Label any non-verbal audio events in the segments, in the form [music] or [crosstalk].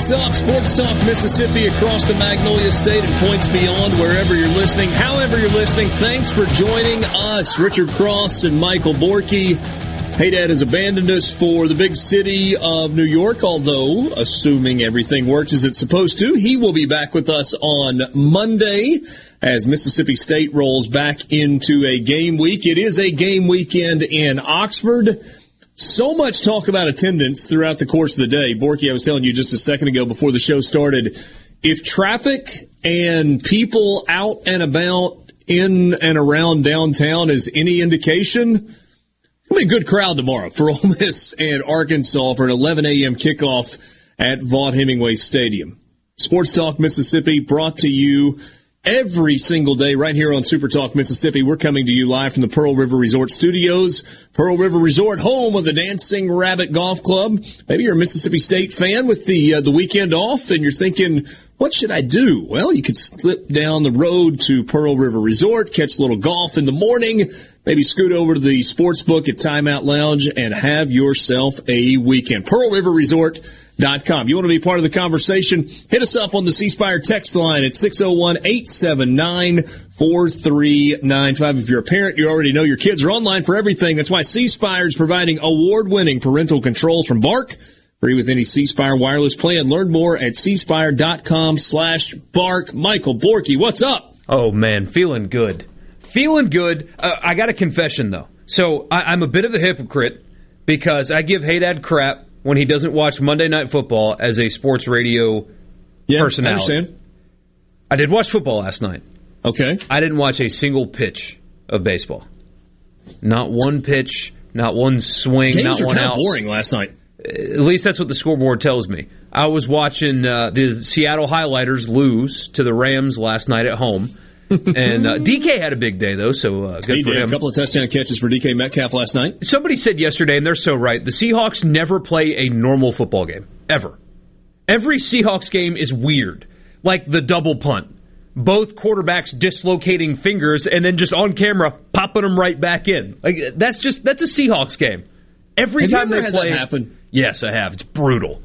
What's up? Sports Talk Mississippi across the Magnolia State and points beyond wherever you're listening. However you're listening, thanks for joining us. Richard Cross and Michael Borky. Hey Dad has abandoned us for the big city of New York, although, assuming everything works as it's supposed to, he will be back with us on Monday as Mississippi State rolls back into a game week. It is a game weekend in Oxford. So much talk about attendance throughout the course of the day. Borky, I was telling you just a second ago before the show started, if traffic and people out and about in and around downtown is any indication, it'll be a good crowd tomorrow for [laughs] Ole Miss and Arkansas for an 11 a.m. kickoff at Vaught Hemingway Stadium. Sports Talk Mississippi brought to you every single day right here on Super Talk Mississippi. We're coming to you live from the Pearl River Resort Studios. Pearl River Resort, home of the Dancing Rabbit Golf Club. Maybe you're a Mississippi State fan with the uh, the weekend off, and you're thinking, "What should I do?" Well, you could slip down the road to Pearl River Resort, catch a little golf in the morning. Maybe scoot over to the sports book at Timeout Lounge and have yourself a weekend. Pearl River Resort. Com. You want to be part of the conversation? Hit us up on the C Spire text line at 601-879-4395. If you're a parent, you already know your kids are online for everything. That's why C Spire is providing award-winning parental controls from Bark. Free with any C Spire wireless plan. Learn more at cspire.com slash bark. Michael Borky, what's up? Oh man, feeling good. Feeling good. Uh, I got a confession though. So I, am a bit of a hypocrite because I give Hey Dad crap when he doesn't watch Monday Night Football as a sports radio yeah, personality. I understand. I did watch football last night. Okay. I didn't watch a single pitch of baseball. Not one pitch, not one swing, Games not were one out. Boring last night. At least that's what the scoreboard tells me. I was watching uh, the Seattle Highlighters lose to the Rams last night at home. And uh, DK had a big day though, so uh, good he for did. him. A couple of touchdown catches for DK Metcalf last night. Somebody said yesterday, and they're so right. The Seahawks never play a normal football game ever. Every Seahawks game is weird, like the double punt. Both quarterbacks dislocating fingers and then just on camera popping them right back in. Like that's just that's a Seahawks game. Every have time you ever they had play, that happen? Yes, I have. It's brutal.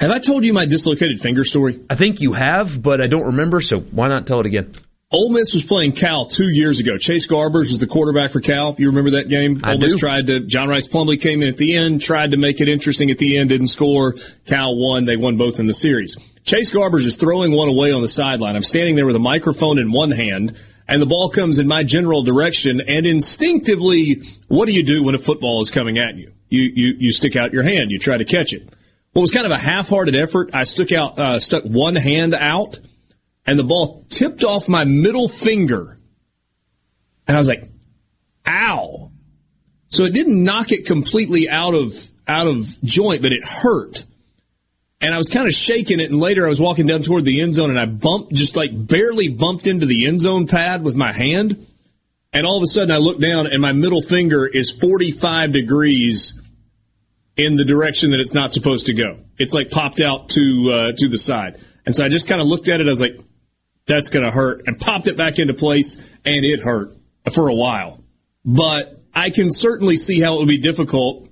Have I told you my dislocated finger story? I think you have, but I don't remember, so why not tell it again? Ole Miss was playing Cal two years ago. Chase Garbers was the quarterback for Cal. You remember that game? I Ole Miss do. tried to. John Rhys Plumlee came in at the end, tried to make it interesting at the end, didn't score. Cal won. They won both in the series. Chase Garbers is throwing one away on the sideline. I'm standing there with a microphone in one hand, and the ball comes in my general direction. And instinctively, what do you do when a football is coming at you? You you you stick out your hand. You try to catch it. Well, it was kind of a half-hearted effort. I stuck out, uh, stuck one hand out and the ball tipped off my middle finger. And I was like, ow. So it didn't knock it completely out of, out of joint, but it hurt. And I was kind of shaking it. And later I was walking down toward the end zone and I bumped, just like barely bumped into the end zone pad with my hand. And all of a sudden I look down and my middle finger is 45 degrees in the direction that it's not supposed to go. It's like popped out to, uh, to the side. And so I just kind of looked at it. I was like, that's going to hurt and popped it back into place and it hurt for a while. But I can certainly see how it would be difficult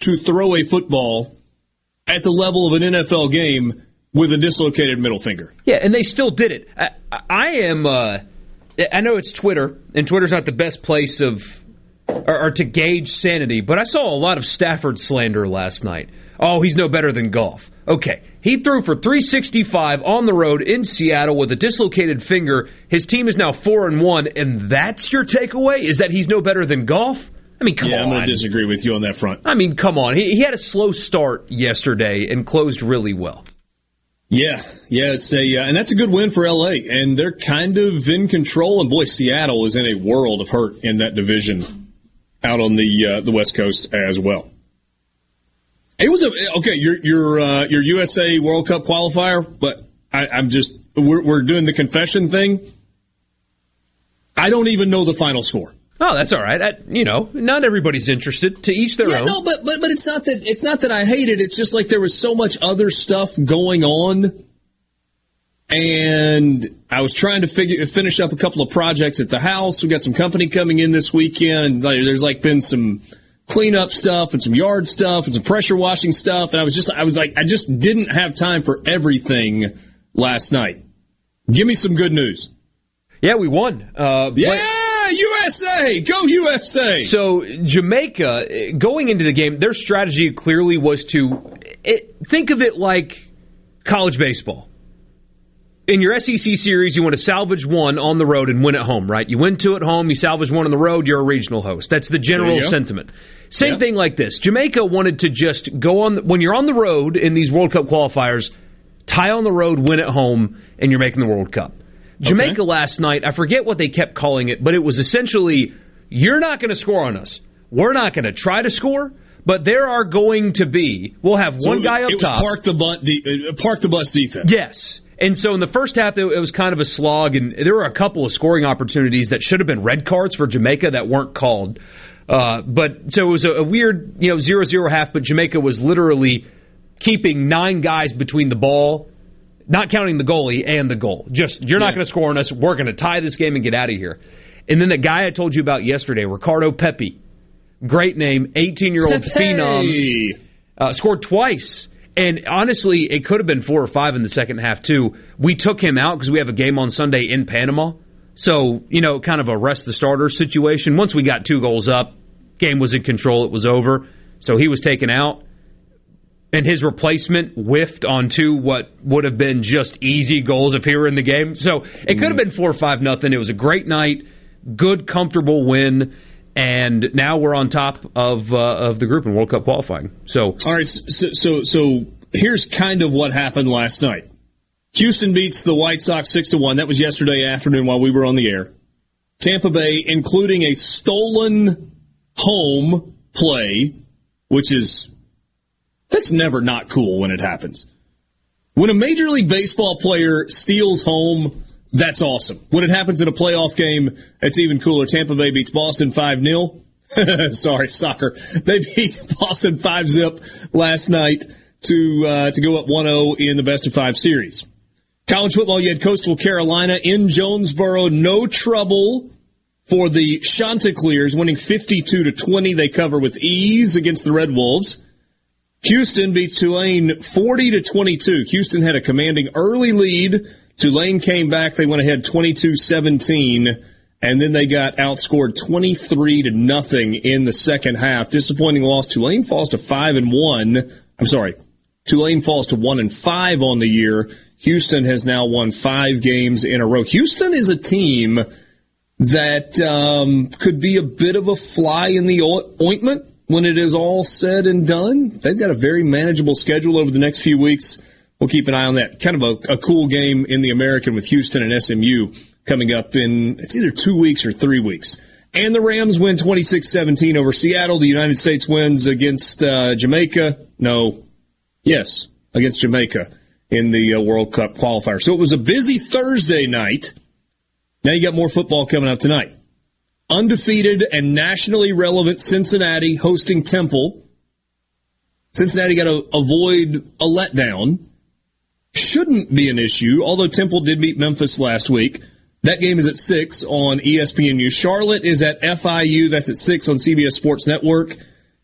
to throw a football at the level of an NFL game with a dislocated middle finger. Yeah, and they still did it. I, I am. Uh, I know it's Twitter, and Twitter's not the best place of or, or to gauge sanity. But I saw a lot of Stafford slander last night. Oh, he's no better than Goff. Okay, he threw for 365 on the road in Seattle with a dislocated finger. His team is now four and one, and that's your takeaway? Is that he's no better than Goff? I mean, come yeah, on. I'm going to disagree with you on that front. I mean, come on. He, he had a slow start yesterday and closed really well. Yeah, yeah, it's a uh, and that's a good win for LA, and they're kind of in control. And boy, Seattle is in a world of hurt in that division, out on the uh, the West Coast as well. It was a okay. Your your uh, your USA World Cup qualifier, but I, I'm just we're we're doing the confession thing. I don't even know the final score. Oh, that's all right. I, you know, not everybody's interested. To each their Yeah, own. no, but but but it's not that it's not that I hate it. It's just like there was so much other stuff going on, and I was trying to figure finish up a couple of projects at the house. We got some company coming in this weekend. There's like been some cleanup stuff and some yard stuff and some pressure washing stuff, and I was just I was like I just didn't have time for everything last night. Give me some good news. Yeah, we won. Uh, but- Yeah, USA, go USA. So Jamaica, going into the game, their strategy clearly was to it, think of it like college baseball. In your SEC series, you want to salvage one on the road and win at home, right? You win two at home, you salvage one on the road, you're a regional host. That's the general sentiment. Same Yeah. thing like this. Jamaica wanted to just go on when you're on the road in these World Cup qualifiers, tie on the road, win at home, and you're making the World Cup. Jamaica last night, I forget what they kept calling it, but it was essentially you're not going to score on us. We're not going to try to score, but there are going to be. We'll have So one guy up it was top. park the butt, de- uh, park the bus defense. Yes. And so in the first half, it was kind of a slog, and there were a couple of scoring opportunities that should have been red cards for Jamaica that weren't called. Uh, but so it was a, a weird, you know, zero zero half. But Jamaica was literally keeping nine guys between the ball, not counting the goalie and the goal. Just you're not going to score on us. We're going to tie this game and get out of here. And then the guy I told you about yesterday, Ricardo Pepi, great name, 18 year old [laughs] phenom uh, scored twice. And honestly, it could have been four or five in the second half too. We took him out because we have a game on Sunday in Panama. So you know, kind of a rest the starter situation. Once we got two goals up, game was in control. It was over. So he was taken out, and his replacement whiffed on two what would have been just easy goals if he were in the game. So it could have mm. been four or five nothing. It was a great night, good, comfortable win. And now we're on top of uh, of the group in World Cup qualifying. So All right, so, so so here's kind of what happened last night. Houston beats the White Sox six to one. That was yesterday afternoon while we were on the air. Tampa Bay, including a stolen home play, which is that's never not cool when it happens. When a Major League Baseball player steals home, that's awesome. When it happens in a playoff game, it's even cooler. Tampa Bay beats Boston 5 0. [laughs] Sorry, soccer. They beat [laughs] Boston 5 zip last night to, uh, to go up 1 0 in the best of five series. College football, you had Coastal Carolina in Jonesboro. No trouble for the Chanticleers, winning 52 to 20. They cover with ease against the Red Wolves. Houston beats Tulane 40 to 22. Houston had a commanding early lead. Tulane came back. They went ahead 22-17 and then they got outscored 23 to nothing in the second half. Disappointing loss. Tulane falls to 5 and 1. I'm sorry. Tulane falls to 1 and 5 on the year. Houston has now won 5 games in a row. Houston is a team that um, could be a bit of a fly in the ointment when it is all said and done. They've got a very manageable schedule over the next few weeks. We'll keep an eye on that. Kind of a, a cool game in the American with Houston and SMU coming up in, it's either two weeks or three weeks. And the Rams win 26-17 over Seattle. The United States wins against uh, Jamaica. No, yes, against Jamaica in the uh, World Cup qualifier. So it was a busy Thursday night. Now you got more football coming up tonight. Undefeated and nationally relevant Cincinnati hosting Temple. Cincinnati got to avoid a letdown. Shouldn't be an issue, although Temple did beat Memphis last week. That game is at 6 on ESPNU. Charlotte is at FIU. That's at 6 on CBS Sports Network.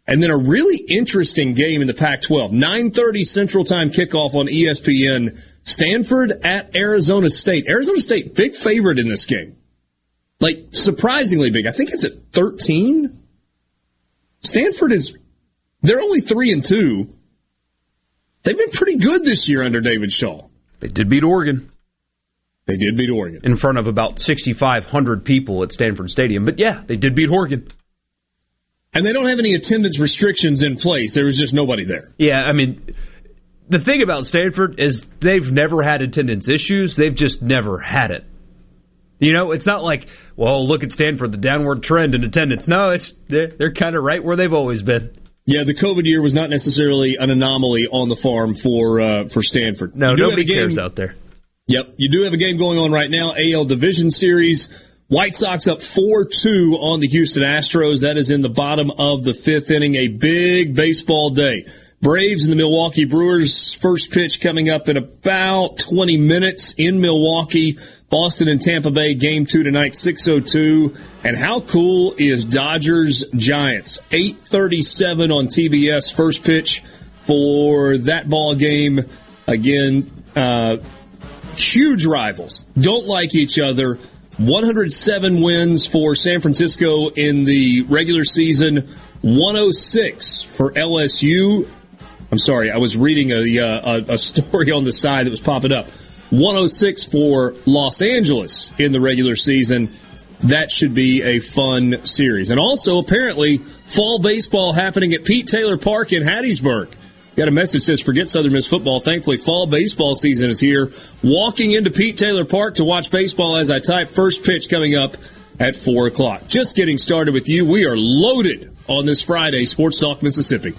And then a really interesting game in the Pac-12. 9.30 Central Time kickoff on ESPN. Stanford at Arizona State. Arizona State, big favorite in this game. Like, surprisingly big. I think it's at 13. Stanford is, they're only 3 and 2. They've been pretty good this year under David Shaw. they did beat Oregon They did beat Oregon. in front of about 6,500 people at Stanford Stadium. But yeah, they did beat Oregon. And they don't have any attendance restrictions in place. There was just nobody there. Yeah, I mean, the thing about Stanford is they've never had attendance issues. They've just never had it. You know, it's not like, well, look at Stanford, the downward trend in attendance. No, it's they're, they're kind of right where they've always been. Yeah, the COVID year was not necessarily an anomaly on the farm for uh, for Stanford. No, nobody cares out there. Yep, you do have a game going on right now, AL Division Series. White Sox up 4-2 on the Houston Astros. That is in the bottom of the fifth inning. A big baseball day. Braves and the Milwaukee Brewers first pitch coming up in about 20 minutes in Milwaukee. Boston and Tampa Bay game two tonight, 602. And how cool is Dodgers Giants? 837 on TBS first pitch for that ball game. Again, uh, huge rivals. Don't like each other. 107 wins for San Francisco in the regular season. 106 for LSU. I'm sorry, I was reading a, uh, a, a story [laughs] on the side that was popping up. 106 for Los Angeles in the regular season. That should be a fun series. And also, apparently, fall baseball happening at Pete Taylor Park in Hattiesburg. Got a message says, forget Southern Miss football. Thankfully, fall baseball season is here. Walking into Pete Taylor Park to watch baseball as I type first pitch coming up at 4 o'clock. Just getting started with you. We are loaded on this Friday, Sports Talk Mississippi.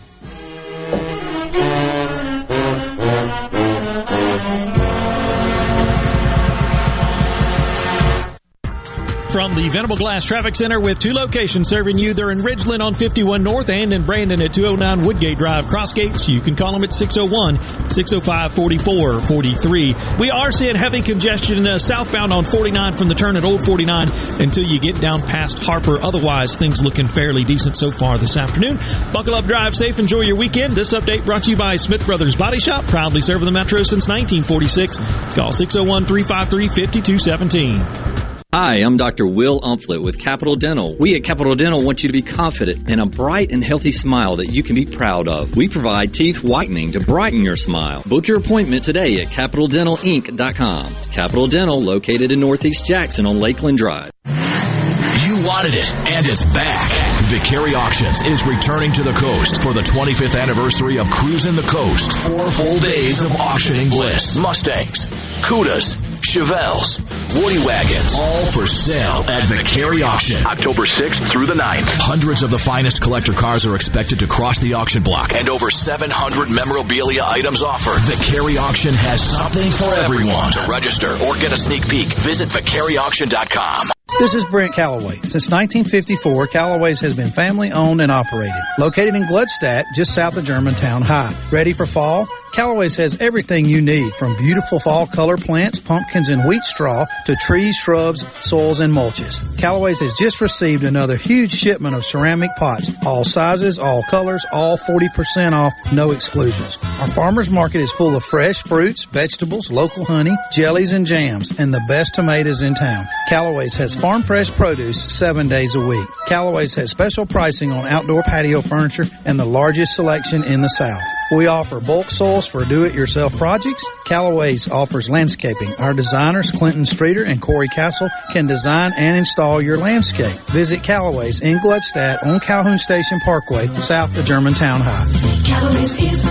From the Venable Glass Traffic Center with two locations serving you. They're in Ridgeland on 51 North and in Brandon at 209 Woodgate Drive, Crossgates. You can call them at 601 605 4443. We are seeing heavy congestion uh, southbound on 49 from the turn at Old 49 until you get down past Harper. Otherwise, things looking fairly decent so far this afternoon. Buckle up, drive safe, enjoy your weekend. This update brought to you by Smith Brothers Body Shop, proudly serving the Metro since 1946. Call 601 353 5217. Hi, I'm Dr. Will Umflett with Capital Dental. We at Capital Dental want you to be confident in a bright and healthy smile that you can be proud of. We provide teeth whitening to brighten your smile. Book your appointment today at CapitalDentalInc.com. Capital Dental, located in Northeast Jackson on Lakeland Drive. You wanted it, and it's back. Vicari Auctions is returning to the coast for the 25th anniversary of Cruising the Coast. Four full days of auctioning bliss. Mustangs, Cudas, Chevelles, Woody Wagons, all for sale at Vicari Auction. October 6th through the 9th. Hundreds of the finest collector cars are expected to cross the auction block, and over 700 memorabilia items offered. Vicari Auction has something for everyone. To register or get a sneak peek, visit VicariAuction.com. This is Brent Callaway. Since 1954, Callaway's has been family owned and operated. Located in Gluckstadt, just south of Germantown High. Ready for fall? Callaway's has everything you need from beautiful fall color plants, pumpkins and wheat straw to trees, shrubs, soils and mulches. Callaway's has just received another huge shipment of ceramic pots. All sizes, all colors, all 40% off, no exclusions. Our farmers market is full of fresh fruits, vegetables, local honey, jellies and jams, and the best tomatoes in town. Callaway's has farm fresh produce seven days a week. Callaway's has special pricing on outdoor patio furniture and the largest selection in the South. We offer bulk soils for do-it-yourself projects. Callaway's offers landscaping. Our designers, Clinton Streeter and Corey Castle, can design and install your landscape. Visit Callaway's in Gluckstadt on Calhoun Station Parkway, south of Germantown High. Callaway's is,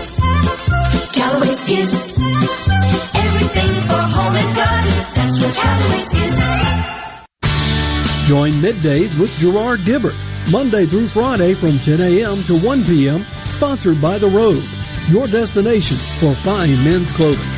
Callaway's is everything for home and garden. That's what Callaway's is. Join middays with Gerard Gibert, Monday through Friday from 10 a.m. to 1 p.m., sponsored by The Road your destination for fine men's clothing.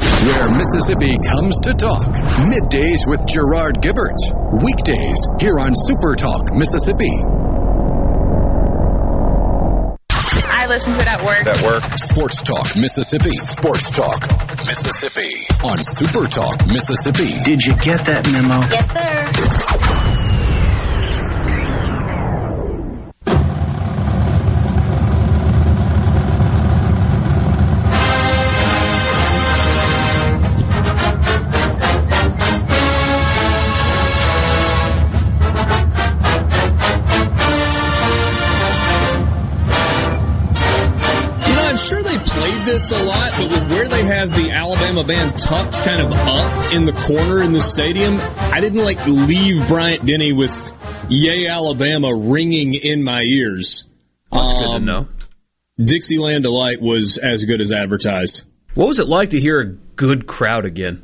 where Mississippi comes to talk. Middays with Gerard Gibert. Weekdays here on Super Talk Mississippi. I I listen to it at work. At work. Sports Talk Mississippi. Sports Talk Mississippi on Super Talk Mississippi. Did you get that memo? Yes, sir. This a lot, but with where they have the Alabama band tucked kind of up in the corner in the stadium, I didn't like leave Bryant Denny with Yea Alabama ringing in my ears. That's good to um, know. Dixieland Delight was as good as advertised. What was it like to hear a good crowd again?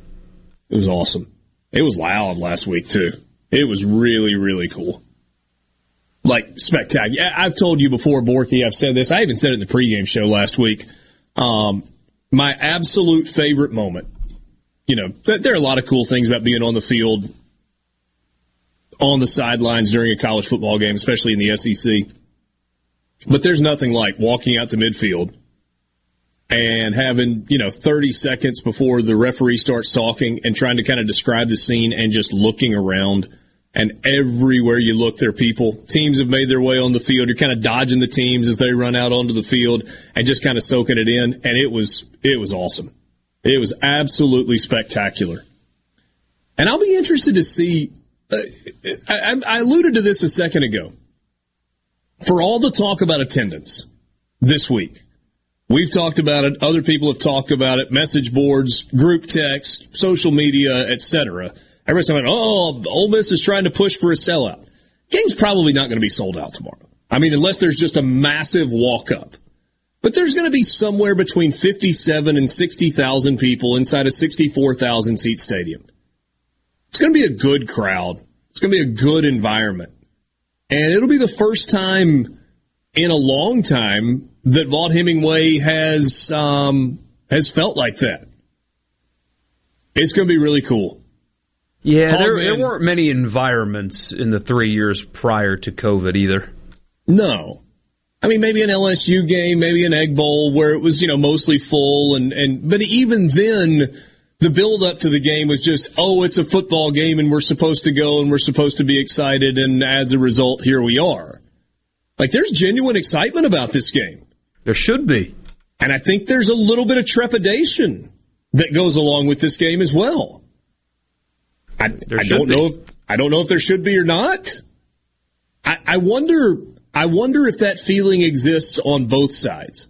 It was awesome. It was loud last week too. It was really, really cool. Like spectacular. I've told you before, Borky. I've said this. I even said it in the pregame show last week. Um, my absolute favorite moment. You know, th- there are a lot of cool things about being on the field, on the sidelines during a college football game, especially in the SEC. But there's nothing like walking out to midfield and having, you know, 30 seconds before the referee starts talking and trying to kind of describe the scene and just looking around. And everywhere you look, there are people. Teams have made their way on the field. You're kind of dodging the teams as they run out onto the field and just kind of soaking it in. And it was, it was awesome. It was absolutely spectacular. And I'll be interested to see. Uh, I, I alluded to this a second ago. For all the talk about attendance this week, we've talked about it. Other people have talked about it. Message boards, group text, social media, etc. Everybody's talking, oh, Ole Miss is trying to push for a sellout. Game's probably not going to be sold out tomorrow. I mean, unless there's just a massive walk up. But there's going to be somewhere between 57 and 60,000 people inside a 64,000 seat stadium. It's going to be a good crowd. It's going to be a good environment. And it'll be the first time in a long time that Vaught Hemingway has um, has felt like that. It's going to be really cool. Yeah, there, there weren't many environments in the three years prior to COVID either. No. I mean, maybe an LSU game, maybe an Egg Bowl where it was, you know, mostly full and, and, but even then, the build up to the game was just, oh, it's a football game and we're supposed to go and we're supposed to be excited. And as a result, here we are. Like there's genuine excitement about this game. There should be. And I think there's a little bit of trepidation that goes along with this game as well. I, I don't be. know if I don't know if there should be or not. I, I wonder I wonder if that feeling exists on both sides.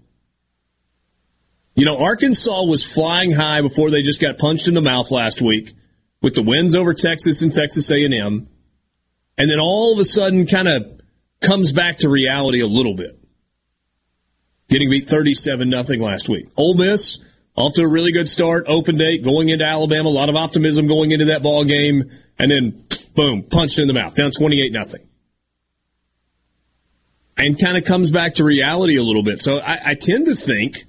You know, Arkansas was flying high before they just got punched in the mouth last week with the wins over Texas and Texas A&M. And then all of a sudden kind of comes back to reality a little bit. Getting beat 37 nothing last week. Ole Miss off to a really good start, open date, going into Alabama, a lot of optimism going into that ball game, and then boom, punched in the mouth, down 28 nothing. And kind of comes back to reality a little bit. So I, I tend to think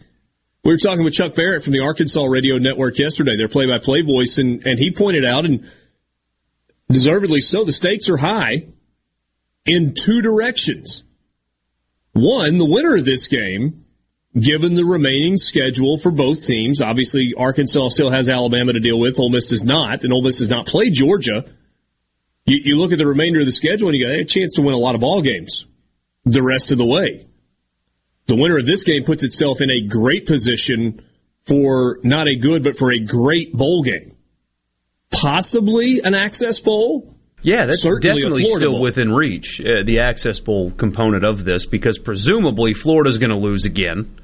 we were talking with Chuck Barrett from the Arkansas Radio Network yesterday, their play by play voice, and, and he pointed out, and deservedly so, the stakes are high in two directions. One, the winner of this game, given the remaining schedule for both teams, obviously Arkansas still has Alabama to deal with, Ole Miss does not, and Ole Miss does not play Georgia. You, you look at the remainder of the schedule and you go, hey, a chance to win a lot of ball games the rest of the way. The winner of this game puts itself in a great position for not a good, but for a great bowl game. Possibly an access bowl. Yeah, that's Certainly definitely still Bowl. within reach, uh, the Access Bowl component of this, because presumably Florida's going to lose again.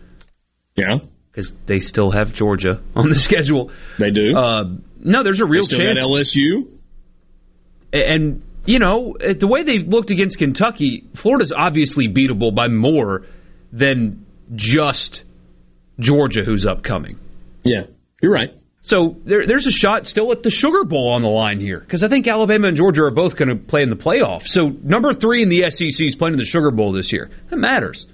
Yeah. Because they still have Georgia on the [laughs] schedule. They do. Uh, no, there's a real They still chance. LSU. And, you know, uh, the way they looked against Kentucky, Florida's obviously beatable by more than just Georgia, who's upcoming. Yeah, you're right. So there, there's a shot still at the Sugar Bowl on the line here because I think Alabama and Georgia are both going to play in the playoff. So number three in the SEC is playing in the Sugar Bowl this year. That matters.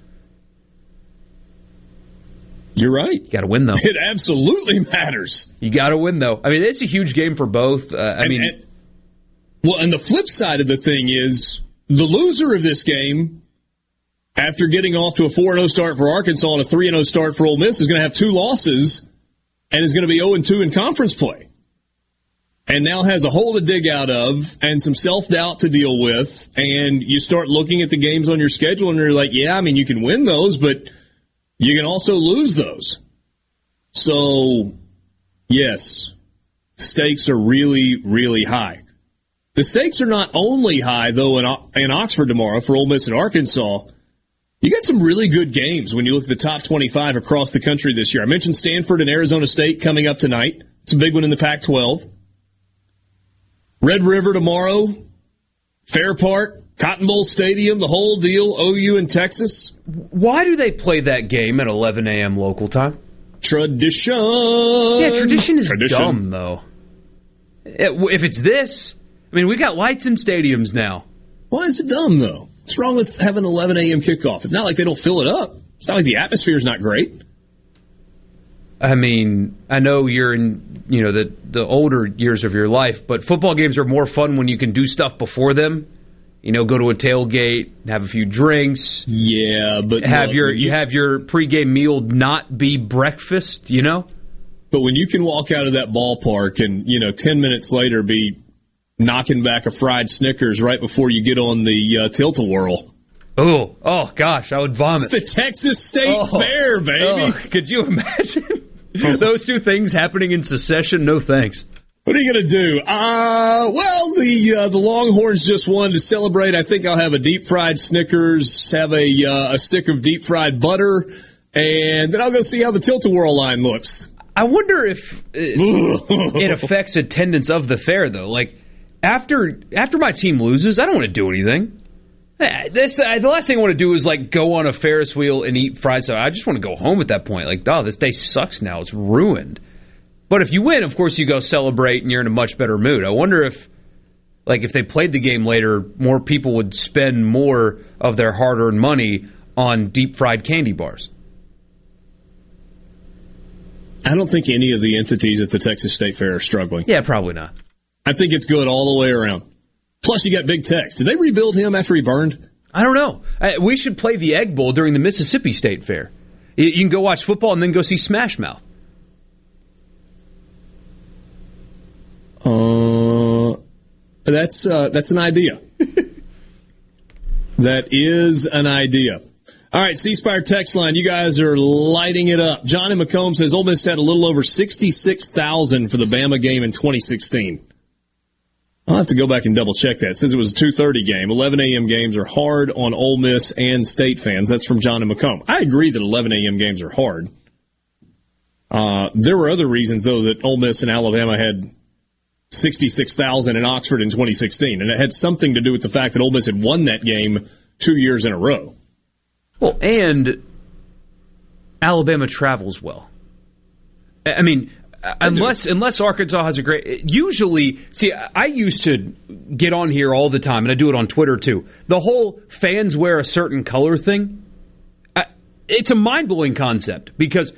You're right. You got to win though. It absolutely matters. You got to win though. I mean, it's a huge game for both. Uh, I And- mean, and- well, and the flip side of the thing is the loser of this game after getting off to a 4 0 start for Arkansas and a 3 0 start for Ole Miss, is going to have two losses and is going to be 0 2 in conference play. And now has a hole to dig out of and some self doubt to deal with. And you start looking at the games on your schedule and you're like, yeah, I mean, you can win those, but you can also lose those. So, yes, stakes are really, really high. The stakes are not only high, though, in, in Oxford tomorrow for Ole Miss and Arkansas. You got some really good games when you look at the top 25 across the country this year. I mentioned Stanford and Arizona State coming up tonight. It's a big one in the Pac 12. Red River tomorrow, Fair Park, Cotton Bowl Stadium, the whole deal, OU in Texas. Why do they play that game at 11 a.m. local time? Tradition. Yeah, tradition is Tradition. dumb, though. If it's this, I mean, we got lights in stadiums now. Why is it dumb, though? What's wrong with having 11 a.m. kickoff? It's not like they don't fill it up. It's not like the atmosphere is not great. I mean, I know you're in, you know, the the older years of your life, but football games are more fun when you can do stuff before them. You know, go to a tailgate, have a few drinks. Yeah, but have look, your when you have your pregame meal not be breakfast. You know, But when you can walk out of that ballpark and, you know, 10 minutes later be knocking back a fried Snickers right before you get on the uh, tilt-a-whirl. Oh, oh gosh, I would vomit. It's the Texas State Oh. Fair, baby. Oh, could you imagine [laughs] those two things happening in succession? No thanks. What are you going to do? Uh, well, the uh, the Longhorns just won to celebrate. I think I'll have a deep fried Snickers, have a uh, a stick of deep fried butter, and then I'll go see how the tilt-a-whirl line looks. I wonder if it, [laughs] it affects attendance of the fair though. Like after after my team loses, I don't want to do anything. Eh, This uh, the last thing I want to do is like go on a Ferris wheel and eat fried stuff. I just want to go home at that point. Like, oh, this day sucks now. It's ruined. But if you win, of course, you go celebrate and you're in a much better mood. I wonder if, like, if they played the game later, more people would spend more of their hard-earned money on deep fried candy bars. I don't think any of the entities at the Texas State Fair are struggling. Yeah, probably not. I think it's good all the way around. Plus, you got Big Tex. Did they rebuild him after he burned? I don't know. We should play the Egg Bowl during the Mississippi State Fair. You can go watch football and then go see Smash Mouth. Uh, that's uh, that's an idea. [laughs] that is an idea. All right, C Spire text line. You guys are lighting it up. John and McComb says Ole Miss had a little over sixty six thousand for the Bama game in twenty sixteen. I'll have to go back and double check that. Since it was a two thirty game. Eleven a.m. games are hard on Ole Miss and State fans. That's from John and McComb. I agree that eleven a.m. games are hard. Uh, there were other reasons though that Ole Miss and Alabama had 66,000 in Oxford in 2016. And it had something to do with the fact that Ole Miss had won that game two years in a row. Well, and Alabama travels well. I mean, unless unless Arkansas has a great. Usually, see, I used to get on here all the time, and I do it on Twitter too. The whole fans wear a certain color thing. It's a mind blowing concept because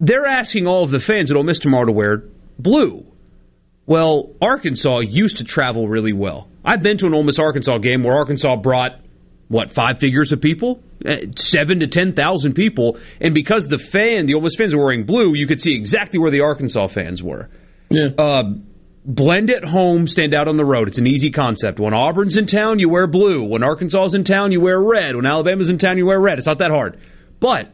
they're asking all of the fans at Ole Miss tomorrow to wear blue. Well, Arkansas used to travel really well. I've been to an Ole Miss Arkansas game where Arkansas brought what five figures of people, Eh, seven to ten thousand people, and because the fan, the Ole Miss fans were wearing blue, you could see exactly where the Arkansas fans were. Yeah. Uh, blend at home, stand out on the road. It's an easy concept. When Auburn's in town, you wear blue. When Arkansas's in town, you wear red. When Alabama's in town, you wear red. It's not that hard, but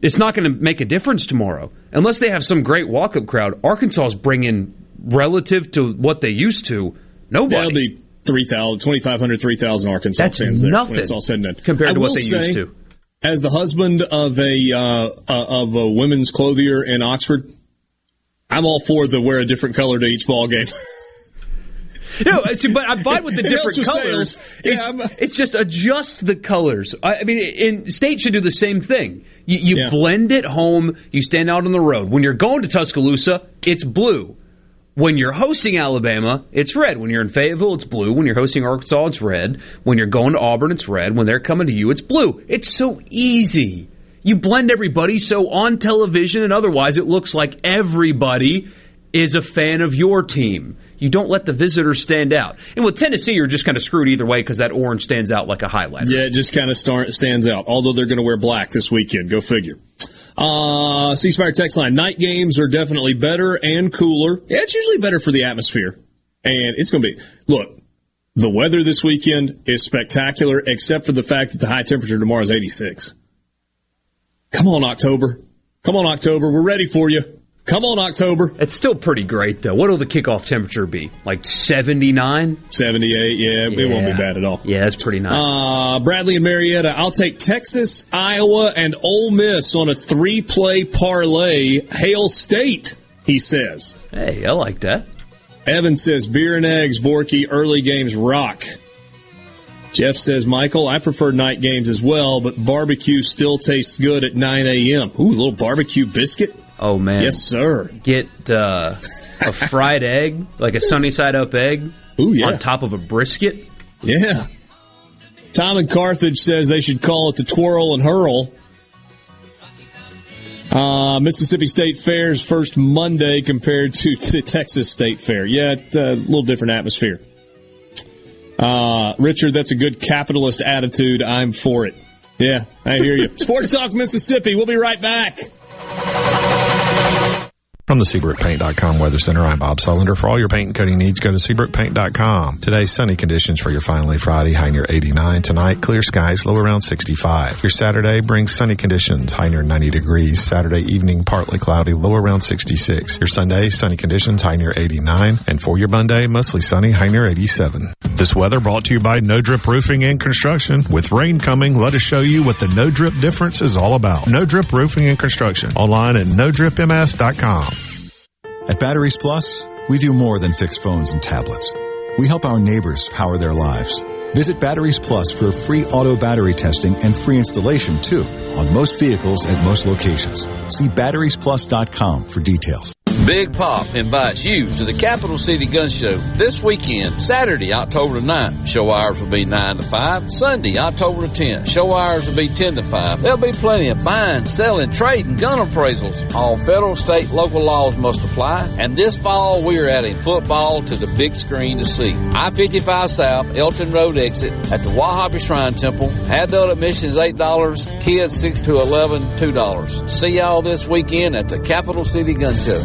it's not going to make a difference tomorrow unless they have some great walk-up crowd. Arkansas Arkansas's bringing relative to what they used to nobody. That'll be 3,000, 2,500, 3,000 Arkansas That's fans there nothing it's all said and done. compared I to what they say, used to. As the husband of a, uh, uh, of a women's clothier in Oxford, I'm all for the wear a different color to each ball game. [laughs] No, but I'm fine with the [laughs] different colors. Yeah, It's, it's just adjust the colors. I, I mean, in state should do the same thing. You, you blend it home. You stand out on the road. When you're going to Tuscaloosa, it's blue. When you're hosting Alabama, it's red. When you're in Fayetteville, it's blue. When you're hosting Arkansas, it's red. When you're going to Auburn, it's red. When they're coming to you, it's blue. It's so easy. You blend everybody so on television and otherwise it looks like everybody is a fan of your team. you don't let the visitors stand out. And with Tennessee, you're just kind of screwed either way because that orange stands out like a highlight. Yeah, it just kind of stands out. Although they're going to wear black this weekend. Go figure. Uh, C Spire text line. Night games are definitely better and cooler. Yeah, it's usually better for the atmosphere. And it's going to be, look, the weather this weekend is spectacular, except for the fact that the high temperature tomorrow is 86. Come on, October. Come on, October. We're ready for you. Come on, October. It's still pretty great, though. What will the kickoff temperature be? Like 79? 78, yeah, yeah. it won't be bad at all. Yeah, it's pretty nice. Uh, Bradley and Marietta, I'll take Texas, Iowa, and Ole Miss on a three play parlay. Hail State, he says. Hey, I like that. Evan says beer and eggs, Borky, early games rock. Jeff says, Michael, I prefer night games as well, but barbecue still tastes good at 9 a.m. Ooh, a little barbecue biscuit. Oh man, yes sir. Get uh, a [laughs] fried egg, like a sunny side up egg. Ooh yeah. On top of a brisket. Yeah. Tom and Carthage says they should call it the twirl and hurl. Uh, Mississippi State Fair's first Monday compared to [laughs] the Texas State Fair. Yeah, a little different atmosphere. Uh, Richard, that's a good capitalist attitude. I'm for it. Yeah, I hear you. [laughs] Sports Talk Mississippi. We'll be right back. Thank you. From the SeabrookPaint.com Weather Center, I'm Bob Sullender. For all your paint and coating needs, go to SeabrookPaint.com. Today's sunny conditions for your finally Friday, high near 89. Tonight, clear skies, low around 65. Your Saturday brings sunny conditions, high near 90 degrees. Saturday evening, partly cloudy, low around 66. Your Sunday, sunny conditions, high near 89. And for your Monday, mostly sunny, high near 87. This weather brought to you by No Drip Roofing and Construction. With rain coming, let us show you what the No Drip difference is all about. No Drip Roofing and Construction. Online at NoDripMS.com. At Batteries Plus, we do more than fix phones and tablets. We help our neighbors power their lives. Visit Batteries Plus for free auto battery testing and free installation too on most vehicles at most locations. See batteriesplus.com for details. Big Pop invites you to the Capital City Gun Show this weekend, Saturday, October 9th. Show hours will be 9 to 5. Sunday, October 10th. Show hours will be 10 to 5. There'll be plenty of buying, selling, trading, gun appraisals. All federal, state, local laws must apply. And this fall, we are adding football to the big screen to see. I-55 South, Elton Road exit at the Wahabi Shrine Temple. Adult admissions $8. Kids 6 to 11, $2. See y'all this weekend at the Capital City Gun Show.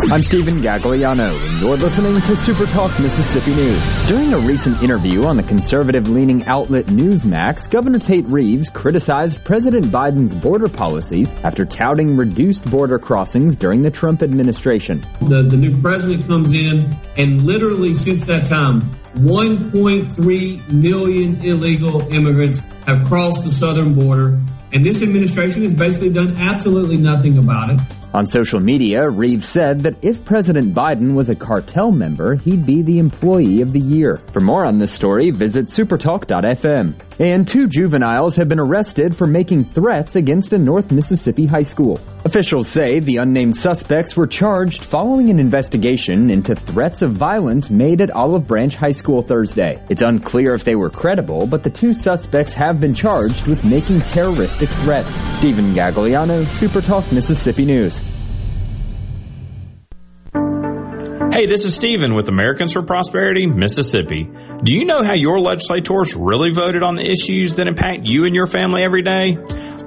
I'm Stephen Gagliano, and you're listening to Super Talk Mississippi News. During a recent interview on the conservative-leaning outlet Newsmax, Governor Tate Reeves criticized President Biden's border policies after touting reduced border crossings during the Trump administration. The, the new president comes in, and literally since that time, 1.3 million illegal immigrants have crossed the southern border And this administration has basically done absolutely nothing about it. On social media, Reeves said that if President Biden was a cartel member, he'd be the Employee of the Year. For more on this story, visit supertalk.fm. And two juveniles have been arrested for making threats against a North Mississippi high school. Officials say the unnamed suspects were charged following an investigation into threats of violence made at Olive Branch High School Thursday. It's unclear if they were credible, but the two suspects have been charged with making terroristic threats. Stephen Gagliano, Supertalk Mississippi News. Hey, this is Stephen with Americans for Prosperity, Mississippi. Do you know how your legislators really voted on the issues that impact you and your family every day?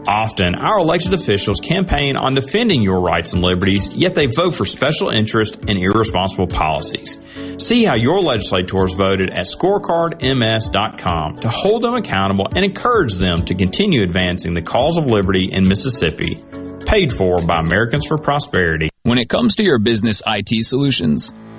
Often, our elected officials campaign on defending your rights and liberties, yet they vote for special interest and irresponsible policies. See how your legislators voted at scorecardms.com to hold them accountable and encourage them to continue advancing the cause of liberty in Mississippi. Paid for by Americans for Prosperity. When it comes to your business IT solutions,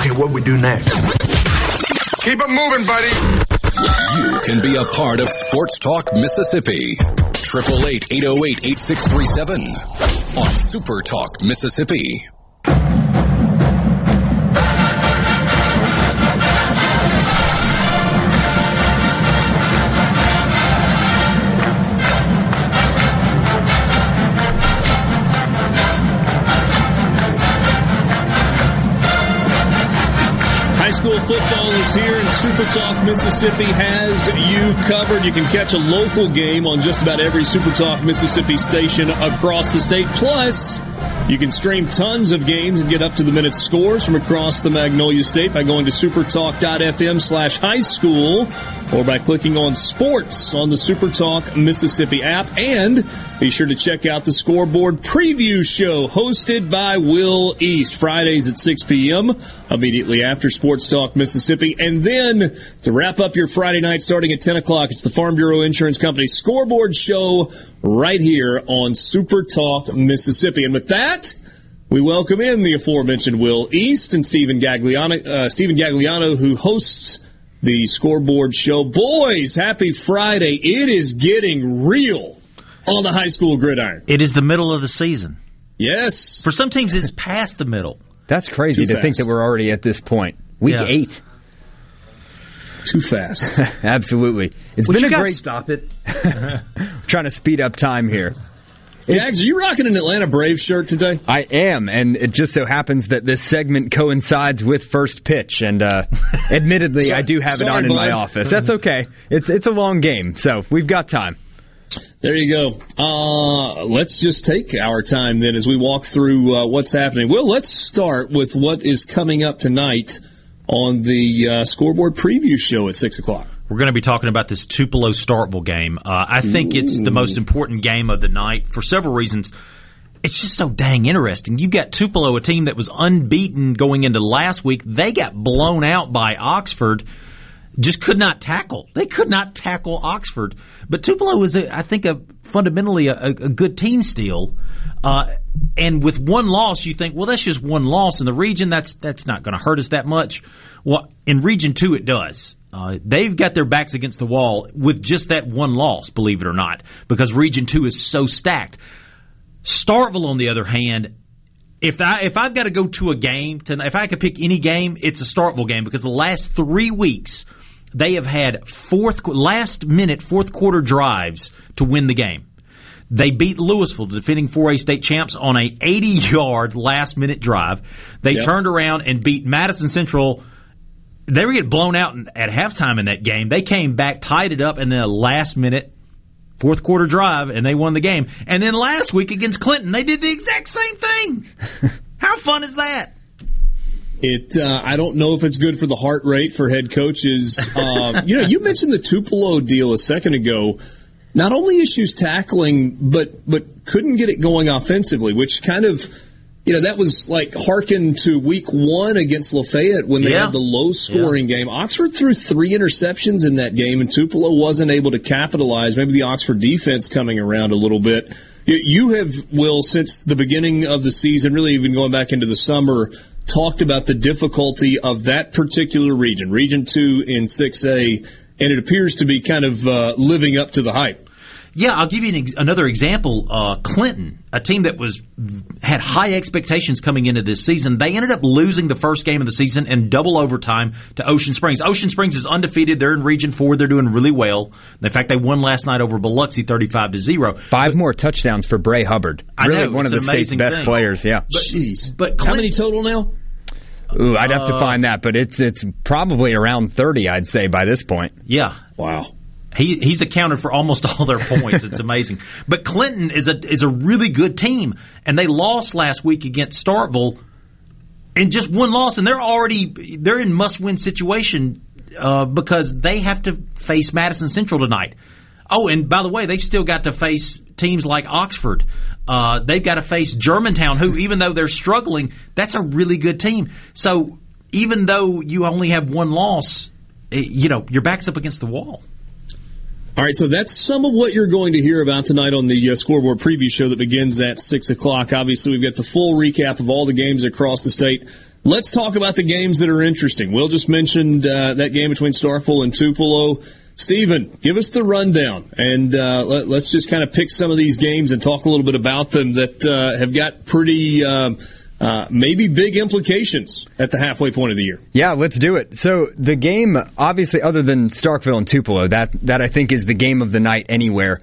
Okay, what we do next? Keep it moving, buddy. You can be a part of Sports Talk Mississippi. 888-808-8637 on Super Talk Mississippi. Is here, in Super Talk Mississippi has you covered. You can catch a local game on just about every Super Talk Mississippi station across the state. Plus, you can stream tons of games and get up to the minute scores from across the Magnolia State by going to supertalk.fm slash high school or by clicking on sports on the Supertalk Mississippi app. And be sure to check out the scoreboard preview show hosted by Will East Fridays at 6 p.m. immediately after Sports Talk Mississippi. And then to wrap up your Friday night starting at 10 o'clock, it's the Farm Bureau Insurance Company scoreboard show right here on Super Talk Mississippi. And with that, we welcome in the aforementioned Will East and Stephen Gagliano, uh, Stephen Gagliano, who hosts the scoreboard show. Boys, happy Friday. It is getting real on the high school gridiron. It is the middle of the season. Yes. For some teams, it's past the middle. That's crazy Too to think that we're already at this point. Week Yeah. eight. Too fast. [laughs] Absolutely. It's Would been you a guys great stop it. [laughs] trying to speed up time here. Jags, are you rocking an Atlanta Braves shirt today? I am, and it just so happens that this segment coincides with first pitch. And uh, [laughs] admittedly, So- I do have it on in bud. my office. That's okay. It's it's a long game, so we've got time. There you go. Uh, let's just take our time then as we walk through uh, what's happening. Well, let's start with what is coming up tonight on the uh, scoreboard preview show at 6 o'clock. We're going to be talking about this Tupelo Starkville game. Uh, I think it's the most important game of the night for several reasons. It's just so dang interesting. You've got Tupelo, a team that was unbeaten going into last week. They got blown out by Oxford. Just could not tackle. They could not tackle Oxford. But Tupelo is, a, I think, a fundamentally a, a good team still. Uh, and with one loss, you think, well, that's just one loss in the region. That's that's not going to hurt us that much. Well, in Region Two, it does. Uh, they've got their backs against the wall with just that one loss, believe it or not, because Region Two is so stacked. Starkville, on the other hand, if I if I've got to go to a game, to, if I could pick any game, it's a Starkville game because the last three weeks they have had fourth last minute fourth quarter drives to win the game. They beat Louisville, the defending 4A state champs, on a 80 yard last minute drive. They Yep. turned around and beat Madison Central. They were getting blown out at halftime in that game. They came back, tied it up, and then a last minute fourth quarter drive, and they won the game. And then last week against Clinton, they did the exact same thing. [laughs] How fun is that? It. Uh, I don't know if it's good for the heart rate for head coaches. [laughs] Um, you know, you mentioned the Tupelo deal a second ago. Not only issues tackling, but but couldn't get it going offensively, which kind of. You know, that was like hearken to week one against Lafayette when they Yeah. had the low scoring game. Oxford threw three interceptions in that game, and Tupelo wasn't able to capitalize. Maybe the Oxford defense coming around a little bit. You have, Will, since the beginning of the season, really even going back into the summer, talked about the difficulty of that particular region, Region 2 in 6A, and it appears to be kind of uh, living up to the hype. Yeah, I'll give you an ex- another example. Uh, Clinton, a team that was had high expectations coming into this season, they ended up losing the first game of the season in double overtime to Ocean Springs. Ocean Springs is undefeated; they're in Region Four. They're doing really well. In fact, they won last night over Biloxi, thirty-five to zero. Five more touchdowns for Bray Hubbard. I Really know, one of the state's best thing. players. Yeah. Jeez. But How many total now? Ooh, I'd have to Uh, find that, but it's it's probably around thirty, I'd say, by this point. Yeah. Wow. He he's accounted for almost [laughs] all their points. It's amazing. But Clinton is a is a really good team, and they lost last week against Starkville, and just one loss, and they're already they're in must win situation uh, because they have to face Madison Central tonight. Oh, and by the way, they've still got to face teams like Oxford. Uh, they've got to face Germantown, who even though they're struggling, that's a really good team. So even though you only have one loss, eh, you know your back's up against the wall. All right, so that's some of what you're going to hear about tonight on the uh, scoreboard preview show that begins at 6 o'clock. Obviously, we've got the full recap of all the games across the state. Let's talk about the games that are interesting. Will just mentioned uh, that game between Starkville and Tupelo. Stephen, give us the rundown, and uh, let, us just kind of pick some of these games and talk a little bit about them that uh, have got pretty, um, uh, maybe big implications at the halfway point of the year. Yeah, let's do it. So the game, obviously, other than Starkville and Tupelo, that that I think is the game of the night anywhere.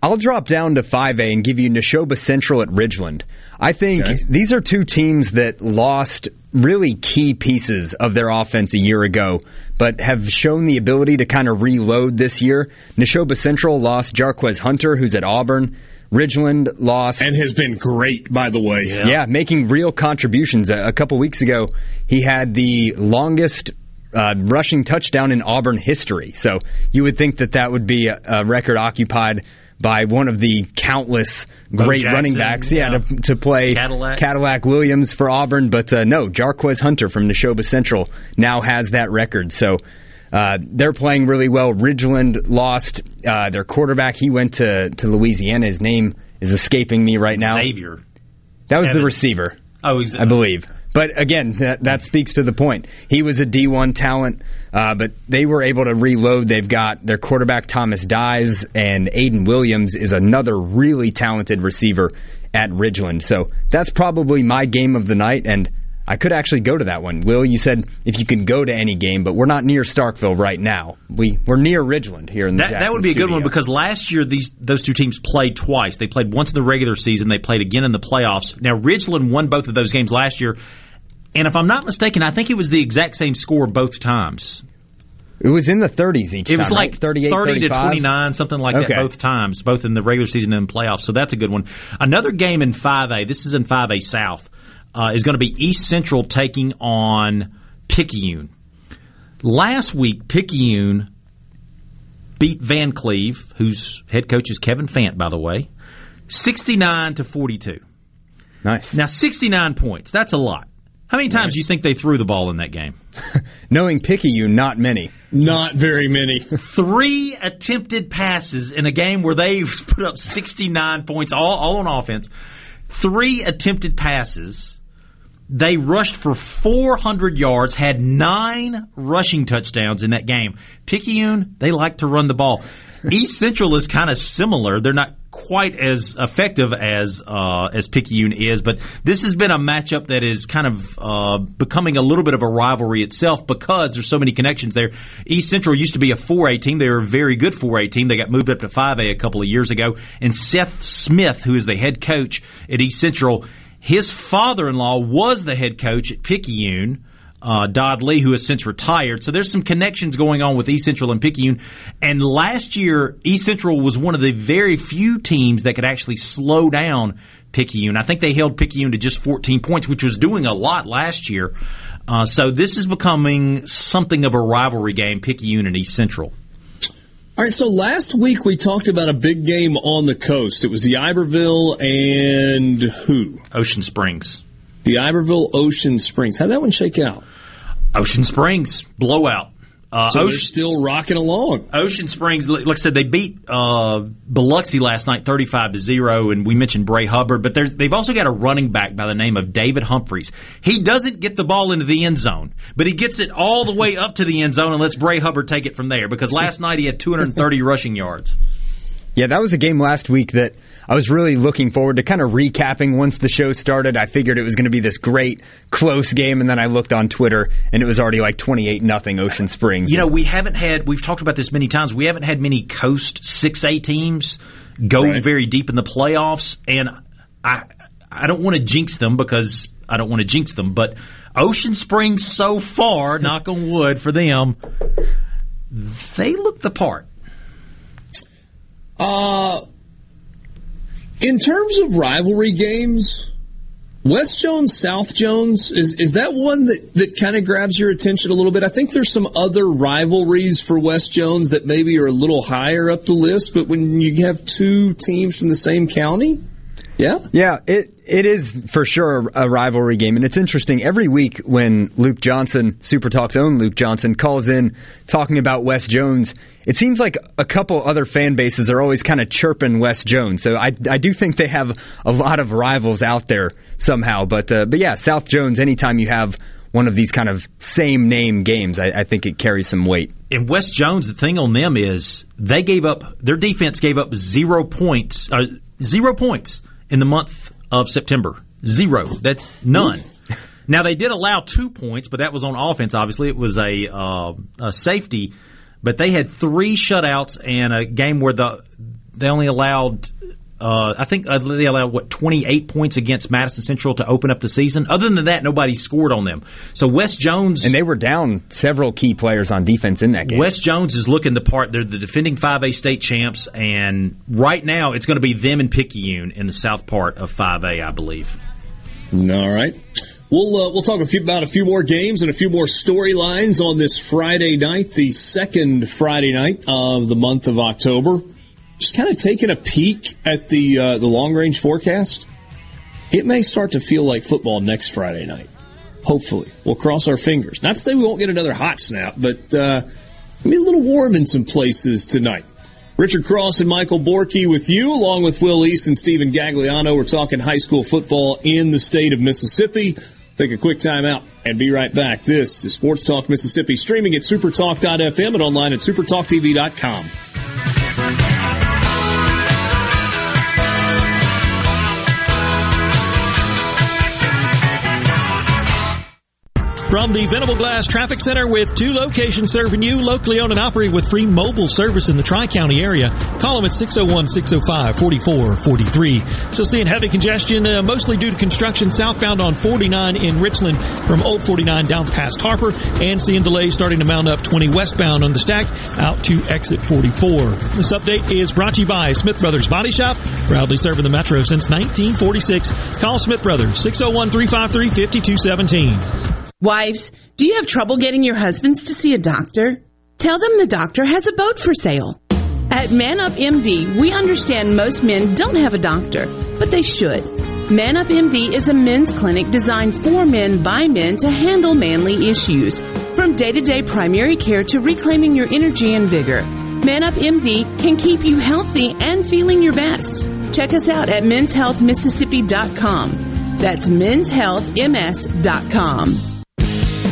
I'll drop down to 5A and give you Neshoba Central at Ridgeland. I think these are two teams that lost really key pieces of their offense a year ago, but have shown the ability to kind of reload this year. Neshoba Central lost Jarquez Hunter, who's at Auburn. Ridgeland lost. And has been great, by the way. Yeah, making real contributions. A, a couple weeks ago, he had the longest uh, rushing touchdown in Auburn history. So you would think that that would be a, a record occupied by one of the countless great Jackson, running backs, yeah, yeah. to, to play Cadillac. Williams for Auburn. But uh, no, Jarquez Hunter from Neshoba Central now has that record. So uh, they're playing really well. Ridgeland lost uh, their quarterback. He went to, to Louisiana. His name is escaping me right now. Xavier. That was the receiver. Oh, he's- I believe. But again, that, that speaks to the point. He was a D1 talent, uh, but they were able to reload. They've got their quarterback, Thomas Dyes, and Aiden Williams is another really talented receiver at Ridgeland. So that's probably my game of the night, and I could actually go to that one. Will, you said if you can go to any game, but we're not near Starkville right now. We, we're near Ridgeland here in the That, that would be a good one because last year these those two teams played twice. They played once in the regular season. They played again in the playoffs. Now Ridgeland won both of those games last year, and if I'm not mistaken, I think it was the exact same score both times. It was in the 30s each It was time, like right? 38, 30 to 29, something like Okay. that, both times, both in the regular season and playoffs. So that's a good one. Another game in 5A, this is in 5A South, uh, is going to be East Central taking on Picayune. Last week, Picayune beat Vancleave, whose head coach is Kevin Fant, by the way, 69 to 42. Nice. Now, 69 points, that's a lot. How many times do you think they threw the ball in that game? [laughs] Knowing Picayune, not many. Not very many. [laughs] Three attempted passes in a game where they [laughs] put up 69 points, all, all on offense. Three attempted passes. They rushed for 400 yards, had nine rushing touchdowns in that game. Picayune, they like to run the ball. [laughs] East Central is kind of similar. They're not quite as effective as uh, as Picayune is, but this has been a matchup that is kind of uh, becoming a little bit of a rivalry itself because there's so many connections there. East Central used to be a 4A team; they were a very good 4A team. They got moved up to 5A a couple of years ago, and Seth Smith, who is the head coach at East Central, his father-in-law was the head coach at Picayune uh, Dodd Lee, who has since retired. So there's some connections going on with East Central and Picayune. And last year, East Central was one of the very few teams that could actually slow down Picayune. I think they held Picayune to just 14 points, which was doing a lot last year. Uh, so this is becoming something of a rivalry game, Picayune and East Central. All right, so last week we talked about a big game on the coast. It was D'Iberville and who? Ocean Springs. D'Iberville Ocean Springs. How'd that one shake out? Ocean Springs blowout. Uh, so Ocean, they're still rocking along. Ocean Springs, like I said, they beat uh, Biloxi last night, thirty-five to zero, and we mentioned Bray Hubbard, but they've also got a running back by the name of David Humphreys. He doesn't get the ball into the end zone, but he gets it all the way up to the end zone and lets Bray Hubbard take it from there. Because last night he had two hundred and thirty [laughs] rushing yards. Yeah, that was a game last week that I was really looking forward to kind of recapping once the show started. I figured it was going to be this great close game and then I looked on Twitter and it was already like 28 nothing Ocean Springs. You know, we haven't had we've talked about this many times. We haven't had many coast 6A teams go right. very deep in the playoffs and I I don't want to jinx them because I don't want to jinx them, but Ocean Springs so far, knock on wood for them, they look the part. Uh, in terms of rivalry games, West Jones, South Jones, is, is that one that, that kind of grabs your attention a little bit? I think there's some other rivalries for West Jones that maybe are a little higher up the list, but when you have two teams from the same county, yeah, yeah, it it is for sure a rivalry game, and it's interesting every week when Luke Johnson, Super Talk's own Luke Johnson, calls in talking about West Jones it seems like a couple other fan bases are always kind of chirping West Jones. So I, I do think they have a lot of rivals out there somehow. But uh, but yeah, South Jones. Anytime you have one of these kind of same name games, I, I think it carries some weight. And West Jones, the thing on them is they gave up their defense gave up zero points, uh, zero points in the month of September. Zero. That's none. Now they did allow two points, but that was on offense. Obviously, it was a, uh, a safety but they had three shutouts and a game where the they only allowed. Uh, I think uh, they allowed what 28 points against Madison Central to open up the season. Other than that, nobody scored on them. So West Jones and they were down several key players on defense in that game. West Jones is looking the part. They're the defending 5A state champs, and right now it's going to be them and Picayune in the south part of 5A, I believe. All right. We'll uh, we'll talk a few, about a few more games and a few more storylines on this Friday night, the second Friday night of the month of October. Just kind of taking a peek at the uh, the long range forecast. It may start to feel like football next Friday night. Hopefully, we'll cross our fingers. Not to say we won't get another hot snap, but uh, be a little warm in some places tonight. Richard Cross and Michael Borky with you, along with Will East and Stephen Gagliano. We're talking high school football in the state of Mississippi. Take a quick time out and be right back. This is Sports Talk Mississippi, streaming at supertalk.fm and online at supertalktv.com. From the Venable Glass Traffic Center with two locations serving you, locally owned and operated with free mobile service in the Tri-County area. Call them at 601-605-4443. So seeing heavy congestion, uh, mostly due to construction southbound on 49 in Richland from Old 49 down past Harper and seeing delays starting to mount up 20 westbound on the stack out to exit 44. This update is brought to you by Smith Brothers Body Shop, proudly serving the Metro since 1946. Call Smith Brothers 601-353-5217. Wives, do you have trouble getting your husbands to see a doctor? Tell them the doctor has a boat for sale. At Man Up MD, we understand most men don't have a doctor, but they should. Man Up MD is a men's clinic designed for men by men to handle manly issues. From day to day primary care to reclaiming your energy and vigor, Man Up MD can keep you healthy and feeling your best. Check us out at menshealthmississippi.com. That's menshealthms.com.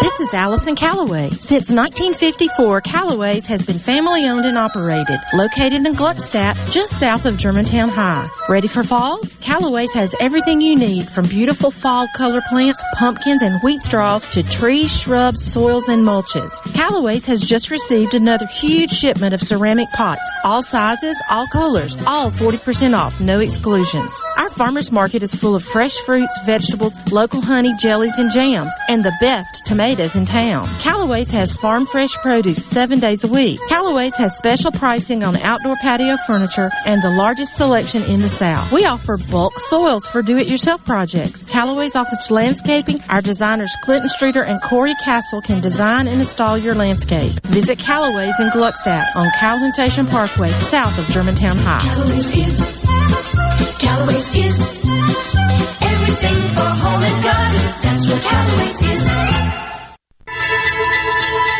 This is Allison Callaway. Since 1954, Callaway's has been family owned and operated, located in Gluckstadt, just south of Germantown High. Ready for fall? Callaway's has everything you need from beautiful fall color plants, pumpkins, and wheat straw to trees, shrubs, soils, and mulches. Callaway's has just received another huge shipment of ceramic pots, all sizes, all colors, all 40% off, no exclusions. Our farmers market is full of fresh fruits, vegetables, local honey, jellies, and jams, and the best tomatoes tomatoes in town. Callaway's has farm fresh produce seven days a week. Callaway's has special pricing on outdoor patio furniture and the largest selection in the South. We offer bulk soils for do-it-yourself projects. Callaway's offers landscaping. Our designers Clinton Streeter and Corey Castle can design and install your landscape. Visit Callaway's in Gluckstadt on Carlton Station Parkway, south of Germantown High. Callaway's is, Callaway's is everything for home and garden. That's what Callaway's is.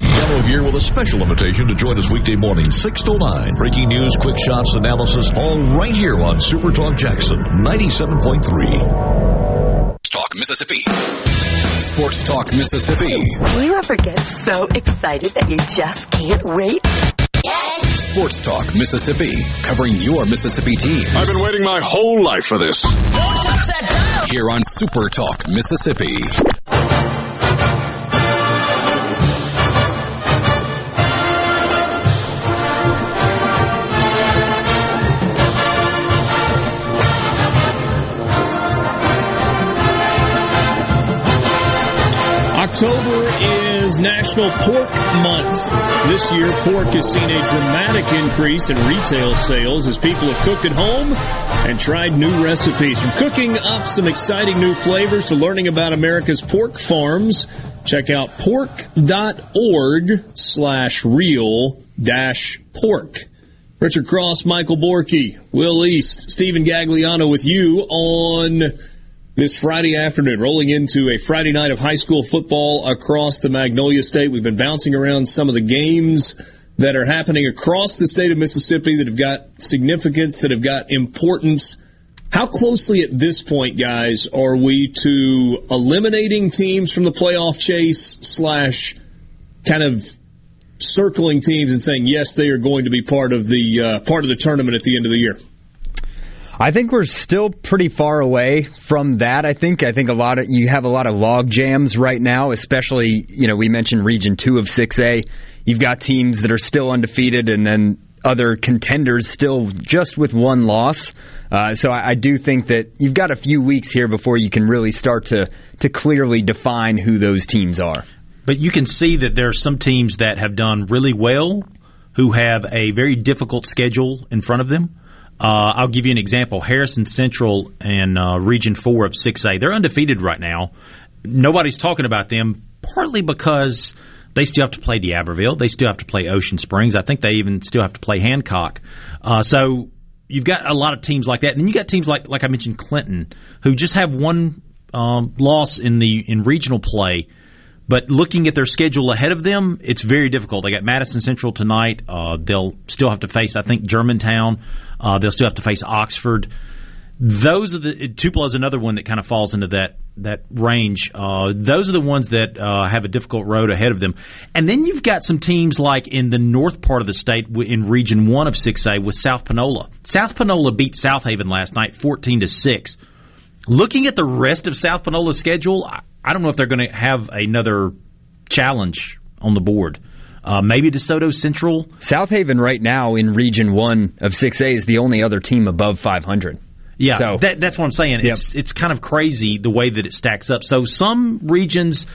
Gallo here with a special invitation to join us weekday morning, 6 to 9. Breaking news, quick shots, analysis, all right here on Super Talk Jackson 97.3. Talk Mississippi. Sports Talk Mississippi. Do you ever get so excited that you just can't wait? Yes. Sports Talk Mississippi, covering your Mississippi team. I've been waiting my whole life for this. Don't touch that dial. Here on Super Talk Mississippi. October is National Pork Month. This year, pork has seen a dramatic increase in retail sales as people have cooked at home and tried new recipes. From cooking up some exciting new flavors to learning about America's pork farms, check out pork.org slash real dash pork. Richard Cross, Michael Borky, Will East, Stephen Gagliano with you on this Friday afternoon, rolling into a Friday night of high school football across the Magnolia State. We've been bouncing around some of the games that are happening across the state of Mississippi that have got significance, that have got importance. How closely at this point, guys, are we to eliminating teams from the playoff chase slash kind of circling teams and saying yes, they are going to be part of the uh, part of the tournament at the end of the year? I think we're still pretty far away from that. I think I think a lot of you have a lot of log jams right now, especially you know we mentioned Region Two of Six A. You've got teams that are still undefeated, and then other contenders still just with one loss. Uh, so I, I, do think that you've got a few weeks here before you can really start to to clearly define who those teams are. But you can see that there are some teams that have done really well, who have a very difficult schedule in front of them. Uh, I'll give you an example: Harrison Central and uh, Region Four of Six A. They're undefeated right now. Nobody's talking about them, partly because they still have to play D'Iberville. They still have to play Ocean Springs. I think they even still have to play Hancock. Uh, so you've got a lot of teams like that, and then you got teams like like I mentioned Clinton, who just have one um, loss in the in regional play. But looking at their schedule ahead of them, it's very difficult. They got Madison Central tonight. Uh, they'll still have to face, I think, Germantown. Uh, they'll still have to face Oxford those are the Tupelo is another one that kind of falls into that that range. Uh, those are the ones that uh, have a difficult road ahead of them. And then you've got some teams like in the north part of the state in Region One of 6A with South Panola. South Panola beat South Haven last night, fourteen to six. Looking at the rest of South Panola's schedule, I don't know if they're going to have another challenge on the board. Uh, maybe DeSoto Central. South Haven right now in Region 1 of 6A is the only other team above 500. Yeah, so, that, that's what I'm saying. Yep. It's it's kind of crazy the way that it stacks up. So some regions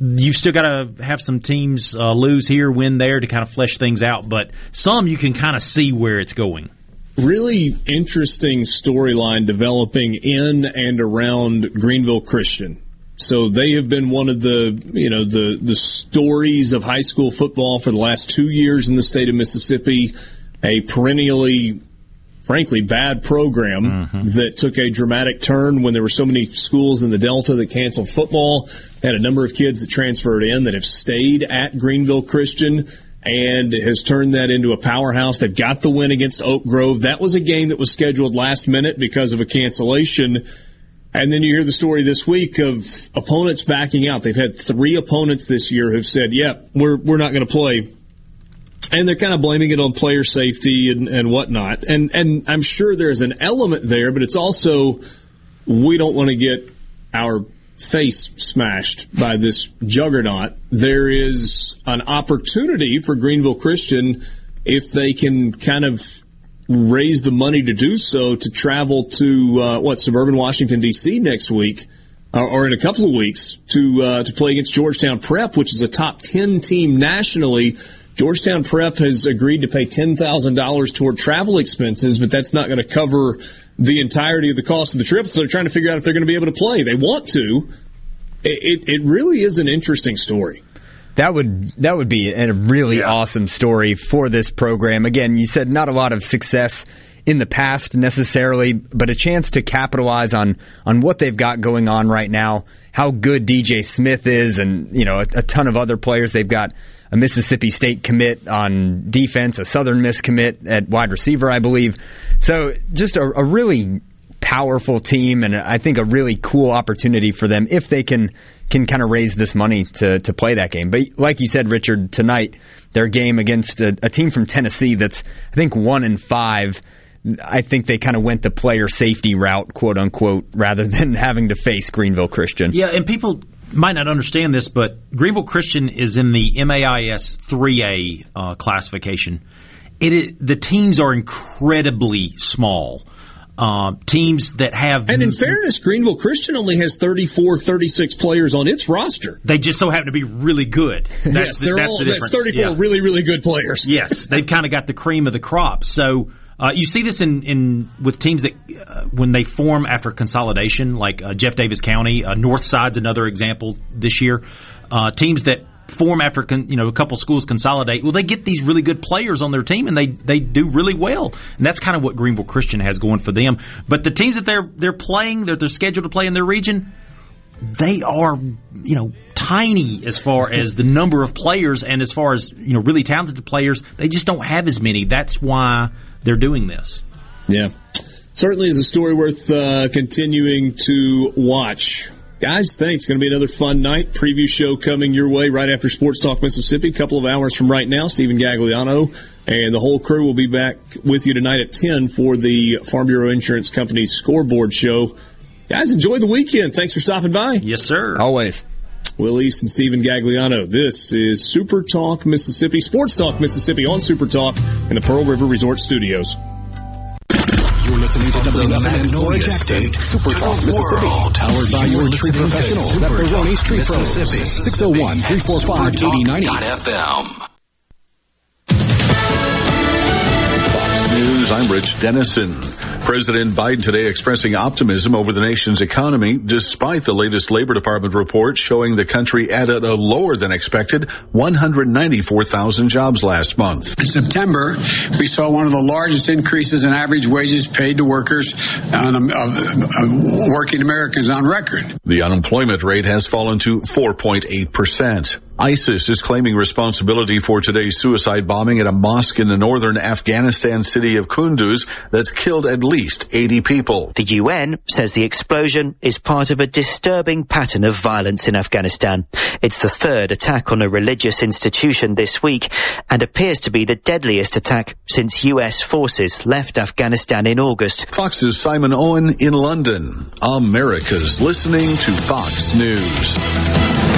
you've still got to have some teams uh, lose here, win there to kind of flesh things out, but some you can kind of see where it's going. Really interesting storyline developing in and around Greenville Christian. So they have been one of the you know the the stories of high school football for the last two years in the state of Mississippi. A perennially frankly, bad program mm-hmm. that took a dramatic turn when there were so many schools in the Delta that canceled football. Had a number of kids that transferred in that have stayed at Greenville Christian and has turned that into a powerhouse. They've got the win against Oak Grove. That was a game that was scheduled last minute because of a cancellation. And then you hear the story this week of opponents backing out. They've had three opponents this year who've said, "Yep, yeah, we're we're not going to play and they're kind of blaming it on player safety and, and whatnot. And and I'm sure there's an element there, but it's also we don't want to get our face smashed by this juggernaut. There is an opportunity for Greenville Christian if they can kind of raise the money to do so to travel to uh, what suburban Washington D.C. next week. Or, or in a couple of weeks to uh, to play against Georgetown Prep, which is a top ten team nationally Georgetown Prep has agreed to pay $10,000 toward travel expenses, but that's not going to cover the entirety of the cost of the trip. So they're trying to figure out if they're going to be able to play. They want to. It, it really is an interesting story. That would that would be a really yeah. awesome story for this program. Again, you said not a lot of success in the past necessarily, but a chance to capitalize on on what they've got going on right now. How good DJ Smith is, and you know a, a ton of other players they've got a Mississippi State commit on defense, a Southern Miss commit at wide receiver, I believe. So just a, a really powerful team, and I think a really cool opportunity for them if they can can kind of raise this money to to play that game. But like you said, Richard, tonight their game against a, a team from Tennessee that's I think one in five. I think they kind of went the player safety route, quote unquote, rather [laughs] than having to face Greenville Christian. Yeah, and people might not understand this, but Greenville Christian is in the MAIS 3A uh, classification. It, the teams are incredibly small. Uh, teams that have. And in fairness, Greenville Christian only has 34, 36 players on its roster. They just so happen to be really good. [laughs] That's yes, they're that's all, the that's 34 yeah. really, really good players. [laughs] yes, they've kind of got the cream of the crop. So uh, you see this in, in with teams that uh, when they form after consolidation, like uh, Jeff Davis County, uh, Northside's another example this year. Uh, teams that form after con, you know a couple schools consolidate, well, they get these really good players on their team and they they do really well, and that's kind of what Greenville Christian has going for them. But the teams that they're they're playing, that they're scheduled to play in their region, they are you know tiny as far as the number of players and as far as you know really talented players. They just don't have as many. That's why they're doing this. Yeah. Certainly is a story worth uh, continuing to watch. Guys, thanks. Going to be another fun night. Preview show coming your way right after Sports Talk Mississippi. A couple of hours from right now. Stephen Gagliano and the whole crew will be back with you tonight at 10 for the Farm Bureau Insurance Company's scoreboard show. Guys, enjoy the weekend. Thanks for stopping by. Yes, sir. Always. Will East and Stephen Gagliano. This is Super Talk Mississippi, Sports Talk Mississippi on Super Talk in the Pearl River Resort Studios. You're listening to WFM North Jackson, Super Talk Mississippi, powered by your tree professionals at Baroni's Tree Pros, 601-345-8090. News, I'm Rich Dennison. President Biden today expressing optimism over the nation's economy despite the latest Labor Department report showing the country added a lower than expected 194,000 jobs last month. In September, we saw one of the largest increases in average wages paid to workers on, um, uh, working Americans on record. The unemployment rate has fallen to 4.8 percent. ISIS is claiming responsibility for today's suicide bombing at a mosque in the northern Afghanistan city of Kunduz that's killed at least 80 people. The UN says the explosion is part of a disturbing pattern of violence in Afghanistan. It's the third attack on a religious institution this week and appears to be the deadliest attack since US forces left Afghanistan in August. Fox's Simon Owen in London. America's listening to Fox News.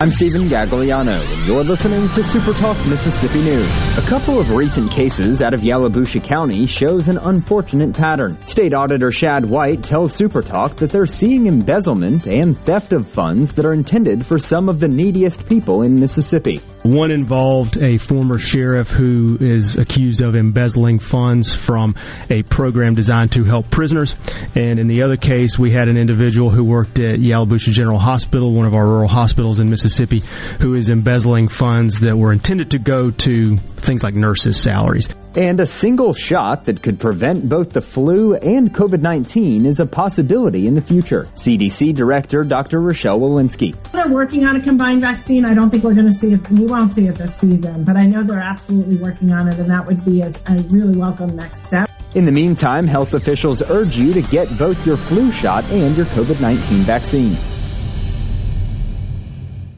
I'm Stephen Gagliano, and you're listening to Super Talk Mississippi News. A couple of recent cases out of Yalobusha County shows an unfortunate pattern. State Auditor Shad White tells Super Talk that they're seeing embezzlement and theft of funds that are intended for some of the neediest people in Mississippi. One involved a former sheriff who is accused of embezzling funds from a program designed to help prisoners. And in the other case, we had an individual who worked at Yalobusha General Hospital, one of our rural hospitals in Mississippi, who is embezzling funds that were intended to go to things like nurses' salaries. And a single shot that could prevent both the flu and COVID 19 is a possibility in the future. CDC Director Dr. Rochelle Walensky. They're working on a combined vaccine. I don't think we're going to see it. We won't this season, but I know they're absolutely working on it, and that would be a, a really welcome next step. In the meantime, health officials urge you to get both your flu shot and your COVID 19 vaccine.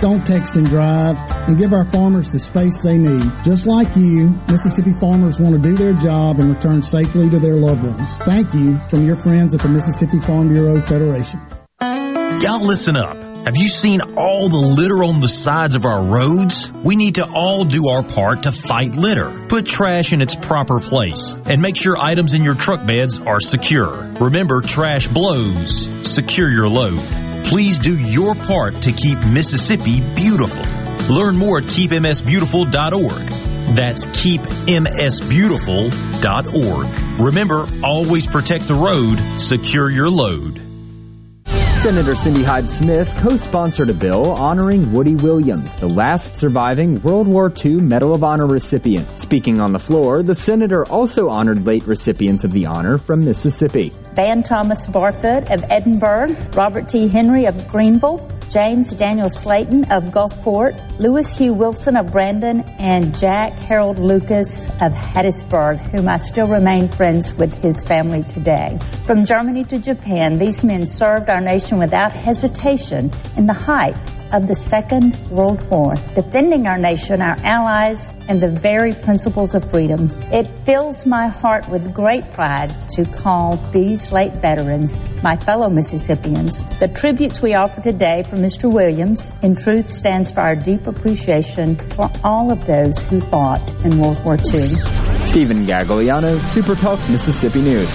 don't text and drive, and give our farmers the space they need. Just like you, Mississippi farmers want to do their job and return safely to their loved ones. Thank you from your friends at the Mississippi Farm Bureau Federation. Y'all listen up. Have you seen all the litter on the sides of our roads? We need to all do our part to fight litter. Put trash in its proper place and make sure items in your truck beds are secure. Remember, trash blows. Secure your load. Please do your part to keep Mississippi beautiful. Learn more at keepmsbeautiful.org. That's keepmsbeautiful.org. Remember, always protect the road, secure your load. Senator Cindy Hyde Smith co-sponsored a bill honoring Woody Williams, the last surviving World War II Medal of Honor recipient. Speaking on the floor, the senator also honored late recipients of the honor from Mississippi. Van Thomas Barfoot of Edinburg, Robert T. Henry of Greenville, James Daniel Slaton of Gulfport, Louis Hugh Wilson of Brandon, and Jack Harold Lucas of Hattiesburg, whom I still remain friends with his family today. From Germany to Japan, these men served our nation without hesitation in the height of the Second World War, defending our nation, our allies, and the very principles of freedom. It fills my heart with great pride to call these late veterans my fellow Mississippians. The tributes we offer today for Mr. Williams, in truth, stands for our deep appreciation for all of those who fought in World War II. Stephen Gagliano, Super Talk Mississippi News.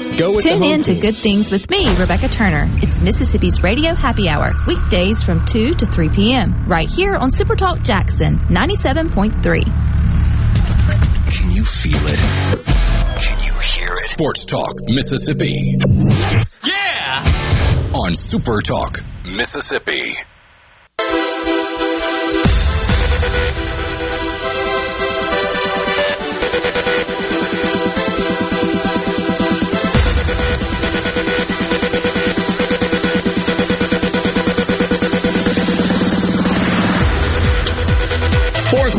Go with Tune the home in to. Good Things with me, Rebecca Turner. It's Mississippi's Radio Happy Hour, weekdays from 2 to 3 p.m. right here on Super Talk Jackson 97.3. Can you feel it? Can you hear it? Sports Talk Mississippi. Yeah! On Super Talk Mississippi.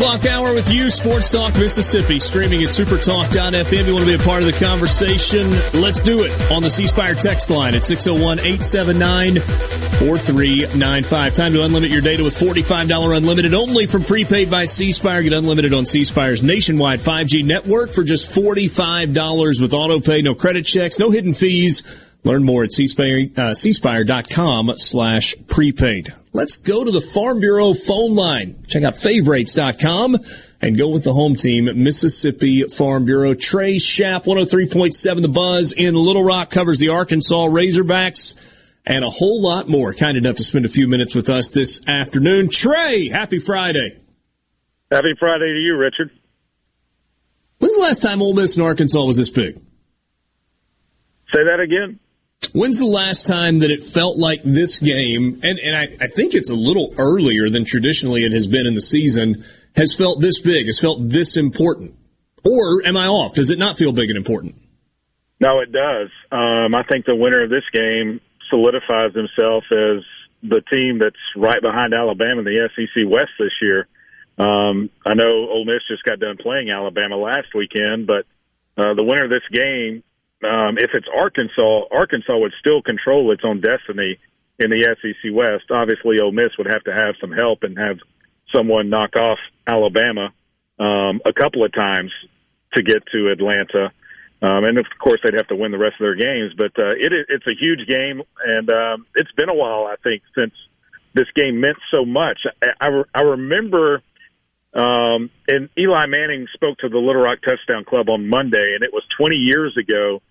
O'clock hour with you, Sports Talk Mississippi, streaming at supertalk.fm. You want to be a part of the conversation? Let's do it on the C Spire text line at 601-879-4395. Time to unlimit your data with $45 unlimited only from prepaid by C Spire. Get unlimited on C Spire's nationwide 5G network for just $45 with auto pay, no credit checks, no hidden fees. Learn more at cspire, uh, cspire.com slash prepaid. Let's go to the Farm Bureau phone line. Check out favorites.com and go with the home team, Mississippi Farm Bureau. Trey Schaap, 103.7 The Buzz in Little Rock covers the Arkansas Razorbacks and a whole lot more. Kind enough to spend a few minutes with us this afternoon. Trey, happy Friday. Happy Friday to you, Richard. When's the last time Ole Miss and Arkansas was this big? Say that again. When's the last time that it felt like this game, and, and I, I think it's a little earlier than traditionally it has been in the season, has felt this big, has felt this important? Or am I off? Does it not feel big and important? No, it does. Um, I think the winner of this game solidifies himself as the team that's right behind Alabama in the SEC West this year. Um, I know Ole Miss just got done playing Alabama last weekend, but uh, the winner of this game, um, if it's Arkansas, Arkansas would still control its own destiny in the SEC West. Obviously, Ole Miss would have to have some help and have someone knock off Alabama um, a couple of times to get to Atlanta. Um, and of course, they'd have to win the rest of their games. But uh, it, it's a huge game, and um, it's been a while, I think, since this game meant so much. I, I, I remember, um, and Eli Manning spoke to the Little Rock Touchdown Club on Monday, and it was 20 years ago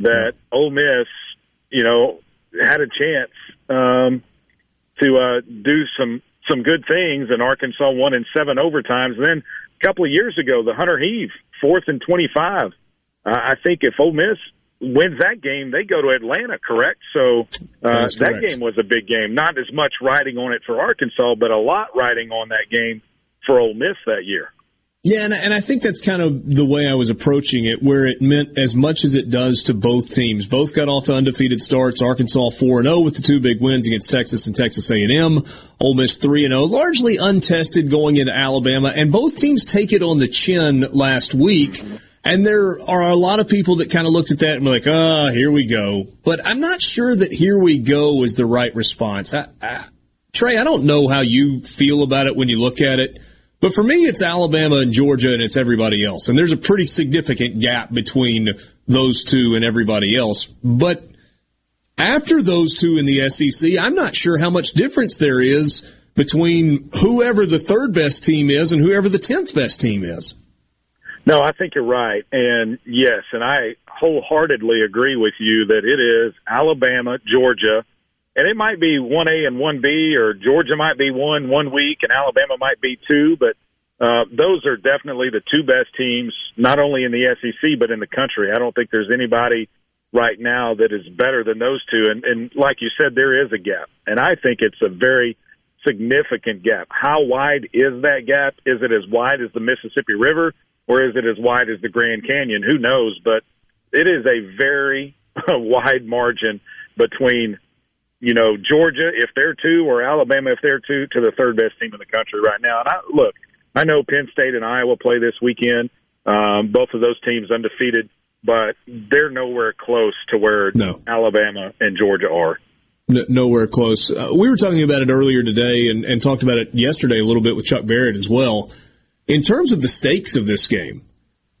that Ole Miss, you know, had a chance um, to uh, do some some good things, and Arkansas won in seven overtimes. And then a couple of years ago, the Hunter Heave fourth and 25. Uh, I think if Ole Miss wins that game, they go to Atlanta, correct? So uh, That's that game was a big game. Not as much riding on it for Arkansas, but a lot riding on that game for Ole Miss that year. Yeah, and, and I think that's kind of the way I was approaching it, where it meant as much as it does to both teams. Both got off to undefeated starts. Arkansas four and zero with the two big wins against Texas and Texas A and M. Ole Miss three and zero, largely untested going into Alabama, and both teams take it on the chin last week. And there are a lot of people that kind of looked at that and were like, "Ah, here we go." But I'm not sure that "here we go" is the right response. I, I, Trey, I don't know how you feel about it when you look at it. But for me, it's Alabama and Georgia, and it's everybody else. And there's a pretty significant gap between those two and everybody else. But after those two in the SEC, I'm not sure how much difference there is between whoever the third best team is and whoever the 10th best team is. No, I think you're right. And yes, and I wholeheartedly agree with you that it is Alabama, Georgia, and it might be 1A and 1B, or Georgia might be one one week and Alabama might be two, but uh, those are definitely the two best teams, not only in the SEC, but in the country. I don't think there's anybody right now that is better than those two. And, and like you said, there is a gap. And I think it's a very significant gap. How wide is that gap? Is it as wide as the Mississippi River or is it as wide as the Grand Canyon? Who knows? But it is a very [laughs] wide margin between, you know, Georgia if they're two or Alabama if they're two to the third best team in the country right now. And I look, I know Penn State and Iowa play this weekend. Um, both of those teams undefeated, but they're nowhere close to where no. Alabama and Georgia are. nowhere close. Uh, we were talking about it earlier today and, and talked about it yesterday a little bit with Chuck Barrett as well. In terms of the stakes of this game,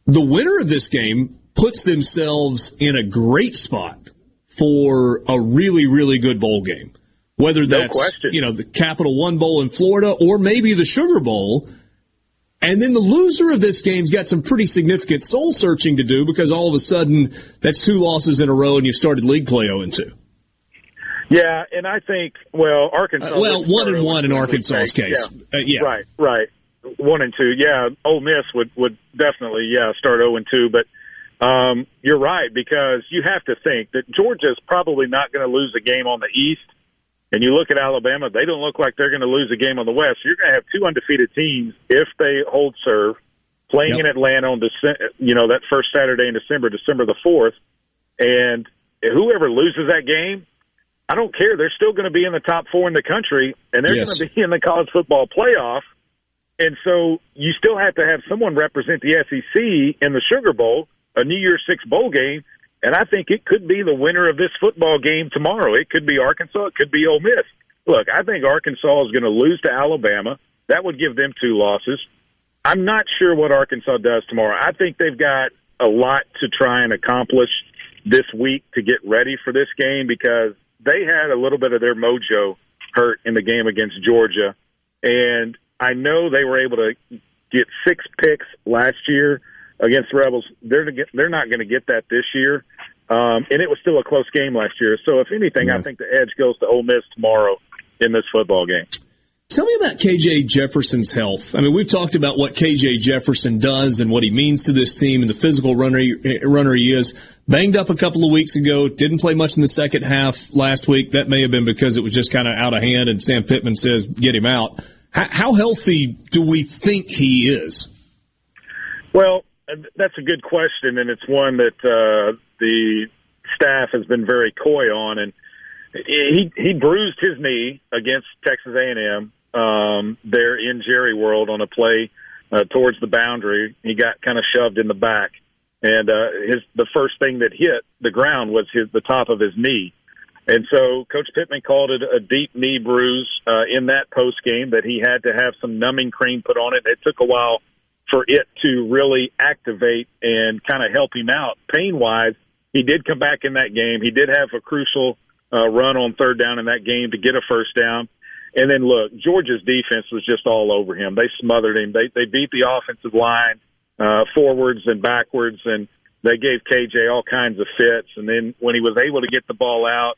the winner of this game puts themselves in a great spot for a really, really good bowl game. Whether that's, no you know, the Capital One Bowl in Florida or maybe the Sugar Bowl and then the loser of this game's got some pretty significant soul searching to do because all of a sudden that's two losses in a row and you've started league play 0 2. Yeah, and I think well Arkansas. Uh, well, one and one in Arkansas's case. Yeah. Uh, yeah. right, right, one and two. Yeah, Ole Miss would would definitely yeah start zero and two, but um, you're right because you have to think that Georgia's probably not going to lose a game on the East and you look at Alabama, they don't look like they're going to lose a game on the West. You're going to have two undefeated teams if they hold serve playing yep. in Atlanta on December, you know, that first Saturday in December, December the 4th. And whoever loses that game, I don't care. They're still going to be in the top four in the country, and they're yes. going to be in the college football playoff. And so you still have to have someone represent the SEC in the Sugar Bowl, a New Year's Six bowl game, and I think it could be the winner of this football game tomorrow. It could be Arkansas. It could be Ole Miss. Look, I think Arkansas is going to lose to Alabama. That would give them two losses. I'm not sure what Arkansas does tomorrow. I think they've got a lot to try and accomplish this week to get ready for this game because they had a little bit of their mojo hurt in the game against Georgia. And I know they were able to get six picks last year against the Rebels. They're they're not going to get that this year, um, and it was still a close game last year. So if anything, yeah. I think the edge goes to Ole Miss tomorrow in this football game. Tell me about KJ Jefferson's health. I mean, we've talked about what KJ Jefferson does and what he means to this team and the physical runner runner he is. Banged up a couple of weeks ago, didn't play much in the second half last week. That may have been because it was just kind of out of hand, and Sam Pittman says, "Get him out." How, how healthy do we think he is? Well, that's a good question, and it's one that uh, the staff has been very coy on. And he he bruised his knee against Texas A&M um, there in Jerry World on a play uh, towards the boundary. He got kind of shoved in the back, and uh, his the first thing that hit the ground was his the top of his knee. And so Coach Pittman called it a deep knee bruise uh, in that post game that he had to have some numbing cream put on it. It took a while for it to really activate and kind of help him out pain wise. He did come back in that game. He did have a crucial uh, run on third down in that game to get a first down. And then look, Georgia's defense was just all over him. They smothered him. They they beat the offensive line uh, forwards and backwards, and they gave KJ all kinds of fits. And then when he was able to get the ball out,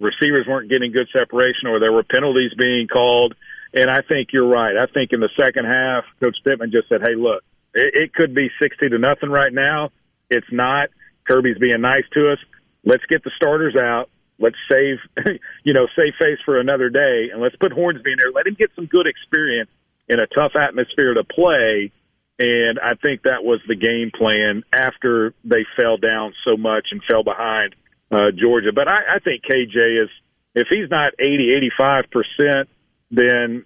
receivers weren't getting good separation, or there were penalties being called. And I think you're right. I think in the second half, Coach Pittman just said, "Hey, look, it, it could be sixty to nothing right now. It's not. Kirby's being nice to us. Let's get the starters out. Let's save, [laughs] you know, save face for another day, and let's put Hornsby in there. Let him get some good experience in a tough atmosphere to play." And I think that was the game plan after they fell down so much and fell behind uh, Georgia. But I, I think KJ is, if he's not 80, 85 percent then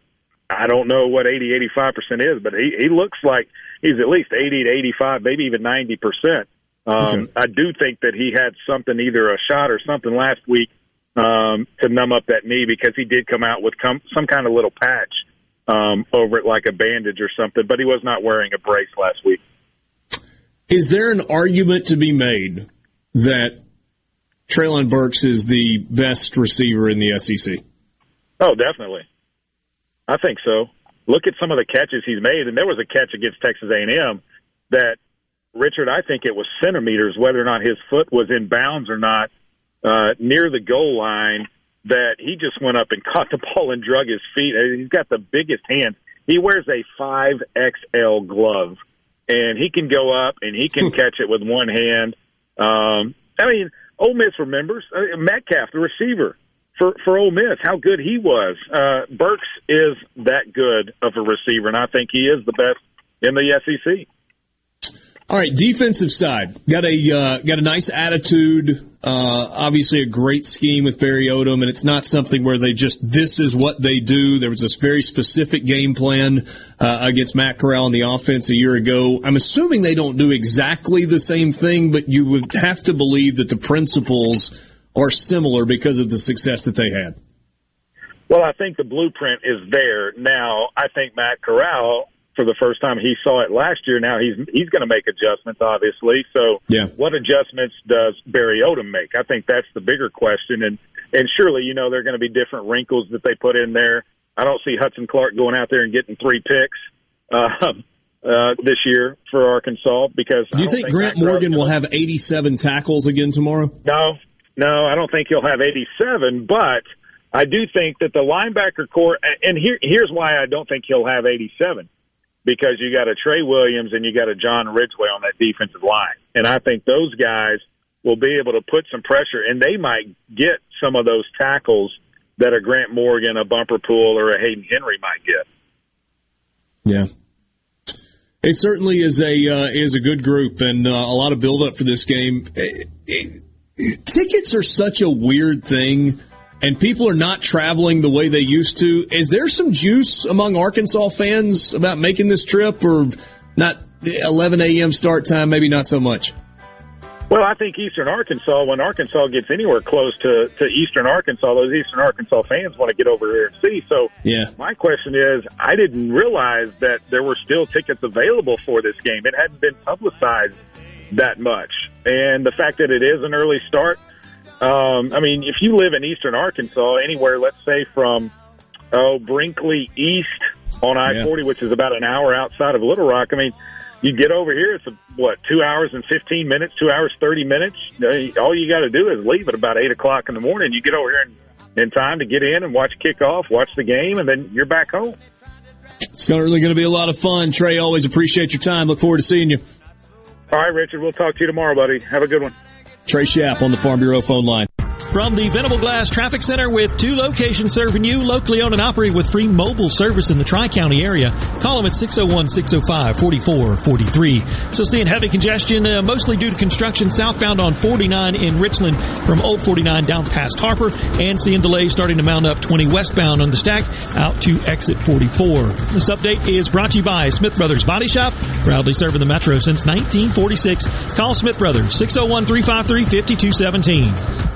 I don't know what 80, 85 percent is, but he, he looks like he's at least 80 to 85, maybe even 90 percent. Um, I do think that he had something, either a shot or something last week um, to numb up that knee because he did come out with com- some kind of little patch um, over it, like a bandage or something. But he was not wearing a brace last week. Is there an argument to be made that Treylon Burks is the best receiver in the SEC. Oh, definitely. I think so. Look at some of the catches he's made, and there was a catch against Texas A&M that Richard, I think it was centimeters, whether or not his foot was in bounds or not, uh, near the goal line. That he just went up and caught the [laughs] ball and drug his feet. He's got the biggest hands. He wears a five XL glove, and he can go up and he can catch it with one hand. Um, I mean, Ole Miss remembers uh, Metcalf, the receiver for for Ole Miss, how good he was. Uh, Burks is that good of a receiver, and I think he is the best in the SEC. All right, defensive side got a uh, got a nice attitude. Uh, obviously, a great scheme with Barry Odom, and it's not something where they just this is what they do. There was this very specific game plan uh, against Matt Corral on the offense a year ago. I'm assuming they don't do exactly the same thing, but you would have to believe that the principles are similar because of the success that they had. Well, I think the blueprint is there now. I think Matt Corral for the first time. He saw it last year. Now he's he's going to make adjustments, obviously. So, yeah. what adjustments does Barry Odom make? I think that's the bigger question. And and surely, you know, there are going to be different wrinkles that they put in there. I don't see Hudson Clark going out there and getting three picks uh, [laughs] uh, this year for Arkansas because. Do you think, think, Grant Morgan will have 87 tackles again tomorrow? No, no, I don't think he'll have 87, but. I do think that the linebacker corps, and here, here's why I don't think he'll have 87 because you got a Trey Williams and you got a John Ridgeway on that defensive line. And I think those guys will be able to put some pressure and they might get some of those tackles that a Grant Morgan, a Bumper Pool, or a Hayden Henry might get. Yeah. It certainly is a uh, is a good group and uh, a lot of build up for this game. It, it, tickets are such a weird thing and people are not traveling the way they used to. Is there some juice among Arkansas fans about making this trip, or not? 11 a.m. start time, maybe not so much. Well, I think Eastern Arkansas, when Arkansas gets anywhere close to, to Eastern Arkansas, those Eastern Arkansas fans want to get over here and see. So, yeah. my question is, I didn't realize that there were still tickets available for this game. It hadn't been publicized that much, and the fact that it is an early start um, I mean, if you live in eastern Arkansas, anywhere, let's say from oh Brinkley East on I forty, yeah. which is about an hour outside of Little Rock. I mean, you get over here, it's a, what two hours and fifteen minutes, two hours thirty minutes. All you got to do is leave at about eight o'clock in the morning. You get over here in, in time to get in and watch kickoff, watch the game, and then you're back home. It's certainly going to be a lot of fun. Trey, always appreciate your time. Look forward to seeing you. All right, Richard. We'll talk to you tomorrow, buddy. Have a good one. Trey Schaap on the Farm Bureau phone line. From the Venable Glass Traffic Center with two locations serving you, locally owned and operated with free mobile service in the Tri-County area. Call them at 601-605-4443. So seeing heavy congestion, uh, mostly due to construction southbound on 49 in Richland from Old 49 down past Harper, and seeing delays starting to mount up 20 westbound on the stack out to exit 44. This update is brought to you by Smith Brothers Body Shop, proudly serving the Metro since 1946. Call Smith Brothers 601-353-5217.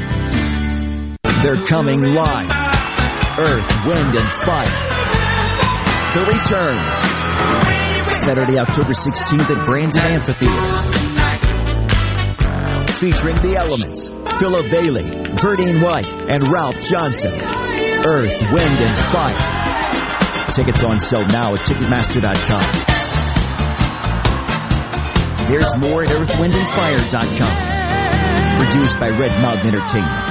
They're coming live. Earth, Wind, and Fire. The Return. Saturday, October 16th at Brandon Amphitheater. Featuring the elements, Philip Bailey, Verdine White, and Ralph Johnson. Earth, Wind, and Fire. Tickets on sale now at Ticketmaster.com. There's more at earthwindandfire.com. Produced by Red Mountain Entertainment.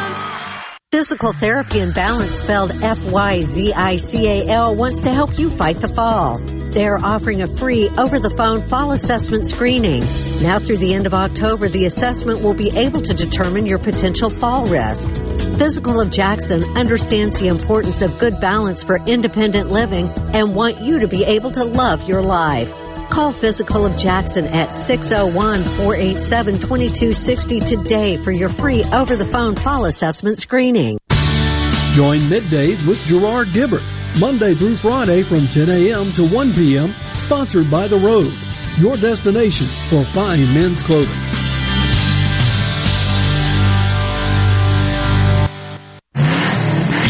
Fyzical Therapy and Balance, spelled F-Y-Z-I-C-A-L, wants to help you fight the fall. They are offering a free over-the-phone fall assessment screening. Now through the end of October, the assessment will be able to determine your potential fall risk. Fyzical of Jackson understands the importance of good balance for independent living and want you to be able to love your life. Call Fyzical of Jackson at 601-487-2260 today for your free over-the-phone fall assessment screening. Join middays with Gerard Gibert, Monday through Friday from 10 a.m. to 1 p.m., sponsored by The Road, your destination for fine men's clothing.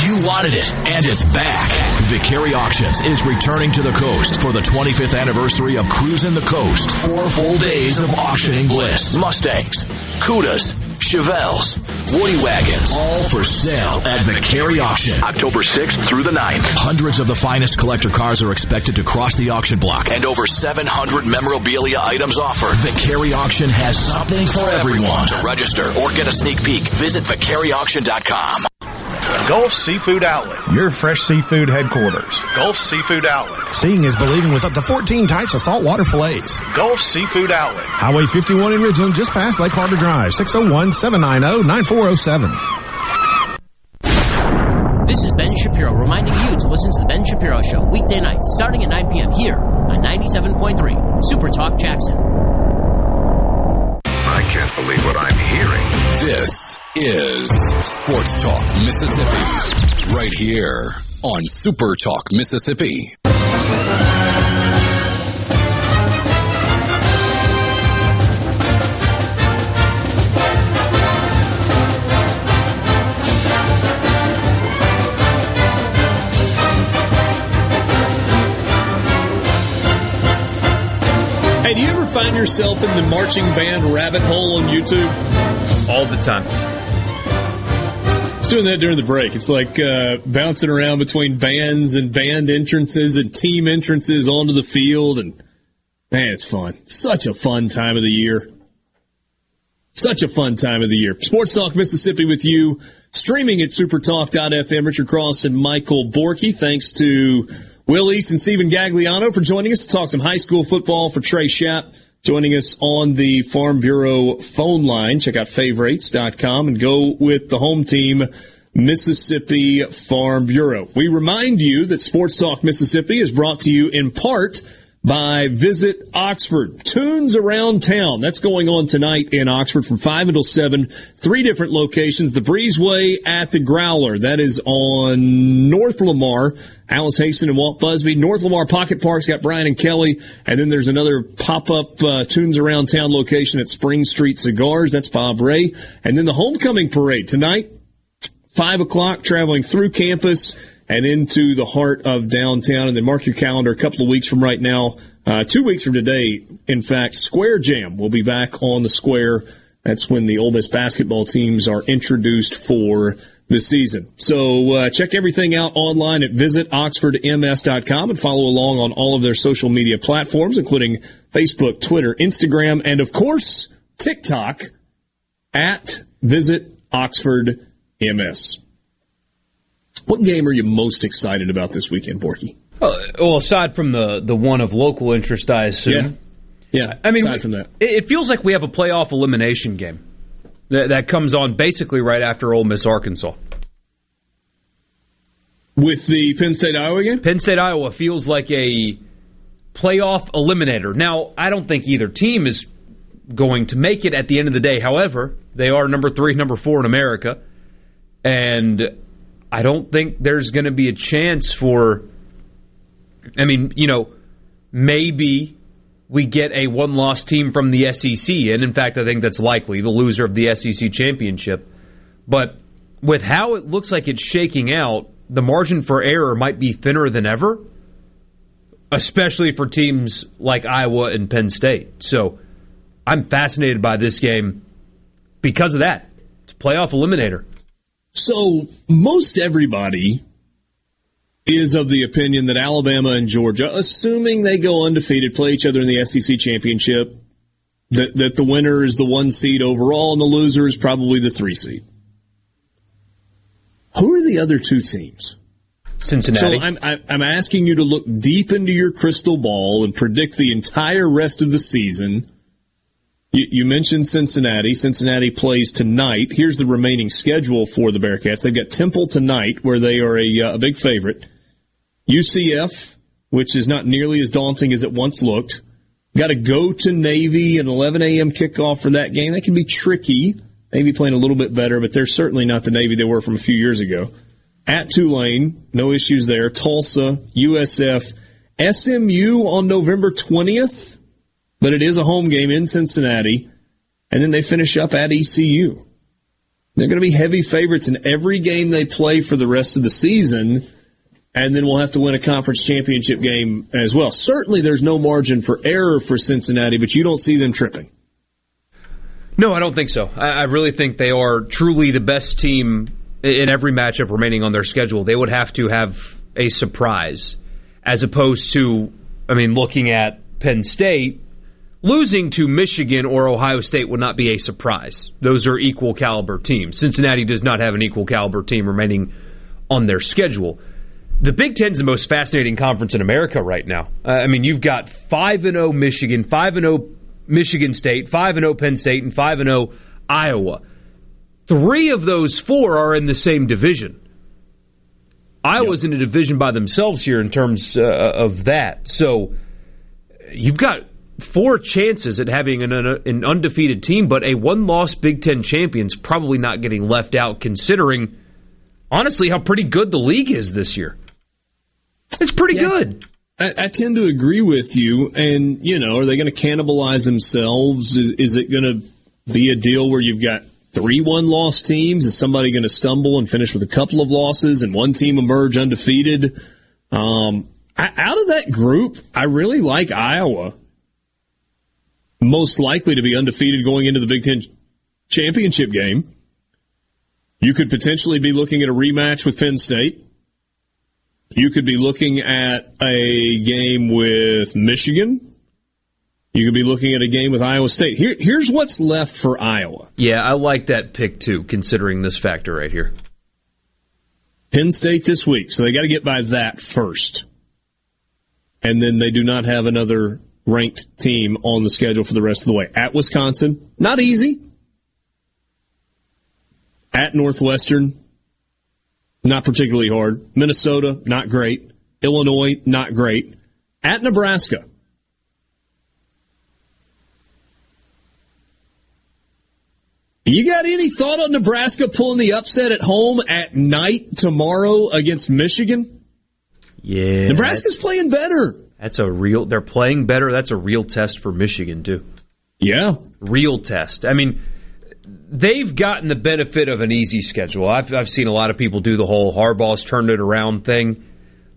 You wanted it, and it's back. Vicari Auctions is returning to the coast for the 25th anniversary of Cruising the Coast. Four full days of auctioning bliss. Mustangs, Cudas, Chevelles, Woody Wagons, all for sale at Vicari Auction. October 6th through the 9th. Hundreds of the finest collector cars are expected to cross the auction block and over 700 memorabilia items offered. Vicari Auction has something for everyone. To register or get a sneak peek, visit VicariAuction.com. Gulf Seafood Outlet, your fresh seafood headquarters. Gulf Seafood Outlet. Seeing is believing with up to 14 types of saltwater fillets. Gulf Seafood Outlet. Highway 51 in Ridgeland, just past Lake Harbor Drive, 601-790-9407. This is Ben Shapiro reminding you to listen to The Ben Shapiro Show weekday nights starting at 9 p.m. here on 97.3 Super Talk Jackson. Can't believe what I'm hearing. This is Sports Talk Mississippi. Right here on Super Talk Mississippi. Find yourself in the marching band rabbit hole on YouTube? All the time. I was doing that during the break. It's like uh, bouncing around between bands and band entrances and team entrances onto the field, and man, it's fun. Such a fun time of the year. Such a fun time of the year. Sports Talk Mississippi with you, streaming at supertalk.fm. Richard Cross and Michael Borky. Thanks to Will East and Stephen Gagliano for joining us to talk some high school football for Trey Schaap. Joining us on the Farm Bureau phone line. Check out favorites.com and go with the home team, Mississippi Farm Bureau. We remind you that Sports Talk Mississippi is brought to you in part by Visit Oxford. Tunes around town. That's going on tonight in Oxford from 5 until 7. Three different locations. The Breezeway at the Growler. That is on North Lamar. Alice Haston and Walt Busby. North Lamar Pocket Park's got Brian and Kelly. And then there's another pop-up uh, Tunes Around Town location at Spring Street Cigars. That's Bob Ray. And then the Homecoming Parade tonight, 5 o'clock, traveling through campus and into the heart of downtown. And then mark your calendar a couple of weeks from right now, uh, two weeks from today, in fact, Square Jam will be back on the square. That's when the Ole Miss basketball teams are introduced for the season. So uh, check everything out online at visitoxfordms.com and follow along on all of their social media platforms, including Facebook, Twitter, Instagram, and of course, TikTok at Visit Oxford MS. What game are you most excited about this weekend, Borky? Well, well, aside from the the one of local interest, I assume. Yeah. Yeah. I mean, aside from that, it, it feels like we have a playoff elimination game that, that comes on basically right after Ole Miss Arkansas. With the Penn State Iowa game? Penn State Iowa feels like a playoff eliminator. Now, I don't think either team is going to make it at the end of the day. However, they are number three, number four in America. And I don't think there's going to be a chance for. I mean, you know, maybe we get a one loss team from the SEC. And in fact, I think that's likely the loser of the SEC championship. But with how it looks like it's shaking out, the margin for error might be thinner than ever, especially for teams like Iowa and Penn State. So I'm fascinated by this game because of that. It's a playoff eliminator. So most everybody is of the opinion that Alabama and Georgia, assuming they go undefeated, play each other in the SEC championship, that, that the winner is the one seed overall and the loser is probably the three seed. Who are the other two teams? Cincinnati. So I'm, I'm asking you to look deep into your crystal ball and predict the entire rest of the season. You, you mentioned Cincinnati. Cincinnati plays tonight. Here's the remaining schedule for the Bearcats. They've got Temple tonight, where they are a, uh, a big favorite. UCF, which is not nearly as daunting as it once looked. Got to go to Navy, an 11 a.m. kickoff for that game. That can be tricky. Maybe playing a little bit better, but they're certainly not the Navy they were from a few years ago. At Tulane, no issues there. Tulsa, USF, SMU on November 20th, but it is a home game in Cincinnati. And then they finish up at ECU. They're going to be heavy favorites in every game they play for the rest of the season. And then we'll have to win a conference championship game as well. Certainly there's no margin for error for Cincinnati, but you don't see them tripping. No, I don't think so. I, really think they are truly the best team in every matchup remaining on their schedule. They would have to have a surprise as opposed to, I mean, looking at Penn State, losing to Michigan or Ohio State would not be a surprise. Those are equal caliber teams. Cincinnati does not have an equal caliber team remaining on their schedule. The Big Ten is the most fascinating conference in America right now. Uh, I mean, you've got 5 and 0 Michigan, 5 and 0 Michigan State, 5 and 0 Penn State, and 5 and 0 Iowa. Three of those four are in the same division. Iowa's yep. in a division by themselves here in terms uh, of that. So you've got four chances at having an, an undefeated team, but a one loss Big Ten champion's probably not getting left out considering, honestly, how pretty good the league is this year. It's pretty yeah. good. I, I, tend to agree with you. And, you know, are they going to cannibalize themselves? Is, is it going to be a deal where you've got three one loss teams? Is somebody going to stumble and finish with a couple of losses and one team emerge undefeated? Um, I, out of that group, I really like Iowa. Most likely to be undefeated going into the Big Ten championship game. You could potentially be looking at a rematch with Penn State. You could be looking at a game with Michigan. You could be looking at a game with Iowa State. Here, here's what's left for Iowa. Yeah, I like that pick too, considering this factor right here. Penn State this week, so they got to get by that first. And then they do not have another ranked team on the schedule for the rest of the way. At Wisconsin, not easy. At Northwestern, not particularly hard. Minnesota, not great. Illinois, not great. At Nebraska, You got any thought on Nebraska pulling the upset at home at night tomorrow against Michigan? Yeah. Nebraska's playing better. That's a real they're playing better. That's a real test for Michigan too. Yeah. Real test. I mean, they've gotten the benefit of an easy schedule. I've I've seen a lot of people do the whole Harbaugh's turned it around thing.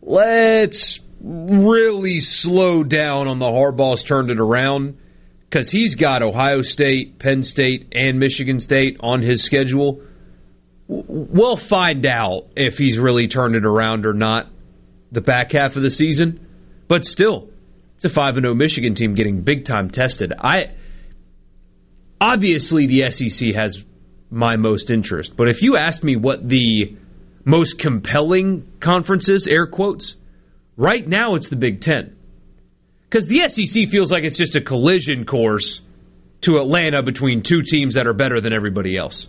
Let's really slow down on the Harbaugh's turned it around because he's got Ohio State, Penn State, and Michigan State on his schedule. We'll find out if he's really turned it around or not the back half of the season. But still, it's a 5 0 Michigan team getting big time tested. I Obviously, the SEC has my most interest. But if you asked me what the most compelling conferences, air quotes, right now it's the Big Ten because the SEC feels like it's just a collision course to Atlanta between two teams that are better than everybody else.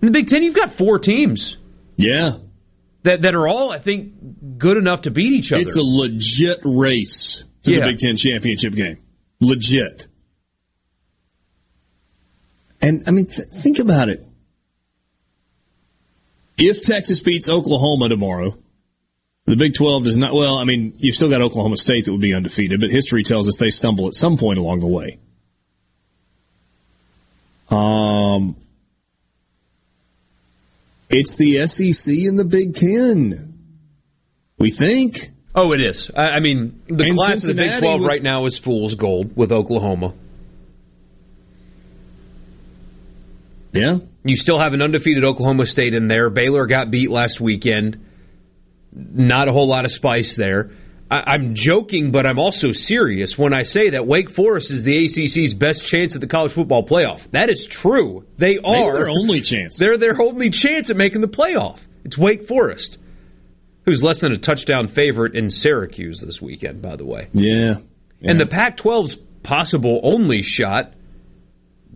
In the Big Ten, you've got four teams. Yeah. That, that are all, I think, good enough to beat each other. It's a legit race to yeah. the Big Ten championship game. Legit. And, I mean, th- think about it. If Texas beats Oklahoma tomorrow, the Big 12 does not, well, I mean, you've still got Oklahoma State that would be undefeated, but history tells us they stumble at some point along the way. Um, it's the SEC and the Big Ten. We think. Oh, it is. I, I mean, the and class Cincinnati of the Big 12 right now is fool's gold with Oklahoma. Yeah. You still have an undefeated Oklahoma State in there. Baylor got beat last weekend. Not a whole lot of spice there. I, am joking, but I'm also serious when I say that Wake Forest is the ACC's best chance at the college football playoff. That is true. They are their only chance. They're their only chance at making the playoff. It's Wake Forest, who's less than a touchdown favorite in Syracuse this weekend, by the way. Yeah. yeah. And the Pac-12's possible only shot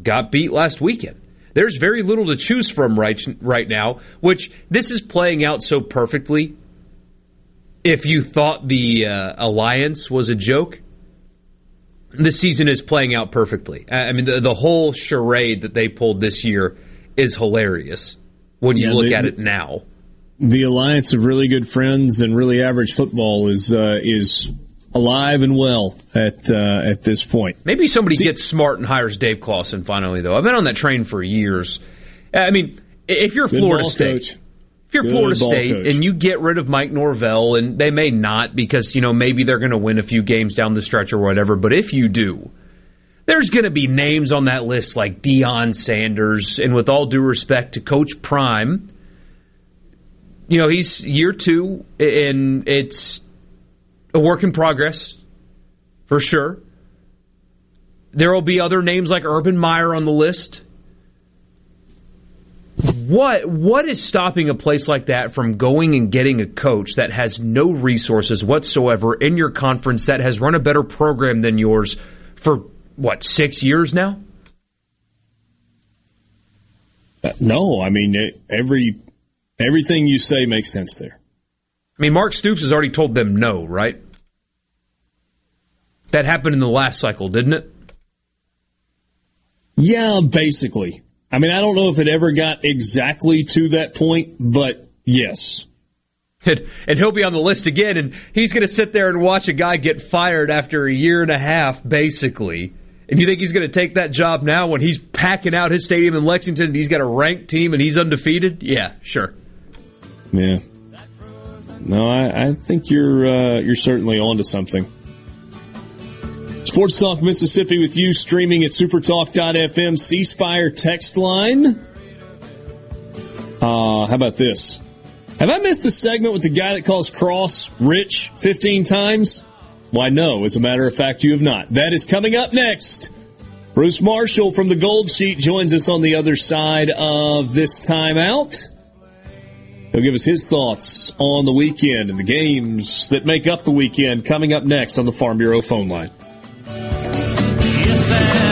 got beat last weekend. There's very little to choose from right right now, which this is playing out so perfectly if you thought the uh, alliance was a joke, this season is playing out perfectly. I mean, the, the whole charade that they pulled this year is hilarious when you Yeah, look they- at it now. the alliance of really good friends and really average football is uh, is alive and well at uh, at this point. Maybe somebody gets smart and hires Dave Clawson finally, though. I've been on that train for years. I mean, if you're Florida State, coach. If you're Good Florida State coach. and you get rid of Mike Norvell, and they may not because you know maybe they're going to win a few games down the stretch or whatever. But if you do, there's going to be names on that list like Deion Sanders, and with all due respect to Coach Prime, you know he's year two, and it's a work in progress for sure. There will be other names like Urban Meyer on the list. What what is stopping a place like that from going and getting a coach that has no resources whatsoever in your conference that has run a better program than yours for what six years now? Uh, no, I mean it, every everything you say makes sense there. I mean, Mark Stoops has already told them no, right? That happened in the last cycle, didn't it? Yeah, basically. I mean, I don't know if it ever got exactly to that point, but yes. And, and he'll be on the list again, and he's going to sit there and watch a guy get fired after a year and a half, basically. And you think he's going to take that job now when he's packing out his stadium in Lexington and he's got a ranked team and he's undefeated? Yeah, sure. Yeah. No, I, I think you're uh, you're certainly onto something. Sports Talk Mississippi with you streaming at supertalk.fm C Spire text line. Uh, how about this? Have I missed the segment with the guy that calls Cross rich 15 times? Why, no. As a matter of fact, you have not. That is coming up next. Bruce Marshall from the Gold Sheet joins us on the other side of this timeout. He'll give us his thoughts on the weekend and the games that make up the weekend coming up next on the Farm Bureau phone line. Some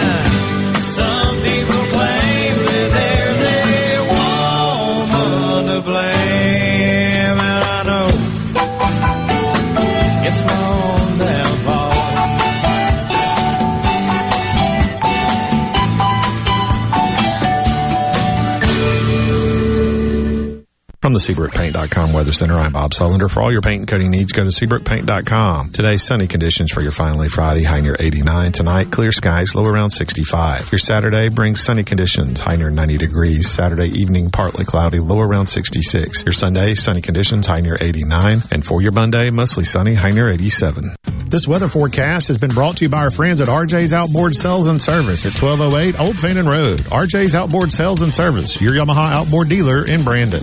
From the SeabrookPaint.com Weather Center, I'm Bob Sullender. For all your paint and coating needs, go to SeabrookPaint.com. Today, sunny conditions for your finally Friday, high near 89. Tonight, clear skies, low around 65. Your Saturday brings sunny conditions, high near 90 degrees. Saturday evening, partly cloudy, low around 66. Your Sunday, sunny conditions, high near 89. And for your Monday, mostly sunny, high near 87. This weather forecast has been brought to you by our friends at RJ's Outboard Sales and Service at 1208 Old Fannin Road. RJ's Outboard Sales and Service, your Yamaha outboard dealer in Brandon.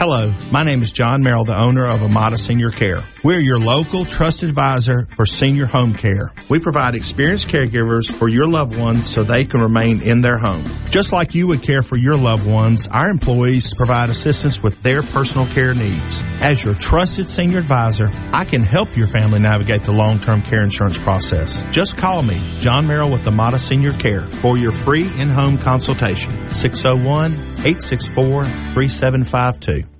Hello, my name is John Merrill, the owner of Amada Senior Care. We're your local trusted advisor for senior home care. We provide experienced caregivers for your loved ones so they can remain in their home. Just like you would care for your loved ones, our employees provide assistance with their personal care needs. As your trusted senior advisor, I can help your family navigate the long-term care insurance process. Just call me, John Merrill with Amada Senior Care, for your free in-home consultation. 601 864 3752.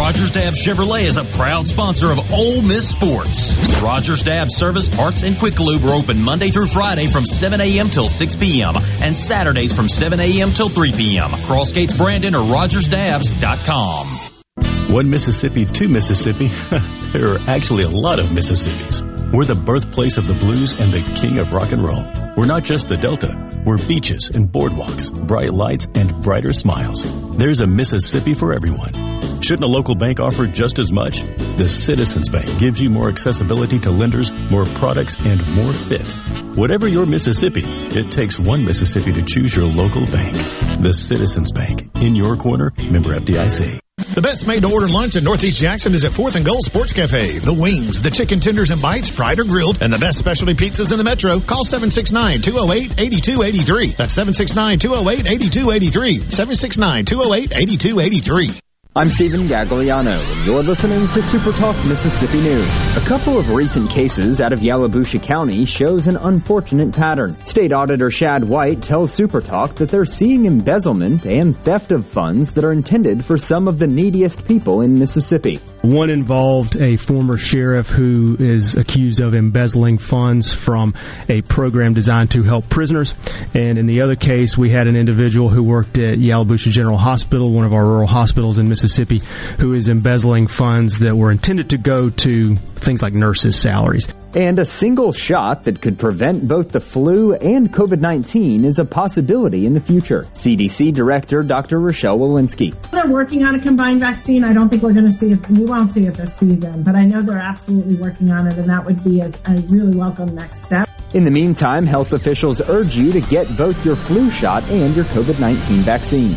Rogers-Dabbs Chevrolet is a proud sponsor of Ole Miss Sports. Rogers-Dabbs Service, Parts, and Quick Lube are open Monday through Friday from 7 a.m. till 6 p.m. and Saturdays from 7 a.m. till 3 p.m. Cross Gates Brandon or RogersDabbs.com. One Mississippi, two Mississippi. [laughs] there are actually a lot of Mississippis. We're the birthplace of the blues and the king of rock and roll. We're not just the Delta. We're beaches and boardwalks, bright lights and brighter smiles. There's a Mississippi for everyone. Shouldn't a local bank offer just as much? The Citizens Bank gives you more accessibility to lenders, more products, and more fit. Whatever your Mississippi, it takes one Mississippi to choose your local bank. The Citizens Bank. In your corner, member FDIC. The best made to order lunch in Northeast Jackson is at 4th and Gold Sports Cafe. The wings, the chicken tenders and bites, fried or grilled, and the best specialty pizzas in the metro. Call 769-208-8283. That's 769-208-8283. 769-208-8283. I'm Stephen Gagliano, and you're listening to Super Talk Mississippi News. A couple of recent cases out of Yalobusha County shows an unfortunate pattern. State Auditor Shad White tells Super Talk that they're seeing embezzlement and theft of funds that are intended for some of the neediest people in Mississippi. One involved a former sheriff who is accused of embezzling funds from a program designed to help prisoners. And in the other case, we had an individual who worked at Yalobusha General Hospital, one of our rural hospitals in Mississippi, who is embezzling funds that were intended to go to things like nurses' salaries. And a single shot that could prevent both the flu and COVID-19 is a possibility in the future. CDC Director Dr. Rochelle Walensky. They're working on a combined vaccine. I don't think we're going to see it. We won't see it this season, but I know they're absolutely working on it, and that would be a, a really welcome next step. In the meantime, health officials urge you to get both your flu shot and your COVID-19 vaccine.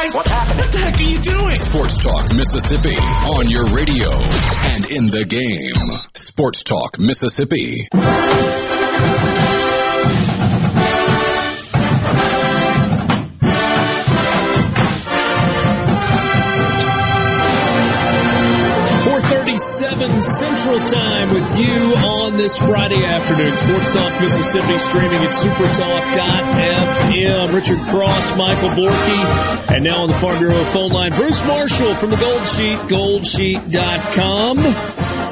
Guys, what happened? What the heck are you doing? Sports Talk Mississippi on your radio and in the game. Sports Talk Mississippi. Central Time with you on this Friday afternoon. Sports Talk Mississippi streaming at supertalk.fm. Richard Cross, Michael Borky, and now on the Farm Bureau phone line, Bruce Marshall from the Gold Sheet, goldsheet.com.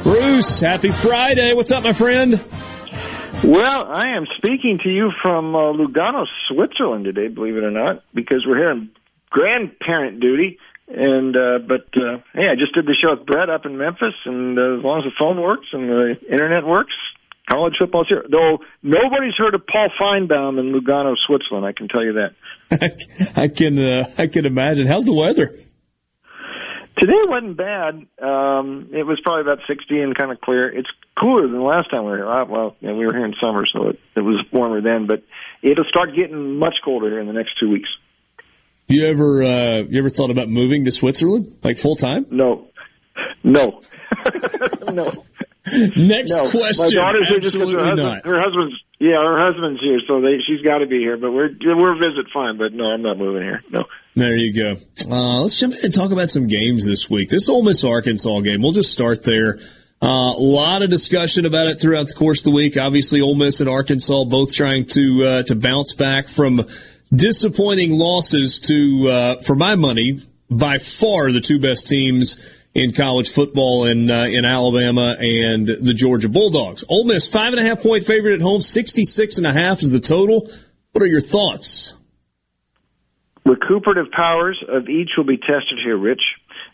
Bruce, happy Friday. What's up, my friend? Well, I am speaking to you from uh, Lugano, Switzerland today, believe it or not, because we're here on grandparent duty. And uh, but uh, hey, I just did the show with Brett up in Memphis, and uh, as long as the phone works and the internet works, college football's here. Though nobody's heard of Paul Finebaum in Lugano, Switzerland. I can tell you that. [laughs] I can uh, I can imagine. How's the weather? Today wasn't bad. Um, it was probably about 60 and kind of clear. It's cooler than the last time we were here. Uh, well, you know, we were here in summer, so it, it was warmer then. But it'll start getting much colder here in the next two weeks. You ever uh, you ever thought about moving to Switzerland, like full time? No, no, [laughs] no. Next no. question. My daughter's here just Absolutely her, husband, her husband's yeah, her husband's here, so they, she's got to be here. But we're we're visit fine, but no, I'm not moving here. No. There you go. Uh, let's jump in and talk about some games this week. This Ole Miss Arkansas game. We'll just start there. A uh, lot of discussion about it throughout the course of the week. Obviously, Ole Miss and Arkansas both trying to uh, to bounce back from disappointing losses to, uh, for my money, by far the two best teams in college football in uh, in Alabama and the Georgia Bulldogs. Ole Miss five and a half point favorite at home, sixty six and a half is the total. What are your thoughts? Recuperative powers of each will be tested here, Rich.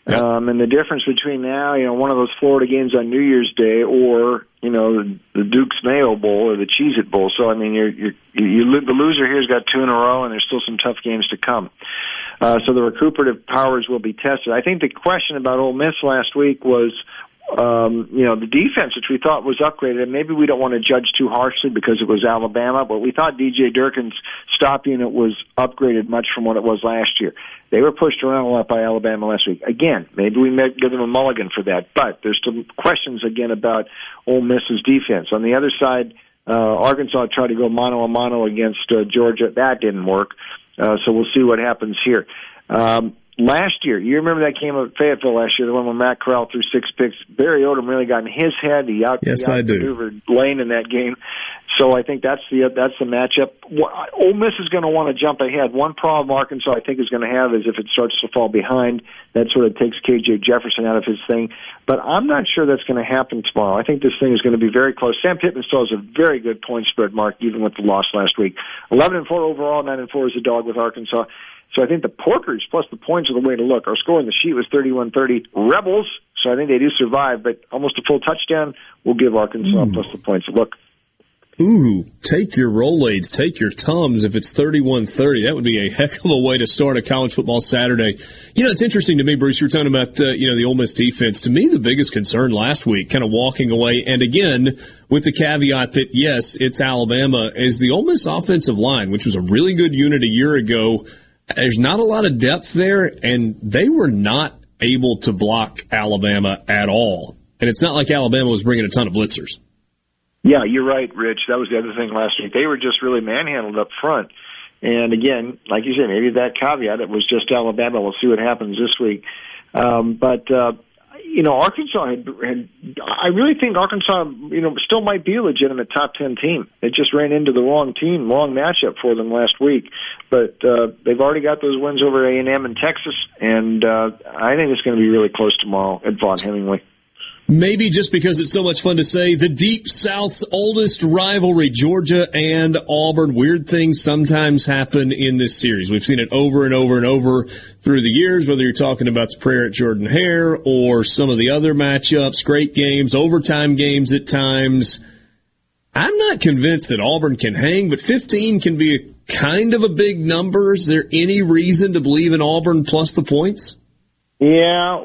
Yep. Um, and the difference between now, you know, one of those Florida games on New Year's Day, or you know, the, the Duke's Mayo Bowl or the Cheez It Bowl. So I mean, you're, you're you the loser here's got two in a row, and there's still some tough games to come. Uh, so the recuperative powers will be tested. I think the question about Ole Miss last week was um, you know, the defense, which we thought was upgraded, and maybe we don't want to judge too harshly because it was Alabama, but we thought DJ Durkin's stop unit was upgraded much from what it was last year. They were pushed around a lot by Alabama last week. Again, maybe we may give them a mulligan for that, but there's some questions again about Ole Miss's defense. On the other side, uh, Arkansas tried to go mano a mano against uh, Georgia. That didn't work. Uh, so we'll see what happens here. Um, last year, you remember that game at Fayetteville last year, the one where Matt Corral threw six picks. Barry Odom really got in his head. He out, yes, he out I do. Lane in that game. So I think that's the that's the matchup. Ole Miss is going to want to jump ahead. One problem Arkansas I think is going to have is if it starts to fall behind, that sort of takes KJ Jefferson out of his thing. But I'm not sure that's going to happen tomorrow. I think this thing is going to be very close. Sam Pittman still has a very good point spread mark, even with the loss last week. 11 and four overall, nine and four is a dog with Arkansas. So I think the Porkers plus the points are the way to look. Our score in the sheet was 31-30. Rebels, so I think they do survive, but almost a full touchdown will give Arkansas Ooh. plus the points. Look. Ooh, take your Rolaids, take your Tums. If it's 31-30, that would be a heck of a way to start a college football Saturday. You know, it's interesting to me, Bruce, you're talking about, uh, you know, the Ole Miss defense. To me, the biggest concern last week, kind of walking away, and again, with the caveat that, yes, it's Alabama, is the Ole Miss offensive line, which was a really good unit a year ago, there's not a lot of depth there, and they were not able to block Alabama at all. And it's not like Alabama was bringing a ton of blitzers. Yeah, you're right, Rich. That was the other thing last week. They were just really manhandled up front. And again, like you said, maybe that caveat, it was just Alabama. We'll see what happens this week. Um, but uh, you know, Arkansas had, had, I really think Arkansas, you know, still might be a legitimate top 10 team. It just ran into the wrong team, wrong matchup for them last week. But, uh, they've already got those wins over A&M and Texas, and, uh, I think it's going to be really close tomorrow at Vaught Hemingway. Maybe just because it's so much fun to say, the Deep South's oldest rivalry, Georgia and Auburn. Weird things sometimes happen in this series. We've seen it over and over and over through the years, whether you're talking about the prayer at Jordan Hare or some of the other matchups, great games, overtime games at times. I'm not convinced that Auburn can hang, but 15 can be a kind of a big number. Is there any reason to believe in Auburn plus the points? Yeah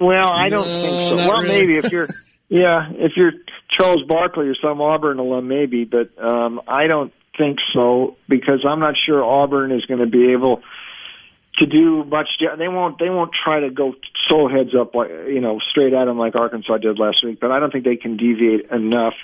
well, I don't no, think so. Well, really. maybe if you're, [laughs] yeah, if you're Charles Barkley or some Auburn alum, maybe, but um, I don't think so because I'm not sure Auburn is going to be able to do much. They won't. They won't try to go so heads up, like you know, straight at them like Arkansas did last week. But I don't think they can deviate enough.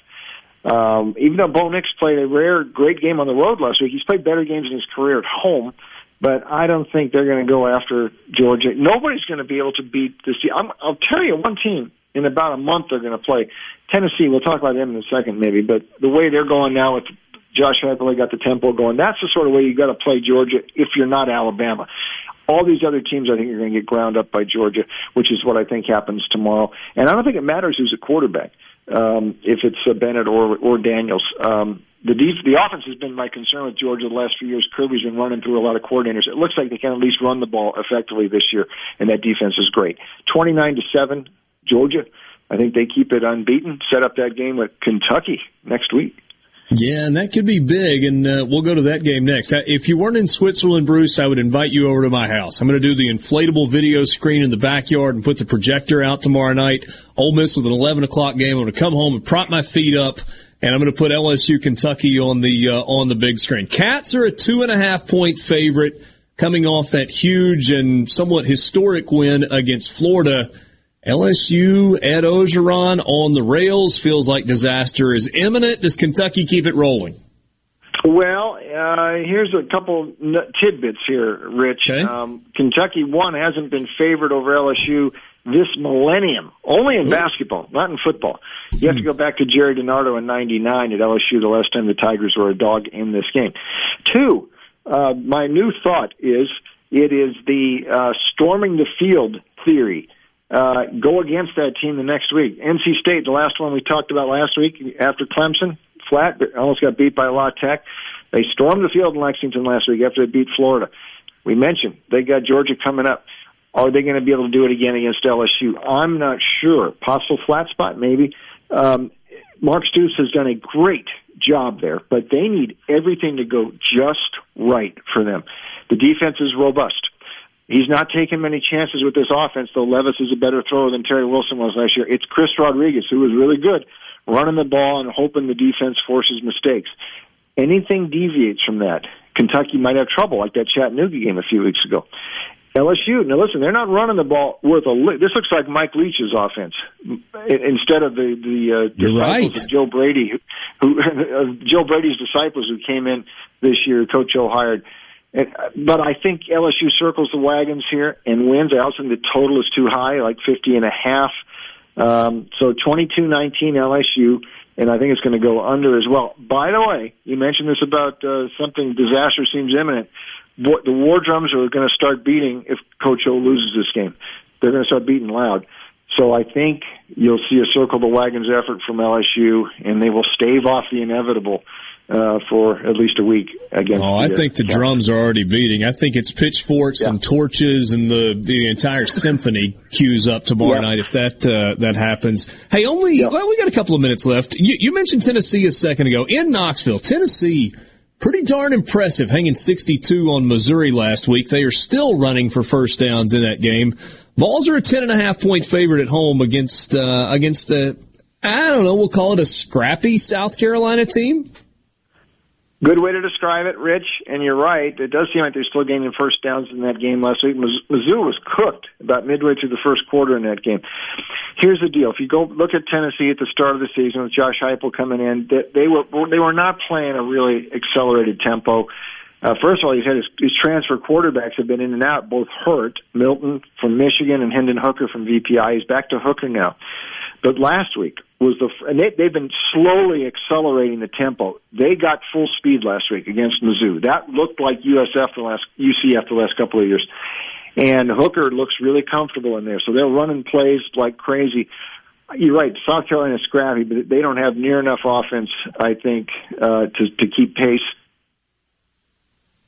Um, even though Bo Nix played a rare, great game on the road last week, he's played better games in his career at home but I don't think they're going to go after Georgia. Nobody's going to be able to beat this team. I'm, I'll tell you one team in about a month they're going to play. Tennessee, we'll talk about them in a second maybe, but the way they're going now with Josh Heupel got the tempo going, that's the sort of way you got to play Georgia if you're not Alabama. All these other teams, I think, are going to get ground up by Georgia, which is what I think happens tomorrow. And I don't think it matters who's a quarterback, um, if it's uh, Bennett or or Daniels. Um, the def- the offense has been my concern with Georgia the last few years. Kirby's been running through a lot of coordinators. It looks like they can at least run the ball effectively this year, and that defense is great. Twenty nine to seven, Georgia. I think they keep it unbeaten. Set up that game with Kentucky next week. Yeah, and that could be big, and uh, we'll go to that game next. Uh, if you weren't in Switzerland, Bruce, I would invite you over to my house. I'm going to do the inflatable video screen in the backyard and put the projector out tomorrow night. Ole Miss with an 11 o'clock game. I'm going to come home and prop my feet up and I'm going to put LSU Kentucky on the uh, on the big screen. Cats are a two and a half point favorite, coming off that huge and somewhat historic win against Florida. LSU Ed Orgeron on the rails feels like disaster is imminent. Does Kentucky keep it rolling? Well, uh, here's a couple tidbits here, Rich. Okay. Um, Kentucky one hasn't been favored over LSU this millennium, only in basketball, not in football. You have to go back to Gerry DiNardo in '99 at LSU, the last time the Tigers were a dog in this game. Two, uh, my new thought is it is the uh, storming the field theory uh, go against that team the next week. NC State, the last one we talked about last week after Clemson, flat, almost got beat by La Tech. They stormed the field in Lexington last week after they beat Florida. We mentioned they got Georgia coming up. Are they going to be able to do it again against LSU? I'm not sure. Possible flat spot, maybe. Um, Mark Stoops has done a great job there, but they need everything to go just right for them. The defense is robust. He's not taking many chances with this offense, though Levis is a better thrower than Terry Wilson was last year. It's Chris Rodriguez, who was really good, running the ball and hoping the defense forces mistakes. Anything deviates from that, Kentucky might have trouble, like that Chattanooga game a few weeks ago. LSU. Now listen, they're not running the ball worth a lick. This looks like Mike Leach's offense instead of the the uh, disciples right. of Joe Brady, who, who [laughs] Joe Brady's disciples who came in this year. Coach Joe hired. And, but I think LSU circles the wagons here and wins. I also think the total is too high, like fifty and a half. Um, so twenty-two nineteen LSU, and I think it's going to go under as well. By the way, you mentioned this about uh, something disaster seems imminent the war drums are going to start beating if Coach O loses this game. They're going to start beating loud. So I think you'll see a circle the wagons effort from LSU, and they will stave off the inevitable uh, for at least a week against. Oh, I the, think the uh, drums are already beating. I think it's pitchforks and torches and the the entire symphony cues up tomorrow Yeah. night if that uh, that happens. Hey, only well, we got a couple of minutes left. You, you mentioned Tennessee a second ago in Knoxville. Tennessee, pretty darn impressive, hanging 62 on Missouri last week. They are still running for first downs in that game. Vols are a ten and a half point favorite at home against uh, against a I don't know. We'll call it a scrappy South Carolina team. Good way to describe it, Rich. And you're right. It does seem like they're still gaining first downs in that game last week. Mizzou was cooked about midway through the first quarter in that game. Here's the deal: if you go look at Tennessee at the start of the season with Josh Heupel coming in, they, were they were not playing a really accelerated tempo. Uh, first of all, he's had his, his transfer quarterbacks have been in and out, both hurt. Milton from Michigan and Hendon Hooker from VPI. He's back to Hooker now. But last week was the and they, they've been slowly accelerating the tempo. They got full speed last week against Mizzou. That looked like USF the last UCF the last couple of years. And Hooker looks really comfortable in there, so they're running plays like crazy. You're right. South Carolina's scrappy, but they don't have near enough offense, I think, uh, to to keep pace.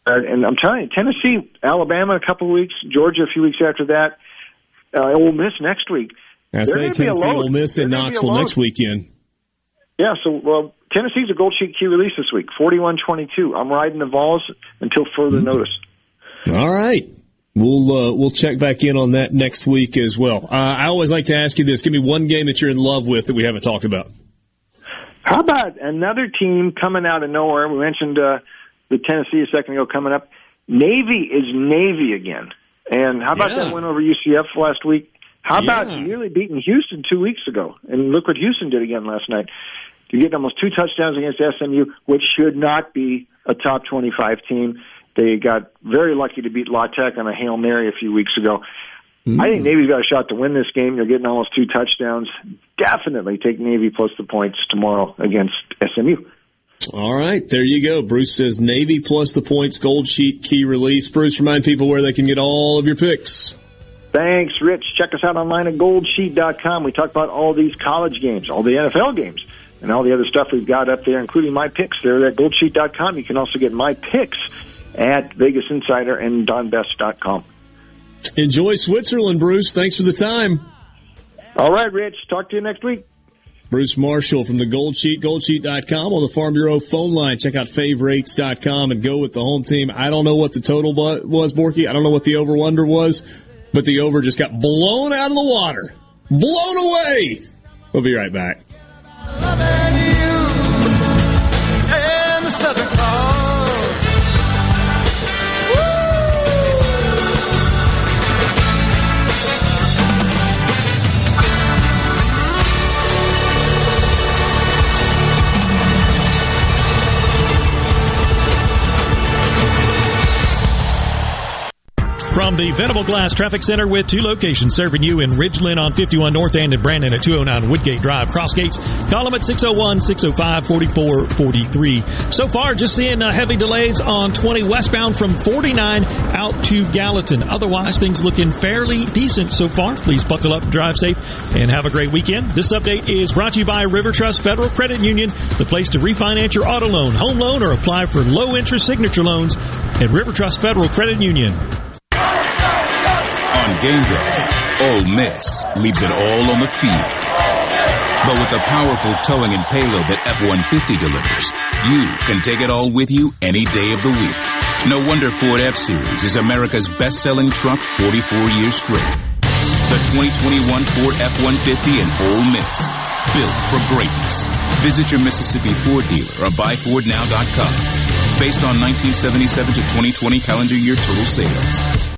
And I'm telling you, Tennessee, Alabama, a couple of weeks, Georgia, a few weeks after that, uh, Ole Miss next week. I say Tennessee. Ole Miss, in They're gonna be a Knoxville next weekend. Yeah, so well, Tennessee's a gold sheet key release this week, 41-22. I'm riding the Vols until further notice. All right. We'll uh, we'll check back in on that next week as well. Uh, I always like to ask you this: Give me one game that you're in love with that we haven't talked about. How about another team coming out of nowhere? We mentioned uh, the Tennessee a second ago coming up. Navy is Navy again. And how about Yeah. that win over UCF last week? How about nearly beating Houston two weeks ago? And look what Houston did again last night. You get almost two touchdowns against SMU, which should not be a top 25 team. They got very lucky to beat La Tech on a Hail Mary a few weeks ago. I think mm. Navy's got a shot to win this game. They're getting almost two touchdowns. Definitely take Navy plus the points tomorrow against SMU. All right, there you go. Bruce says Navy plus the points, gold sheet key release. Bruce, remind people where they can get all of your picks. Thanks, Rich. Check us out online at goldsheet.com. We talk about all these college games, all the NFL games, and all the other stuff we've got up there, including my picks there at goldsheet.com. You can also get my picks at Vegas Insider and donbest.com. Enjoy Switzerland, Bruce. Thanks for the time. All right, Rich. Talk to you next week. Bruce Marshall from the Gold Sheet, goldsheet.com on the Farm Bureau phone line. Check out favorites.com and go with the home team. I don't know what the total was, Borky. I don't know what the over wonder was, but the over just got blown out of the water. Blown away. We'll be right back. From the Venable Glass Traffic Center with two locations serving you in Ridgeland on 51 North and in Brandon at 209 Woodgate Drive. Cross gates, call them at 601 605 4443. So far, just seeing uh, heavy delays on 20 westbound from 49 out to Gallatin. Otherwise, things looking fairly decent so far. Please buckle up, drive safe, and have a great weekend. This update is brought to you by River Trust Federal Credit Union, the place to refinance your auto loan, home loan, or apply for low interest signature loans at River Trust Federal Credit Union. On game day, Ole Miss leaves it all on the field. But with the powerful towing and payload that F-150 delivers, you can take it all with you any day of the week. No wonder Ford F-Series is America's best-selling truck 44 years straight. The 2021 Ford F-150 and Ole Miss. Built for greatness. Visit your Mississippi Ford dealer or buyfordnow.com. Based on 1977 to 2020 calendar year total sales.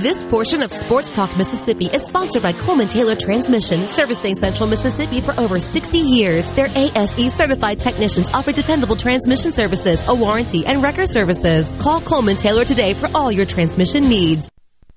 This portion of Sports Talk Mississippi is sponsored by Coleman Taylor Transmission, servicing Central Mississippi for over 60 years. Their ASE certified technicians offer dependable transmission services, a warranty, and record services. Call Coleman Taylor today for all your transmission needs.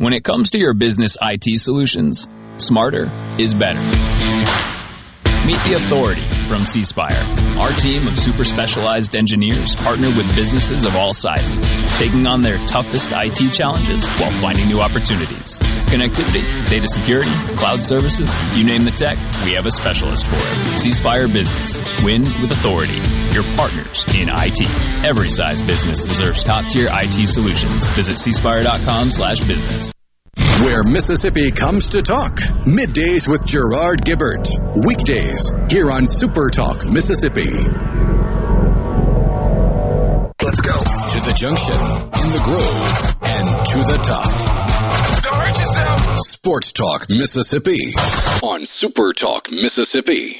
When it comes to your business IT solutions, smarter is better. Meet the authority from C Spire. Our team of super specialized engineers partner with businesses of all sizes, taking on their toughest IT challenges while finding new opportunities. Connectivity, data security, cloud services, you name the tech, we have a specialist for it. C Spire Business. Win with authority. Your partners in IT. Every size business deserves top tier IT solutions. Visit cspire.com slash business. Where Mississippi comes to talk. Middays with Gerard Gibert. Weekdays here on Super Talk Mississippi. Let's go. To the junction, in the grove, and to the top. Don't hurt yourself. Sports Talk Mississippi on Super Talk Mississippi.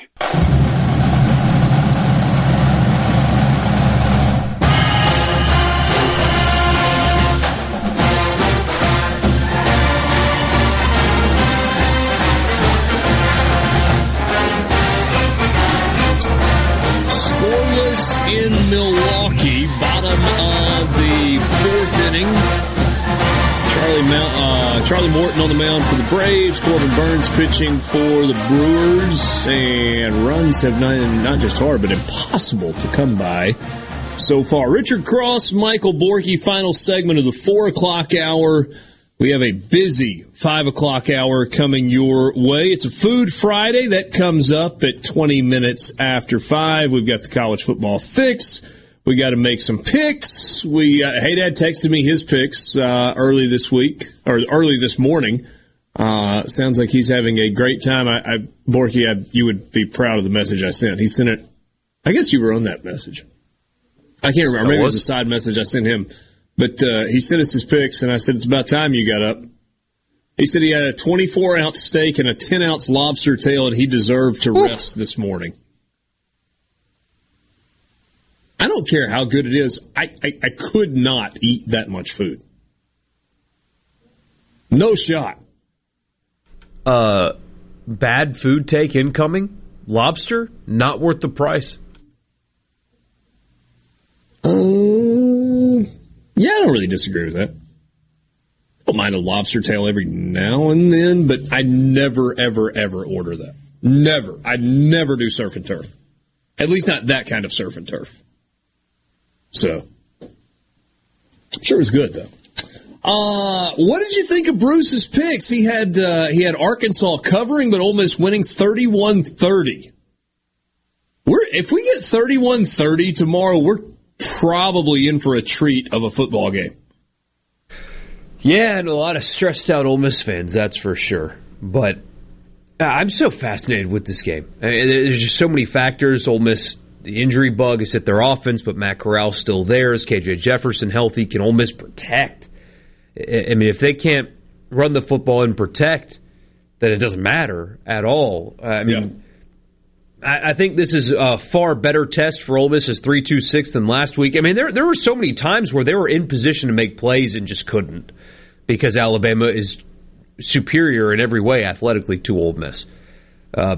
In Milwaukee, bottom of the fourth inning. Charlie uh, Charlie Morton on the mound for the Braves. Corbin Burnes pitching for the Brewers, and runs have not not just hard but impossible to come by so far. Richard Cross, Michael Borky, final segment of the four o'clock hour We have a busy five o'clock hour coming your way. It's a Food Friday that comes up at 20 minutes after five. We've got the college football fix. We got to make some picks. We uh, Hey Dad texted me his picks uh, early this week or early this morning. Uh, sounds like he's having a great time. I, I Borky, I, you would be proud of the message I sent. He sent it. I guess you were on that message. I can't remember. Maybe it was a side message I sent him. But uh, he sent us his picks, and I said, It's about time you got up. He said he had a 24 ounce steak and a 10 ounce lobster tail, and he deserved to rest this morning. I don't care how good it is. I, I, I could not eat that much food. No shot. Uh, bad food take incoming. Lobster not worth the price. Um, yeah, I don't really disagree with that. Don't mind a lobster tail every now and then, but I never, ever, ever order that. Never. I never do surf and turf. At least not that kind of surf and turf. So, sure was good though. Uh, what did you think of Bruce's picks? He had uh, he had Arkansas covering, but Ole Miss winning 31-30. We're if we get 31-30 tomorrow, we're probably in for a treat of a football game. Yeah, and a lot of stressed out Ole Miss fans, that's for sure. But uh, I'm so fascinated with this game. I mean, there's just so many factors. Ole Miss, the injury bug is at their offense, but Matt Corral's still there. Is KJ Jefferson healthy? Can Ole Miss protect? I mean, if they can't run the football and protect, then it doesn't matter at all. I mean, yeah. I, I, think this is a far better test for Ole Miss as three two six than last week. I mean, there there were so many times where they were in position to make plays and just couldn't because Alabama is superior in every way athletically to Ole Miss. Uh,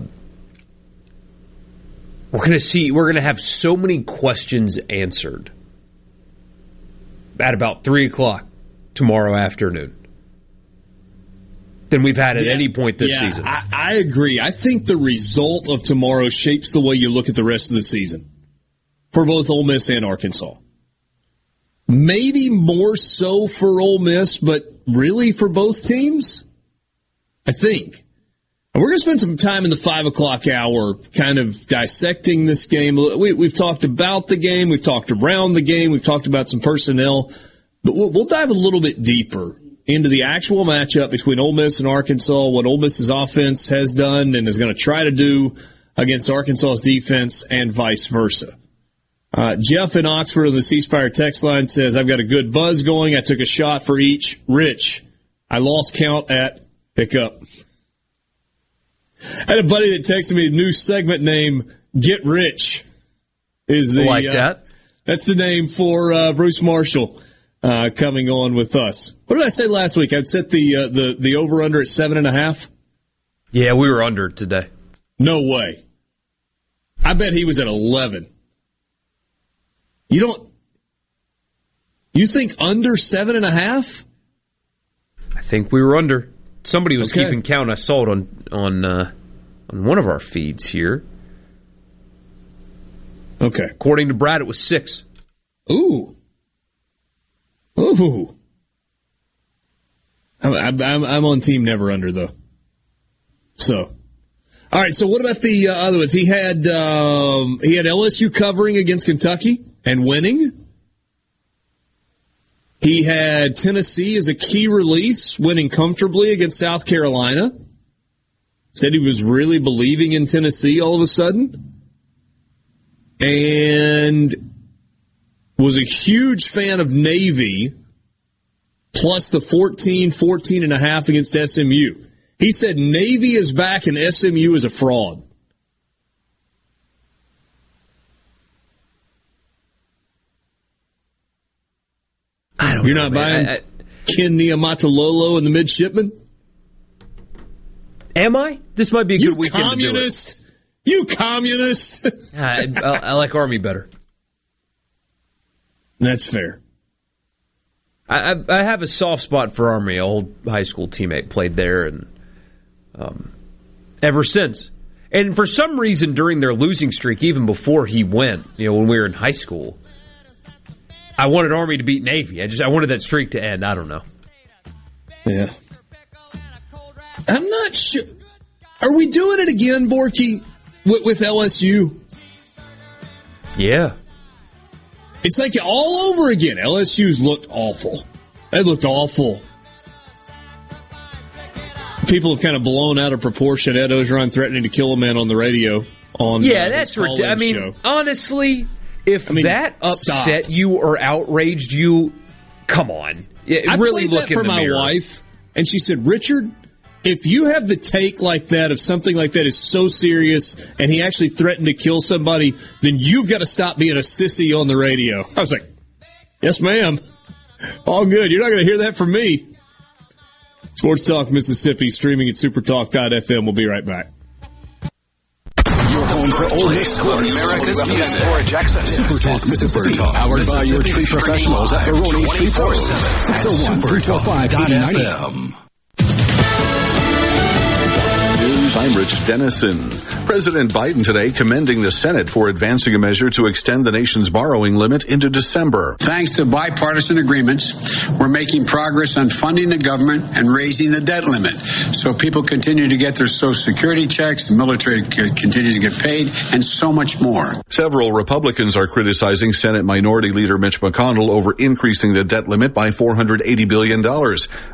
we're going to see. We're going to have so many questions answered at about three o'clock tomorrow afternoon than we've had at yeah, any point this yeah, season. I, I agree. I think the result of tomorrow shapes the way you look at the rest of the season for both Ole Miss and Arkansas. Maybe more so for Ole Miss, but really for both teams? I think. And we're going to spend some time in the five o'clock hour kind of dissecting this game. We, have talked about the game. We've talked around the game. We've talked about some personnel, but we'll, we'll dive a little bit deeper into the actual matchup between Ole Miss and Arkansas, what Ole Miss's offense has done and is going to try to do against Arkansas's defense and vice versa. Uh, Jeff in Oxford on the C Spire text line says, I've got a good buzz going. I took a shot for each. Rich, I lost count at pickup. I had a buddy that texted me a new segment name, Get Rich. Is the like uh, that? That's the name for uh, Bruce Marshall uh, coming on with us. What did I say last week? I'd set the uh, the the over under at seven and a half. Yeah, we were under today. No way. I bet he was at eleven. You don't. You think under seven and a half? I think we were under. Somebody was Okay. keeping count. I saw it on on uh, on one of our feeds here. Okay. According to Brad, it was six. Ooh. Ooh. I'm, I'm, I'm on team never under though. So, all right. So what about the uh, other ones? He had um, he had LSU covering against Kentucky and winning. He had Tennessee as a key release, winning comfortably against South Carolina. Said he was really believing in Tennessee all of a sudden. And was a huge fan of Navy plus the 14, 14 and a half against SMU. He said Navy is back and SMU is a fraud. I don't You're know, not man. buying I- Ken Niumatalolo and the midshipman? Am I? This might be a good weekend communist. You communist. to do it. I, I, I like Army better. That's fair. I, I, have a soft spot for Army. An old high school teammate played there, and um, ever since. And for some reason, during their losing streak, even before he went, you know, when we were in high school, I wanted Army to beat Navy. I just I wanted that streak to end. I don't know. Yeah. I'm not sure. Are we doing it again, Borky, with, with LSU? Yeah. It's like all over again. LSU's looked awful. They looked awful. People have kind of blown out of proportion Ed Orgeron threatening to kill a man on the radio on Yeah, uh, that's ridiculous. I mean, show. honestly, if I mean, that stop. upset you or outraged you, come on. Yeah, I really played that for my mirror. wife, and she said, "Richard, if you have the take like that, if something like that is so serious, and he actually threatened to kill somebody, then you've got to stop being a sissy on the radio." I was like, "Yes, ma'am. All good. You're not going to hear that from me." Sports Talk Mississippi, streaming at supertalk.fm. We'll be right back. Your home for Ole Miss sports. America's music. Super Talk Mississippi. Powered by your tree professionals at Baroni's Tree Pros. 601 345 8090. I'm Rich Dennison. President Biden today commending the Senate for advancing a measure to extend the nation's borrowing limit into December. Thanks to bipartisan agreements, we're making progress on funding the government and raising the debt limit so people continue to get their Social Security checks, the military continue to get paid, and so much more. Several Republicans are criticizing Senate Minority Leader Mitch McConnell over increasing the debt limit by $480 billion.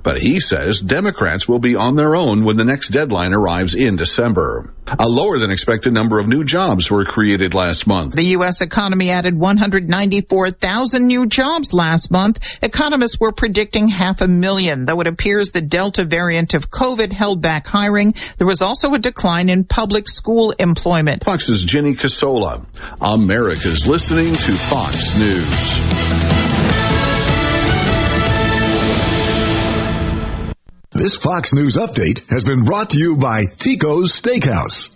But he says Democrats will be on their own when the next deadline arrives in December. A lower than expected number of new jobs were created last month. The U.S. economy added 194,000 new jobs last month. Economists were predicting half a million, though it appears the Delta variant of COVID held back hiring. There was also a decline in public school employment. Fox's Jenny Casola. America's listening to Fox News. This Fox News update has been brought to you by Tico's Steakhouse.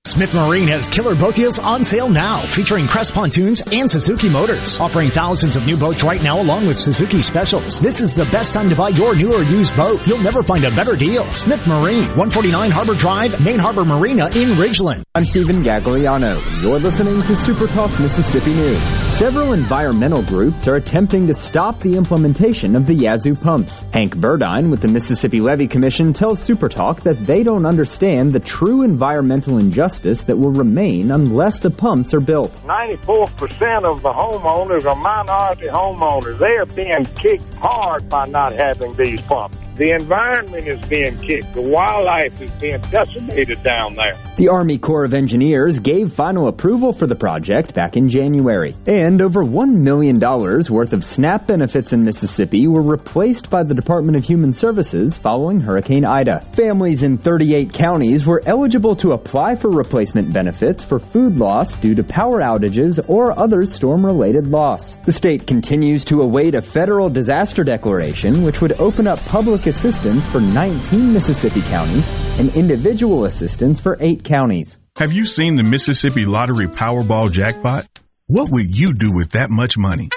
Smith Marine has killer boat deals on sale now, featuring Crest pontoons and Suzuki motors, offering thousands of new boats right now along with Suzuki specials. This is the best time to buy your new or used boat. You'll never find a better deal. Smith Marine, 149 Harbor Drive, Main Harbor Marina in Ridgeland. I'm Stephen Gagliano. You're listening to Super Talk Mississippi News. Several environmental groups are attempting to stop the implementation of the Yazoo pumps. Hank Burdine with the Mississippi Levee Commission tells Super Talk that they don't understand the true environmental injustice that will remain unless the pumps are built. 94% of the homeowners are minority homeowners. They are being kicked hard by not having these pumps. The environment is being kicked. The wildlife is being decimated down there. The Army Corps of Engineers gave final approval for the project back in January. And over $1 million worth of SNAP benefits in Mississippi were replaced by the Department of Human Services following Hurricane Ida. Families in 38 counties were eligible to apply for replacement benefits for food loss due to power outages or other storm-related loss. The state continues to await a federal disaster declaration which would open up public assistance for 19 Mississippi counties and individual assistance for 8 counties. Have you seen the Mississippi Lottery Powerball jackpot? What would you do with that much money?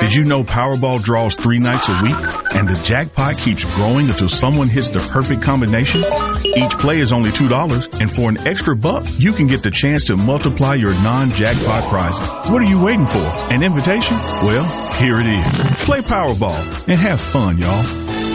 Did you know Powerball draws three nights a week and the jackpot keeps growing until someone hits the perfect combination? Each play is only $2 and for an extra buck, you can get the chance to multiply your non-jackpot prizes. What are you waiting for? An invitation? Well, here it is. Play Powerball and have fun, y'all.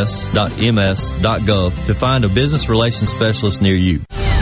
rs.ms.gov to find a business relations specialist near you.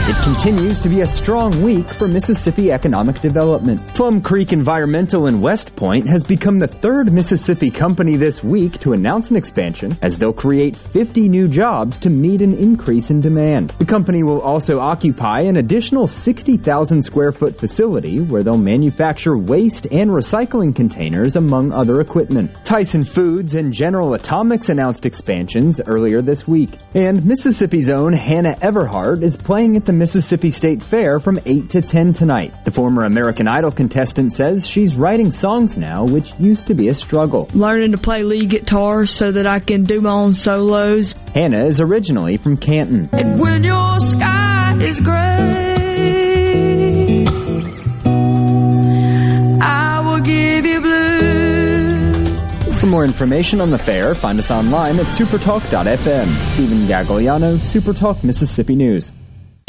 It continues to be a strong week for Mississippi economic development. Plum Creek Environmental in West Point has become the third Mississippi company this week to announce an expansion as they'll create 50 new jobs to meet an increase in demand. The company will also occupy an additional 60,000 square foot facility where they'll manufacture waste and recycling containers among other equipment. Tyson Foods and General Atomics announced expansions earlier this week. And Mississippi's own Hannah Everhart is playing at the Mississippi State Fair from 8 to 10 tonight. The former American Idol contestant says she's writing songs now, which used to be a struggle. Learning to play lead guitar so that I can do my own solos. Hannah is originally from Canton. And when your sky is gray, I will give you blue. For more information on the fair, find us online at supertalk.fm. Stephen Gagliano, Supertalk Mississippi News.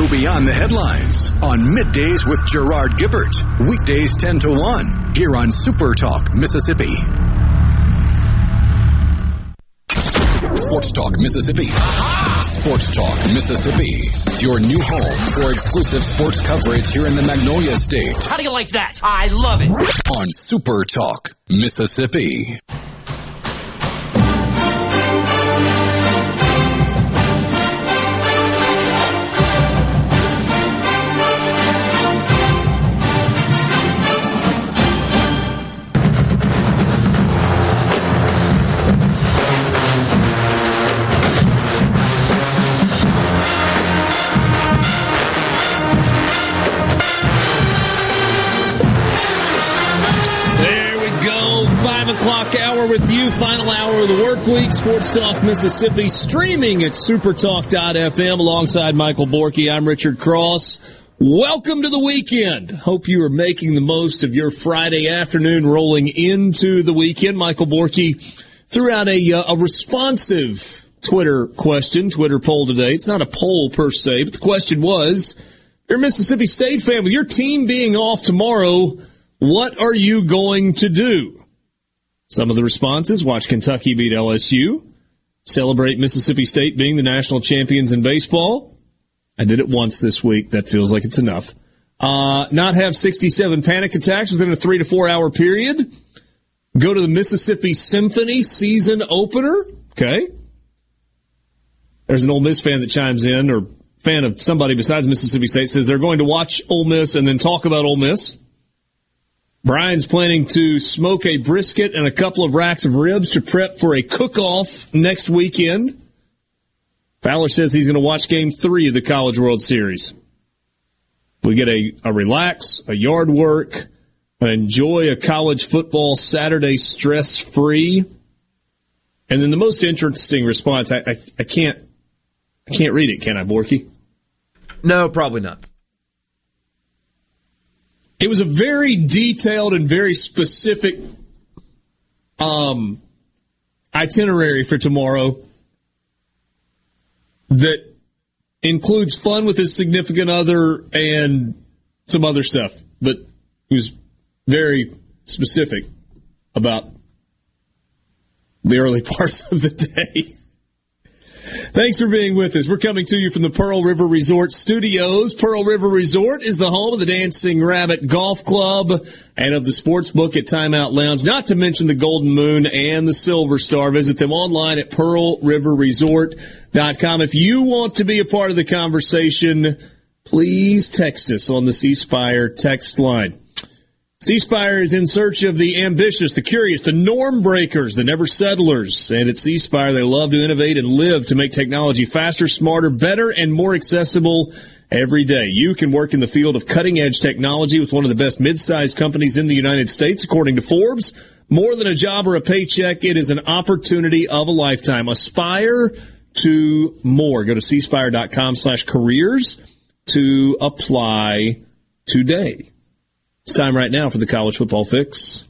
Go beyond the headlines on middays with Gerard Gibert. Weekdays 10 to 1 here on Super Talk, Mississippi. Sports Talk Mississippi. Sports Talk Mississippi. Your new home for exclusive sports coverage here in the Magnolia State. How do you like that? I love it. On Super Talk Mississippi. The work week. Sports Talk Mississippi streaming at supertalk.fm alongside Michael Borky. I'm Richard Cross. Welcome to the weekend. Hope you are making the most of your Friday afternoon rolling into the weekend. Michael Borky threw out a, uh, a responsive Twitter question, Twitter poll today. It's not a poll per se, but the question was, you're a Mississippi State fan with your team being off tomorrow. What are you going to do? Some of the responses watch Kentucky beat LSU, celebrate Mississippi State being the national champions in baseball. I did it once this week. That feels like it's enough. Uh, not have 67 panic attacks within a three to four hour period. Go to the Mississippi Symphony season opener. Okay. There's an Ole Miss fan that chimes in, or fan of somebody besides Mississippi State, says they're going to watch Ole Miss and then talk about Ole Miss. Brian's planning to smoke a brisket and a couple of racks of ribs to prep for a cook-off next weekend. Fowler says he's going to watch game three of the College World Series. We get a, a relax, a yard work, and enjoy a college football Saturday stress free. And then the most interesting response, I, I, I can't, I can't read it, can I, Borky? No, probably not. It was a very detailed and very specific um, itinerary for tomorrow that includes fun with his significant other and some other stuff. But he was very specific about the early [laughs] parts of the day. Thanks for being with us. We're coming to you from the Pearl River Resort Studios. Pearl River Resort is the home of the Dancing Rabbit Golf Club and of the sports book at Timeout Lounge, not to mention the Golden Moon and the Silver Star. Visit them online at pearlriverresort.com. If you want to be a part of the conversation, please text us on the C Spire text line. C is in search of the ambitious, the curious, the norm breakers, the never settlers. And at C they love to innovate and live to make technology faster, smarter, better, and more accessible every day. You can work in the field of cutting edge technology with one of the best mid-sized companies in the United States, according to Forbes. More than a job or a paycheck, it is an opportunity of a lifetime. Aspire to more. Go to cspire.com slash careers to apply today. It's time right now for the college football fix.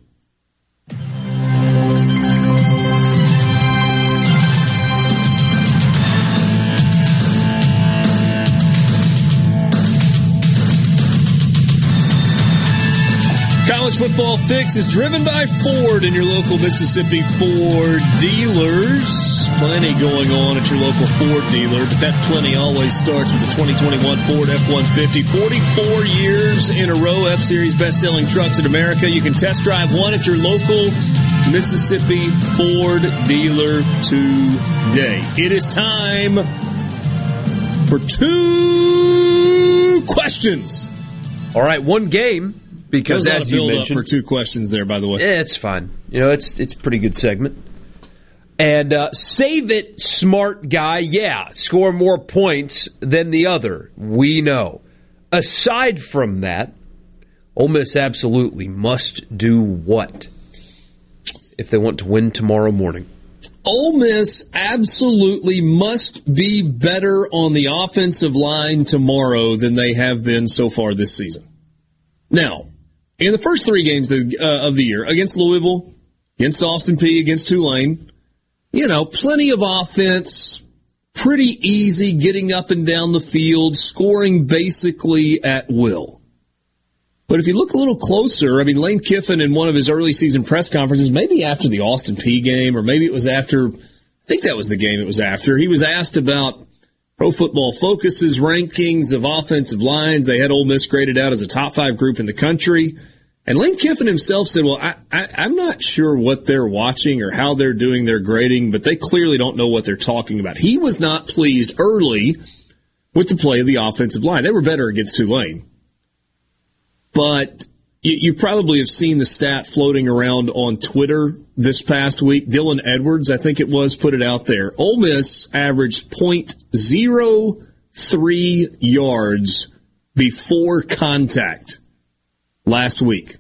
College Football Fix is driven by Ford and your local Mississippi Ford dealers. Plenty going on at your local Ford dealer, but that plenty always starts with the 2021 Ford F-150. 44 years in a row, F-Series best-selling trucks in America. You can test drive one at your local Mississippi Ford dealer today. It is time for two questions. All right, one game because That a lot as you mentioned, for two questions there, by the way. Yeah, it's fine. You know, it's it's a pretty good segment. And uh, save it, smart guy. Yeah, score more points than the other. We know. Aside from that, Ole Miss absolutely must do what if they want to win tomorrow morning. Ole Miss absolutely must be better on the offensive line tomorrow than they have been so far this season. Now, in the first three games of the, uh, of the year, against Louisville, against Austin Peay, against Tulane, you know, plenty of offense, pretty easy getting up and down the field, scoring basically at will. But if you look a little closer, I mean, Lane Kiffin in one of his early season press conferences, maybe after the Austin Peay game, or maybe it was after, I think that was the game it was after, he was asked about Pro Football Focus's rankings of offensive lines. They had Ole Miss graded out as a top five group in the country. And Lane Kiffin himself said, well, I, I, I'm not sure what they're watching or how they're doing their grading, but they clearly don't know what they're talking about. He was not pleased early with the play of the offensive line. They were better against Tulane. But you, you probably have seen the stat floating around on Twitter this past week. Dylan Edwards, I think it was, put it out there. Ole Miss averaged .03 yards before contact last week.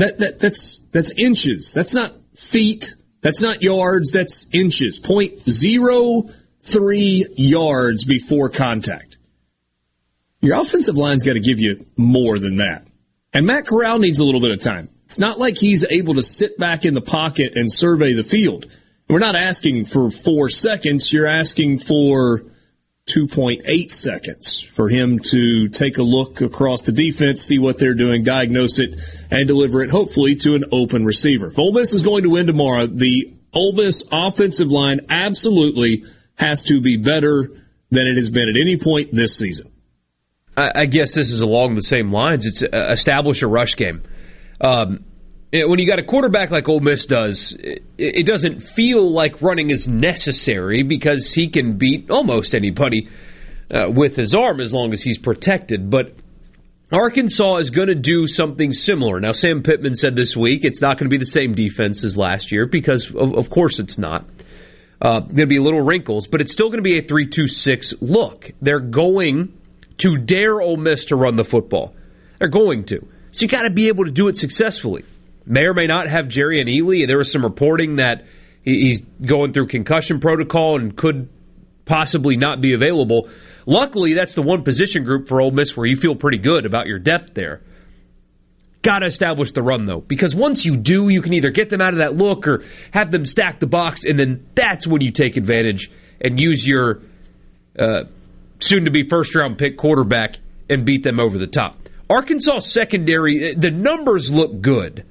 That, that that's that's inches. That's not feet. That's not yards. That's inches. Point zero three yards before contact. Your offensive line's got to give you more than that. And Matt Corral needs a little bit of time. It's not like he's able to sit back in the pocket and survey the field. We're not asking for four seconds. You're asking for 2.8 seconds for him to take a look across the defense, see what they're doing, diagnose it, and deliver it hopefully to an open receiver. If Ole Miss is going to win tomorrow, the Ole Miss offensive line absolutely has to be better than it has been at any point this season. I, guess this is along the same lines. It's uh, establish a rush game. Um, when you got a quarterback like Ole Miss does, it, it doesn't feel like running is necessary because he can beat almost anybody uh, with his arm as long as he's protected. But Arkansas is going to do something similar. Now, Sam Pittman said this week it's not going to be the same defense as last year because, of, of course, it's not. Uh, going to be little wrinkles, but it's still going to be a three-two-six look. They're going to dare Ole Miss to run the football. They're going to. So you got to be able to do it successfully. May or may not have Jerrion Ealy. There was some reporting that he's going through concussion protocol and could possibly not be available. Luckily, that's the one position group for Ole Miss where you feel pretty good about your depth there. Got to establish the run though, because once you do, you can either get them out of that look or have them stack the box, and then that's when you take advantage and use your uh, soon to be first round pick quarterback and beat them over the top. Arkansas secondary, the numbers look good.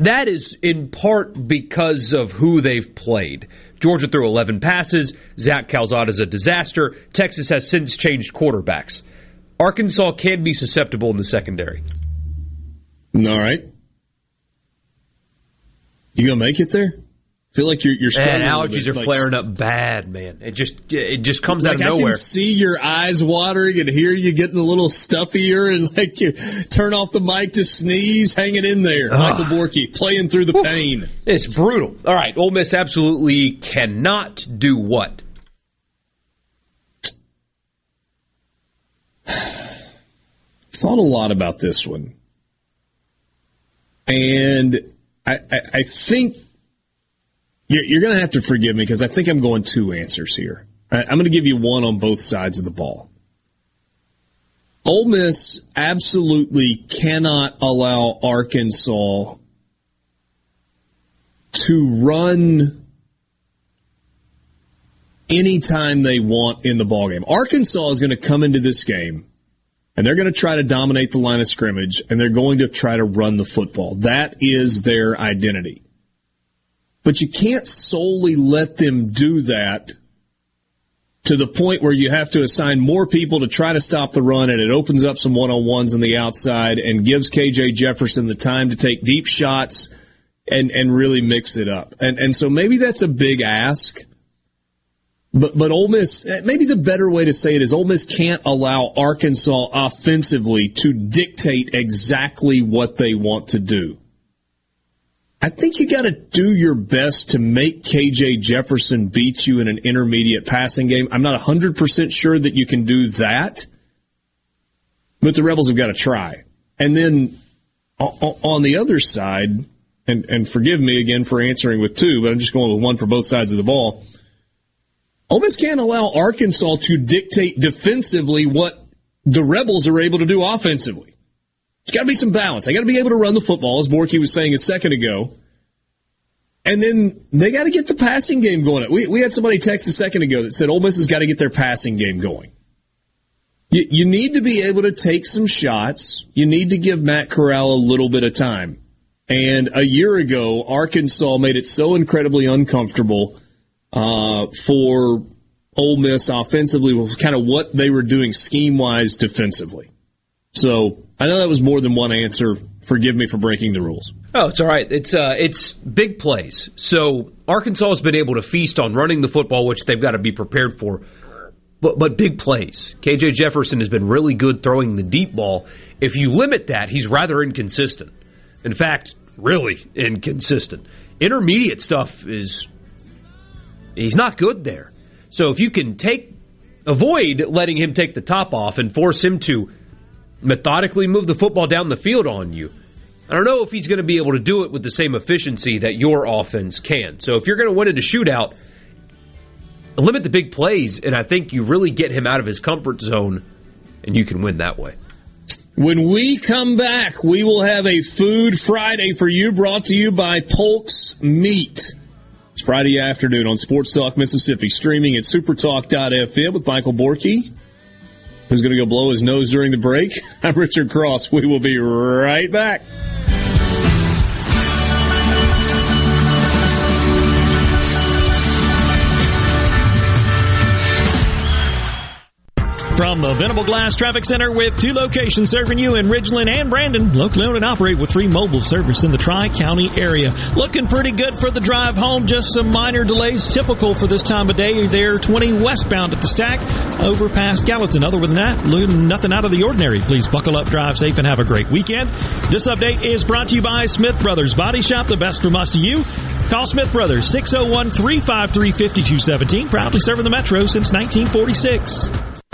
That is in part because of who they've played. Georgia threw 11 passes. Zach Calzada is a disaster. Texas has since changed quarterbacks. Arkansas can be susceptible in the secondary. All right. You gonna make it there? Feel like you're you're struggling. And allergies are like, flaring up bad, man. It just it just comes like out of I nowhere. can see your eyes watering and hear you getting a little stuffier and like you turn off the mic to sneeze. hanging in there, Ugh. Michael Borky playing through the pain. It's brutal. All right, Ole Miss absolutely cannot do what? [sighs] Thought a lot about this one, and I, I, I think you're, you're going to have to forgive me because I think I'm going two answers here. I'm going to give you one on both sides of the ball. Ole Miss absolutely cannot allow Arkansas to run anytime they want in the ballgame. Arkansas is going to come into this game and they're going to try to dominate the line of scrimmage and they're going to try to run the football. That is their identity. But you can't solely let them do that to the point where you have to assign more people to try to stop the run and it opens up some one-on-ones on the outside and gives KJ Jefferson the time to take deep shots and, and really mix it up. And, and so maybe that's a big ask. But, but Ole Miss, eh, maybe the better way to say it is Ole Miss can't allow Arkansas offensively to dictate exactly what they want to do. I think you got to do your best to make KJ Jefferson beat you in an intermediate passing game. I'm not 100% sure that you can do that, but the Rebels have got to try. And then on the other side, and, and forgive me again for answering with two, but I'm just going with one for both sides of the ball. Ole Miss can't allow Arkansas to dictate defensively what the Rebels are able to do offensively. There's got to be some balance. They got to be able to run the football, as Borky was saying a second ago. And then they got to get the passing game going. We, we had somebody text a second ago that said Ole Miss has got to get their passing game going. You, you need to be able to take some shots. You need to give Matt Corral a little bit of time. And a year ago, Arkansas made it so incredibly uncomfortable uh, for Ole Miss offensively, was kind of what they were doing scheme wise defensively. So I know that was more than one answer. Forgive me for breaking the rules. Oh, it's all right. It's uh, it's big plays. So Arkansas has been able to feast on running the football, which they've got to be prepared for. But but big plays. KJ Jefferson has been really good throwing the deep ball. If you limit that, he's rather inconsistent. In fact, really inconsistent. Intermediate stuff is he's not good there. So if you can take avoid letting him take the top off and force him to methodically move the football down the field on you. I don't know if he's going to be able to do it with the same efficiency that your offense can. So if you're going to win in a shootout, limit the big plays, and I think you really get him out of his comfort zone, and you can win that way. When we come back, we will have a Food Friday for you brought to you by Polk's Meat. It's Friday afternoon on Sports Talk Mississippi, streaming at supertalk.fm with Michael Borky who's going to go blow his nose during the break. [laughs] I'm Richard Cross. We will be right back. From the Venable Glass Traffic Center with two locations serving you in Ridgeland and Brandon, locally owned and operate with free mobile service in the Tri-County area. Looking pretty good for the drive home. Just some minor delays typical for this time of day. There 20 westbound at the stack over past Gallatin. Other than that, nothing out of the ordinary. Please buckle up, drive safe, and have a great weekend. This update is brought to you by Smith Brothers Body Shop, the best from us to you. Call Smith Brothers 601 353 5217. Proudly serving the Metro since 1946.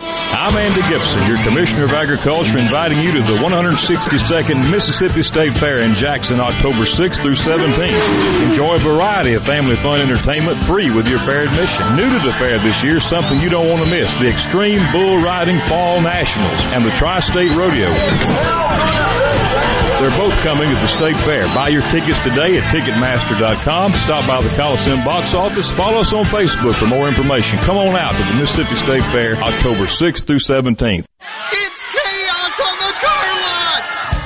I'm Andy Gibson, your Commissioner of Agriculture, inviting you to the 162nd Mississippi State Fair in Jackson, October 6th through 17th. Enjoy a variety of family fun entertainment free with your fair admission. New to the fair this year, something you don't want to miss, the Extreme Bull Riding Fall Nationals and the Tri-State Rodeo. They're both coming at the State Fair. Buy your tickets today at Ticketmaster.com. Stop by the Coliseum box office. Follow us on Facebook for more information. Come on out to the Mississippi State Fair October 6th through 17th.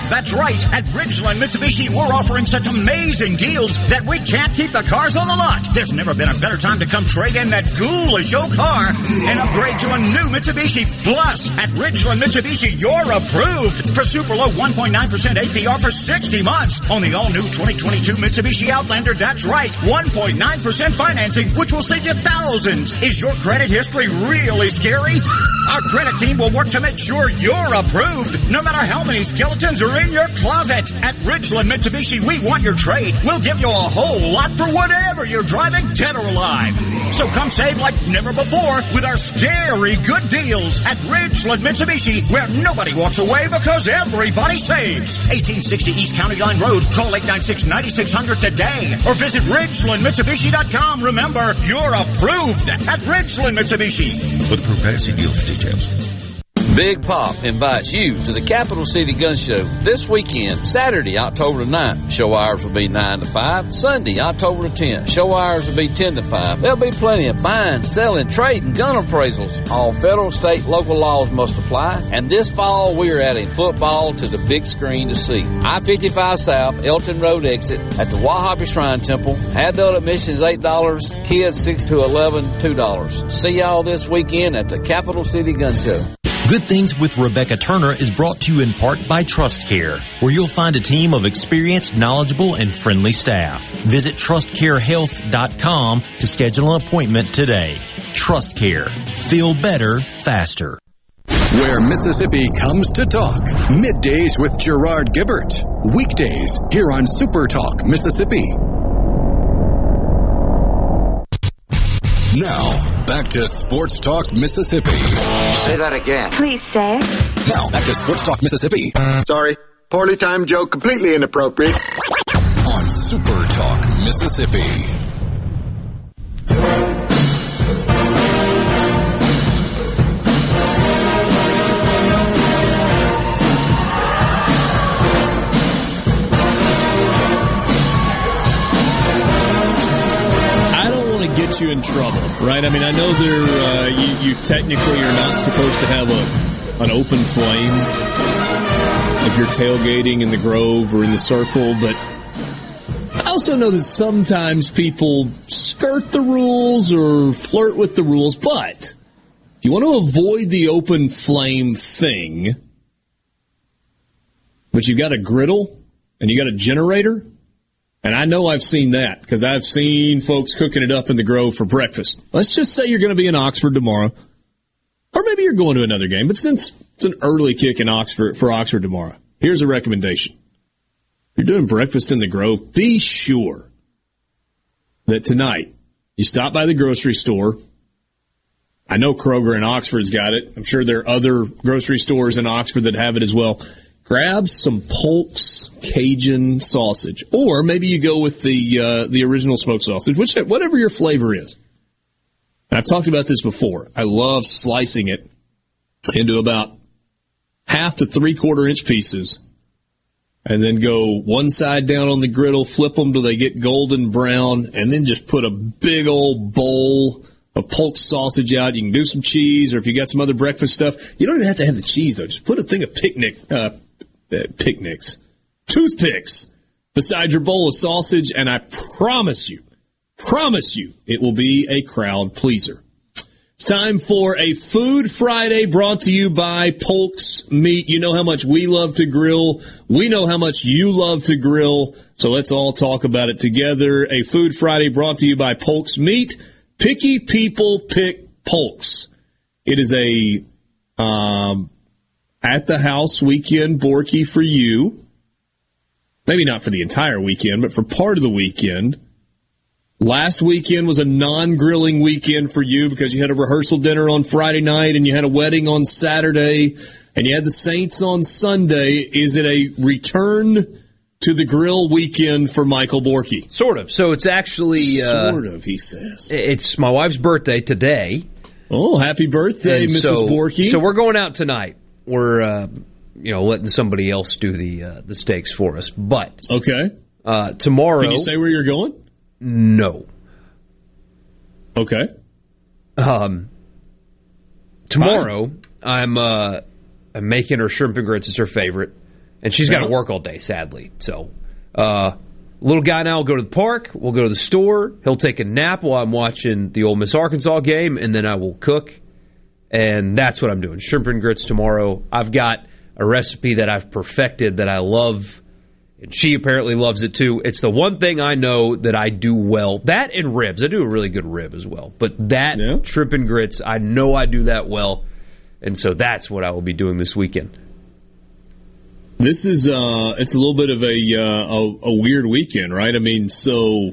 That's right. At Ridgeland Mitsubishi, we're offering such amazing deals that we can't keep the cars on the lot. There's never been a better time to come trade in that ghoulish old car and upgrade to a new Mitsubishi. Plus, at Ridgeland Mitsubishi, you're approved for super low 1.9% APR for 60 months on the all-new 2022 Mitsubishi Outlander. That's right. 1.9% financing, which will save you thousands. Is your credit history really scary? Our credit team will work to make sure you're approved, no matter how many skeletons are in your closet. At Ridgeland Mitsubishi, we want your trade. We'll give you a whole lot for whatever you're driving, dead or alive. So come save like never before with our scary good deals at Ridgeland Mitsubishi, where nobody walks away because everybody saves. 1860 East County Line Road. Call 896-9600 today or visit RidgelandMitsubishi.com. Remember, you're approved at Ridgeland Mitsubishi. With Progressive Deal for details. Big Pop invites you to the Capital City Gun Show this weekend, Saturday, October the 9th. Show hours will be 9 to 5. Sunday, October the 10th. Show hours will be 10 to 5. There'll be plenty of buying, selling, trading, gun appraisals. All federal, state, local laws must apply. And this fall, we are adding football to the big screen to see. I-55 South, Elton Road exit at the Wahabi Shrine Temple. Adult admission is $8. Kids 6 to 11, $2. See y'all this weekend at the Capital City Gun Show. Good Things with Rebecca Turner is brought to you in part by Trust Care, where you'll find a team of experienced, knowledgeable, and friendly staff. Visit trustcarehealth.com to schedule an appointment today. Trust Care. Feel better, faster. Where Mississippi comes to talk. Middays with Gerard Gibert. Weekdays here on Super Talk Mississippi. Now, back to Sports Talk Mississippi. Say that again. Please say it. Now, back to Sports Talk Mississippi. Sorry. Poorly timed joke, completely inappropriate. On Super Talk Mississippi. Don't want to get you in trouble, right? I mean, I know there uh, you, you technically are not supposed to have a an open flame if you're tailgating in the Grove or in the Circle, but I also know that sometimes people skirt the rules or flirt with the rules. But if you want to avoid the open flame thing, but you've got a griddle and you got a generator. And I know I've seen that because I've seen folks cooking it up in the Grove for breakfast. Let's just say you're going to be in Oxford tomorrow, or maybe you're going to another game. But since it's an early kick in Oxford for Oxford tomorrow, here's a recommendation: if you're doing breakfast in the Grove, be sure that tonight you stop by the grocery store. I know Kroger in Oxford's got it. I'm sure there are other grocery stores in Oxford that have it as well. Grab some Polk's Cajun sausage, or maybe you go with the uh, the original smoked sausage, which whatever your flavor is. And I've talked about this before. I love slicing it into about half to three quarter inch pieces, and then go one side down on the griddle, flip them till they get golden brown, and then just put a big old bowl of Polk sausage out. You can do some cheese, or if you got some other breakfast stuff, you don't even have to have the cheese though. Just put a thing of picnic uh, picnics, toothpicks beside your bowl of sausage, and I promise you, promise you, it will be a crowd pleaser. It's time for a Food Friday brought to you by Polk's Meat. You know how much we love to grill. We know how much you love to grill. So let's all talk about it together. A Food Friday brought to you by Polk's Meat. Picky people pick Polk's. It is a um, at the house weekend Borky for you. Maybe not for the entire weekend, but for part of the weekend. Last weekend was a non-grilling weekend for you because you had a rehearsal dinner on Friday night and you had a wedding on Saturday and you had the Saints on Sunday. Is it a return to the grill weekend for Michael Borky? Sort of. So it's actually uh, Sort of, he says. It's my wife's birthday today. Oh, happy birthday, And Mrs. so- Borky. So we're going out tonight. We're uh, you know letting somebody else do the uh, the steaks for us. But okay, uh, tomorrow. Can you say where you're going? No. Okay. Um, tomorrow I'm uh, I'm making her shrimp and grits. It's her favorite, and she's got to work all day. Sadly, so uh, little guy now will go to the park. We'll go to the store. He'll take a nap while I'm watching the Ole Miss Arkansas game, and then I will cook. And that's what I'm doing. Shrimp and grits tomorrow. I've got a recipe that I've perfected that I love and she apparently loves it too. It's the one thing I know that I do well. That and ribs. I do a really good rib as well. But that shrimp and grits, I know I do that well. And so that's what I will be doing this weekend. This is uh, it's a little bit of a, uh, a a weird weekend, right? I mean, so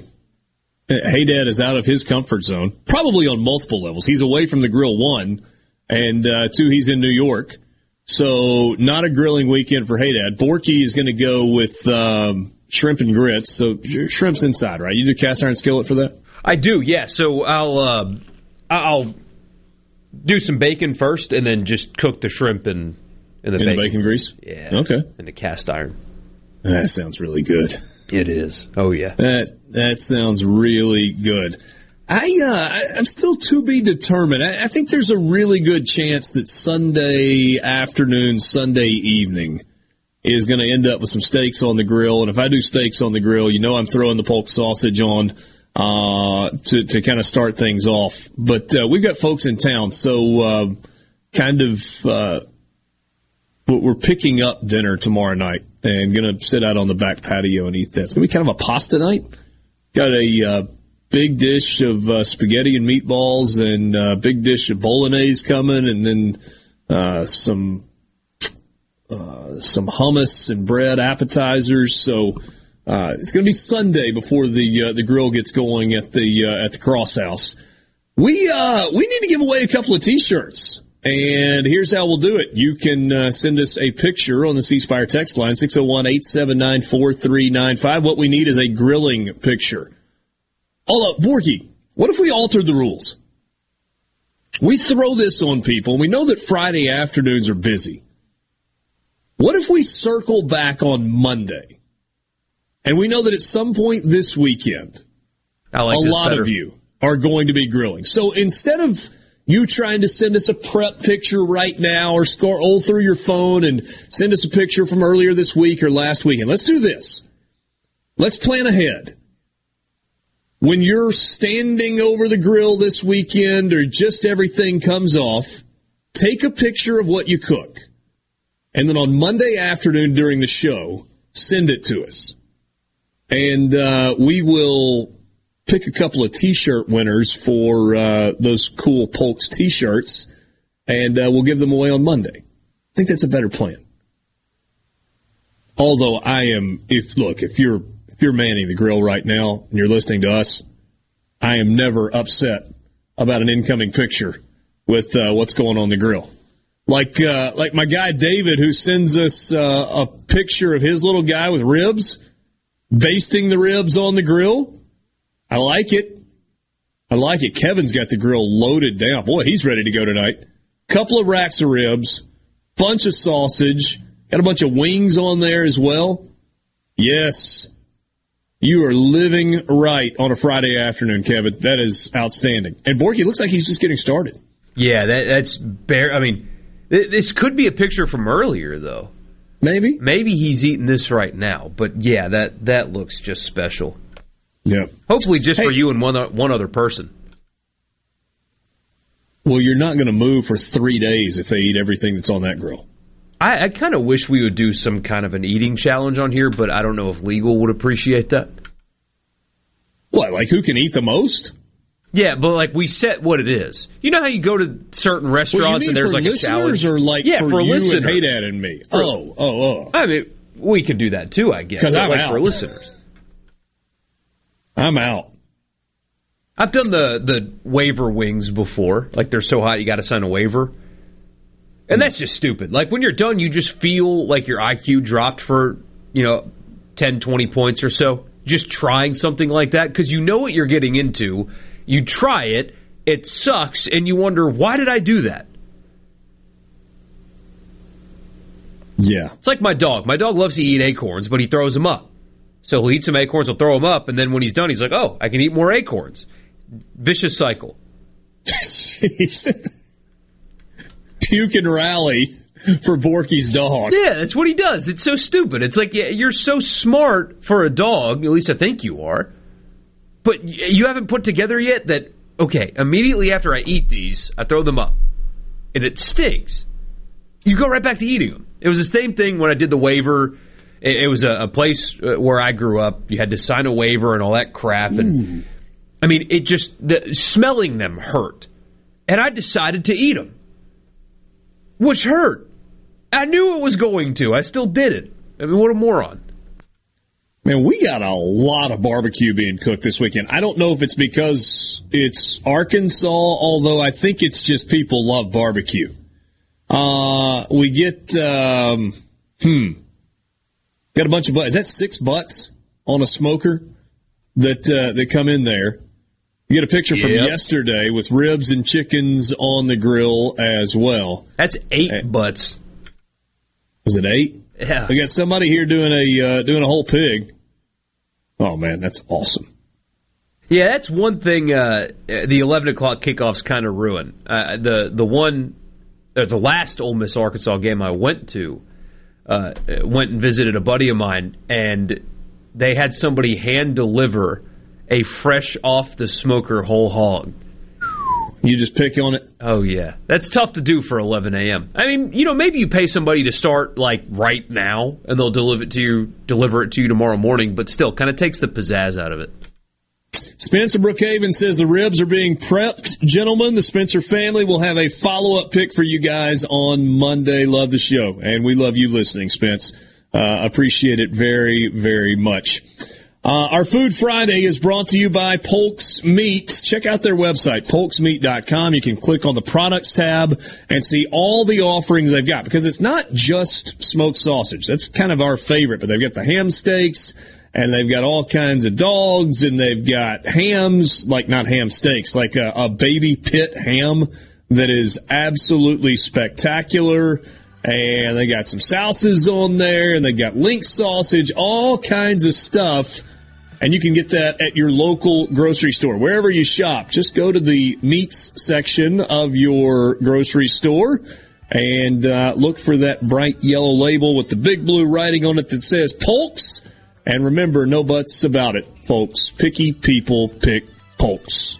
Hey Dad is out of his comfort zone, probably on multiple levels. He's away from the grill one, and uh, two, he's in New York, so not a grilling weekend for Hey Dad. Borky is going to go with um, shrimp and grits. So sh- shrimp's inside, right? You do cast iron skillet for that. I do, yeah. So I'll uh, I'll do some bacon first, and then just cook the shrimp in in the In the bacon. bacon grease. Yeah. Okay. In the cast iron. That sounds really good. It is. Oh yeah. That that sounds really good. I uh, I'm still to be determined. I, I think there's a really good chance that Sunday afternoon, Sunday evening is going to end up with some steaks on the grill. And if I do steaks on the grill, you know I'm throwing the pork sausage on uh, to to kind of start things off. But uh, we've got folks in town, so uh, kind of uh, we're we're picking up dinner tomorrow night and going to sit out on the back patio and eat that. It's going to be kind of a pasta night. Got a uh, big dish of uh, spaghetti and meatballs and a big dish of bolognese coming, and then uh, some uh, some hummus and bread appetizers. So uh, it's going to be Sunday before the uh, the grill gets going at the uh, at the Cross House. We uh, we need to give away a couple of T-shirts. And here's how we'll do it. You can uh, send us a picture on the C Spire text line, 601 879 4395. What we need is a grilling picture. Hold up, Borky, what if we altered the rules? We throw this on people, and we know that Friday afternoons are busy. What if we circle back on Monday? And we know that at some point this weekend, like a this lot better. of you are going to be grilling. So instead of you trying to send us a prep picture right now or scroll through your phone and send us a picture from earlier this week or last weekend, let's do this. Let's plan ahead. When you're standing over the grill this weekend or just everything comes off, take a picture of what you cook. And then on Monday afternoon during the show, send it to us. And uh, we will pick a couple of T-shirt winners for uh, those cool Polks T-shirts, and uh, we'll give them away on Monday. I think that's a better plan. Although I am, if look, if you're if you're manning the grill right now and you're listening to us, I am never upset about an incoming picture with uh, what's going on the grill. Like uh, like my guy David, who sends us uh, a picture of his little guy with ribs, basting the ribs on the grill. I like it. I like it. Kevin's got the grill loaded down. Boy, he's ready to go tonight. Couple of racks of ribs, bunch of sausage, got a bunch of wings on there as well. Yes. You are living right on a Friday afternoon, Kevin. That is outstanding. And Borky looks like he's just getting started. Yeah, that, that's bare. I mean, th- this could be a picture from earlier, though. Maybe. Maybe he's eating this right now. But yeah, that that looks just special. Yeah. Hopefully, just for you and one one other person. Well, you're not going to move for three days if they eat everything that's on that grill. I, I kind of wish we would do some kind of an eating challenge on here, but I don't know if legal would appreciate that. What, like who can eat the most? Yeah, but like we set what it is. You know how you go to certain restaurants and there's like a challenge, or like yeah, for for you and listeners. Hey Dad and me? For- Oh, oh, oh. I mean, we could do that too, I guess. 'Cause but, I'm like out. for listeners. I'm out. I've done the the waiver wings before. Like they're so hot, you got to sign a waiver, and that's just stupid. Like when you're done, you just feel like your IQ dropped for you know 10, 20 points or so. Just trying something like that because you know what you're getting into. You try it, it sucks, and you wonder why did I do that? Yeah. It's like my dog. My dog loves to eat acorns, but he throws them up. So he'll eat some acorns, he'll throw them up, and then when he's done, he's like, "Oh, I can eat more acorns." Vicious cycle. [laughs] Puke and rally for Borky's dog. Yeah, that's what he does. It's so stupid. It's like yeah, you're so smart for a dog. At least I think you are. But you haven't put together yet that okay. Immediately after I eat these, I throw them up, and it stings. You go right back to eating them. It was the same thing when I did the waiver. It, it was a, a place uh, where I grew up. You had to sign a waiver and all that crap. And I mean, it just the, smelling them hurt, and I decided to eat them, which hurt. I knew it was going to. I still did it. I mean, what a moron. Man, we got a lot of barbecue being cooked this weekend. I don't know if it's because it's Arkansas, although I think it's just people love barbecue. Uh, we get, um, hmm, got a bunch of butts. Is that six butts on a smoker that, uh, that come in there? You get a picture from yesterday with ribs and chickens on the grill as well. That's eight butts. Was it eight? Yeah. We got somebody here doing a uh, doing a whole pig. Oh man, that's awesome. Yeah, that's one thing. Uh, the eleven o'clock kickoffs kind of ruin uh, the the one, uh, the last Ole Miss Arkansas game I went to. Uh, went and visited a buddy of mine, and they had somebody hand deliver a fresh off the smoker whole hog. You just pick on it. Oh yeah, that's tough to do for 11 a.m. I mean, you know, maybe you pay somebody to start like right now, and they'll deliver it to you, deliver it to you tomorrow morning. But still, kind of takes the pizzazz out of it. Spencer Brookhaven says the ribs are being prepped. Gentlemen, the Spencer family will have a follow up pick for you guys on Monday. Love the show. And we love you listening, Spence. Uh, appreciate it very, very much. Uh, our Food Friday is brought to you by Polk's Meat. Check out their website, polksmeat.com. You can click on the products tab and see all the offerings they've got because it's not just smoked sausage. That's kind of our favorite, but they've got the ham steaks and they've got all kinds of dogs and they've got hams, like not ham steaks, like a, a baby pit ham that is absolutely spectacular. And they got some sauces on there and they got link sausage, all kinds of stuff. And you can get that at your local grocery store, wherever you shop. Just go to the meats section of your grocery store and uh, look for that bright yellow label with the big blue writing on it that says Polks. And remember, no buts about it, folks. Picky people pick Polks.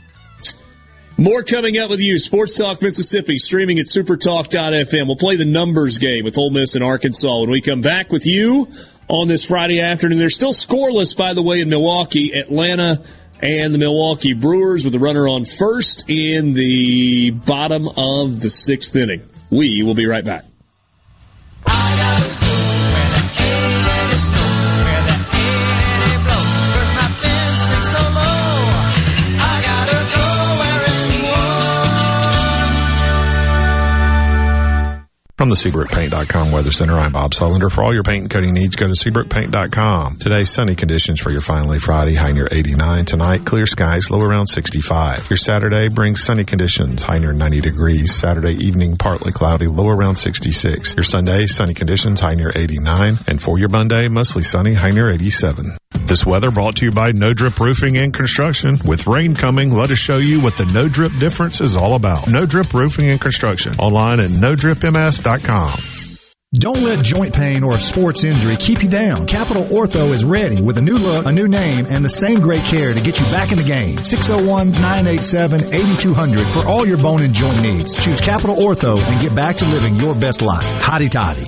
More coming up with you. Sports Talk Mississippi, streaming at supertalk.fm. We'll play the numbers game with Ole Miss and Arkansas when we come back with you on this Friday afternoon. They're still scoreless, by the way, in Milwaukee. Atlanta and the Milwaukee Brewers with a runner on first in the bottom of the sixth inning. We will be right back. From the SeabrookPaint.com Weather Center, I'm Bob Sullender. For all your paint and coating needs, go to SeabrookPaint.com. Today, sunny conditions for your finally Friday, high near 89. Tonight, clear skies, low around 65. Your Saturday brings sunny conditions, high near 90 degrees. Saturday evening, partly cloudy, low around 66. Your Sunday, sunny conditions, high near 89. And for your Monday, mostly sunny, high near 87. This weather brought to you by No Drip Roofing and Construction. With rain coming, let us show you what the No Drip difference is all about. No Drip Roofing and Construction. Online at NoDripMS.com. Don't let joint pain or a sports injury keep you down. Capital Ortho is ready with a new look, a new name, and the same great care to get you back in the game. 601-987-8200 for all your bone and joint needs. Choose Capital Ortho and get back to living your best life. Hotty toddy.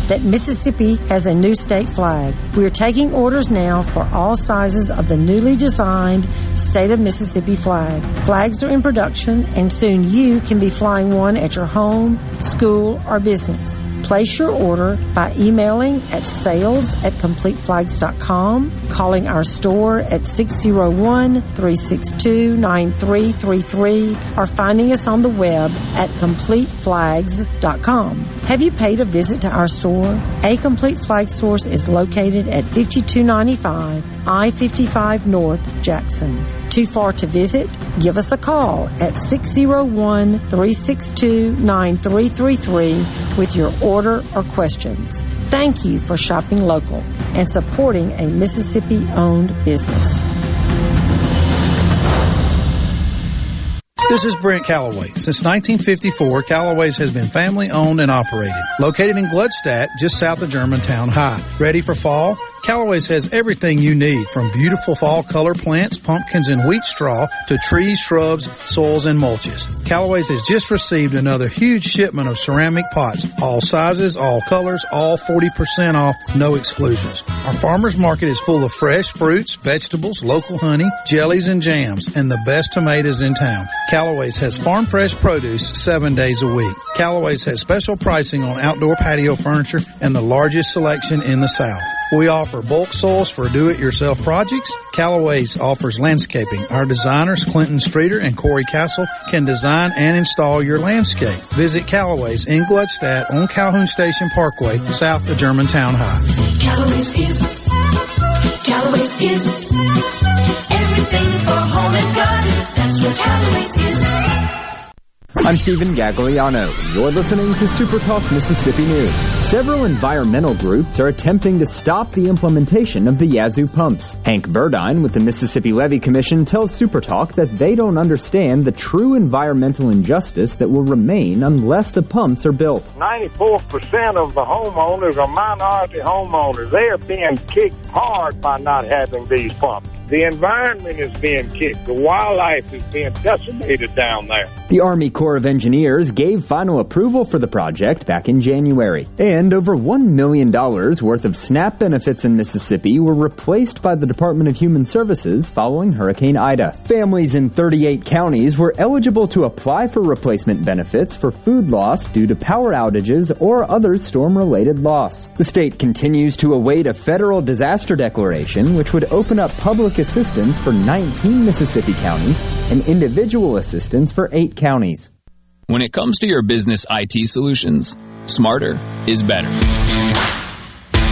that Mississippi has a new state flag. We are taking orders now for all sizes of the newly designed state of Mississippi flag. Flags are in production and soon you can be flying one at your home, school, or business. Place your order by emailing at sales at completeflags.com, calling our store at 601-362-9333, or finding us on the web at completeflags.com. Have you paid a visit to our store? A Complete Flag Source is located at 5295 I-55 North, Jackson. Too far to visit? Give us a call at 601-362-9333 with your order or questions. Thank you for shopping local and supporting a Mississippi owned business. This is Brent Callaway. Since 1954, Callaway's has been family owned and operated. Located in Gluckstadt, just south of Germantown High. Ready for fall? Callaway's has everything you need from beautiful fall color plants, pumpkins, and wheat straw to trees, shrubs, soils, and mulches. Callaway's has just received another huge shipment of ceramic pots, all sizes, all colors, all 40% off, no exclusions. Our farmers market is full of fresh fruits, vegetables, local honey, jellies, and jams, and the best tomatoes in town. Has farm fresh produce seven days a week. Callaway's has special pricing on outdoor patio furniture and the largest selection in the South. We offer bulk soils for do-it-yourself projects. Callaway's offers landscaping. Our designers, Clinton Streeter and Corey Castle, can design and install your landscape. Visit Callaway's in Gluckstadt on Calhoun Station Parkway, south of Germantown High. Callaway's is, Callaway's is everything for home and garden. That's what Callaway's is. I'm Stephen Gagliano, you're listening to Super Talk Mississippi News. Several environmental groups are attempting to stop the implementation of the Yazoo pumps. Hank Burdine with the Mississippi Levee Commission tells Super Talk that they don't understand the true environmental injustice that will remain unless the pumps are built. 94% of the homeowners are minority homeowners. They are being kicked hard by not having these pumps. The environment is being kicked. The wildlife is being decimated down there. The Army Corps of Engineers gave final approval for the project back in January. And over $1 million worth of SNAP benefits in Mississippi were replaced by the Department of Human Services following Hurricane Ida. Families in 38 counties were eligible to apply for replacement benefits for food loss due to power outages or other storm-related loss. The state continues to await a federal disaster declaration which would open up public assistance for 19 Mississippi counties and individual assistance for 8 counties. When it comes to your business IT solutions, smarter is better.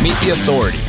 Meet the authority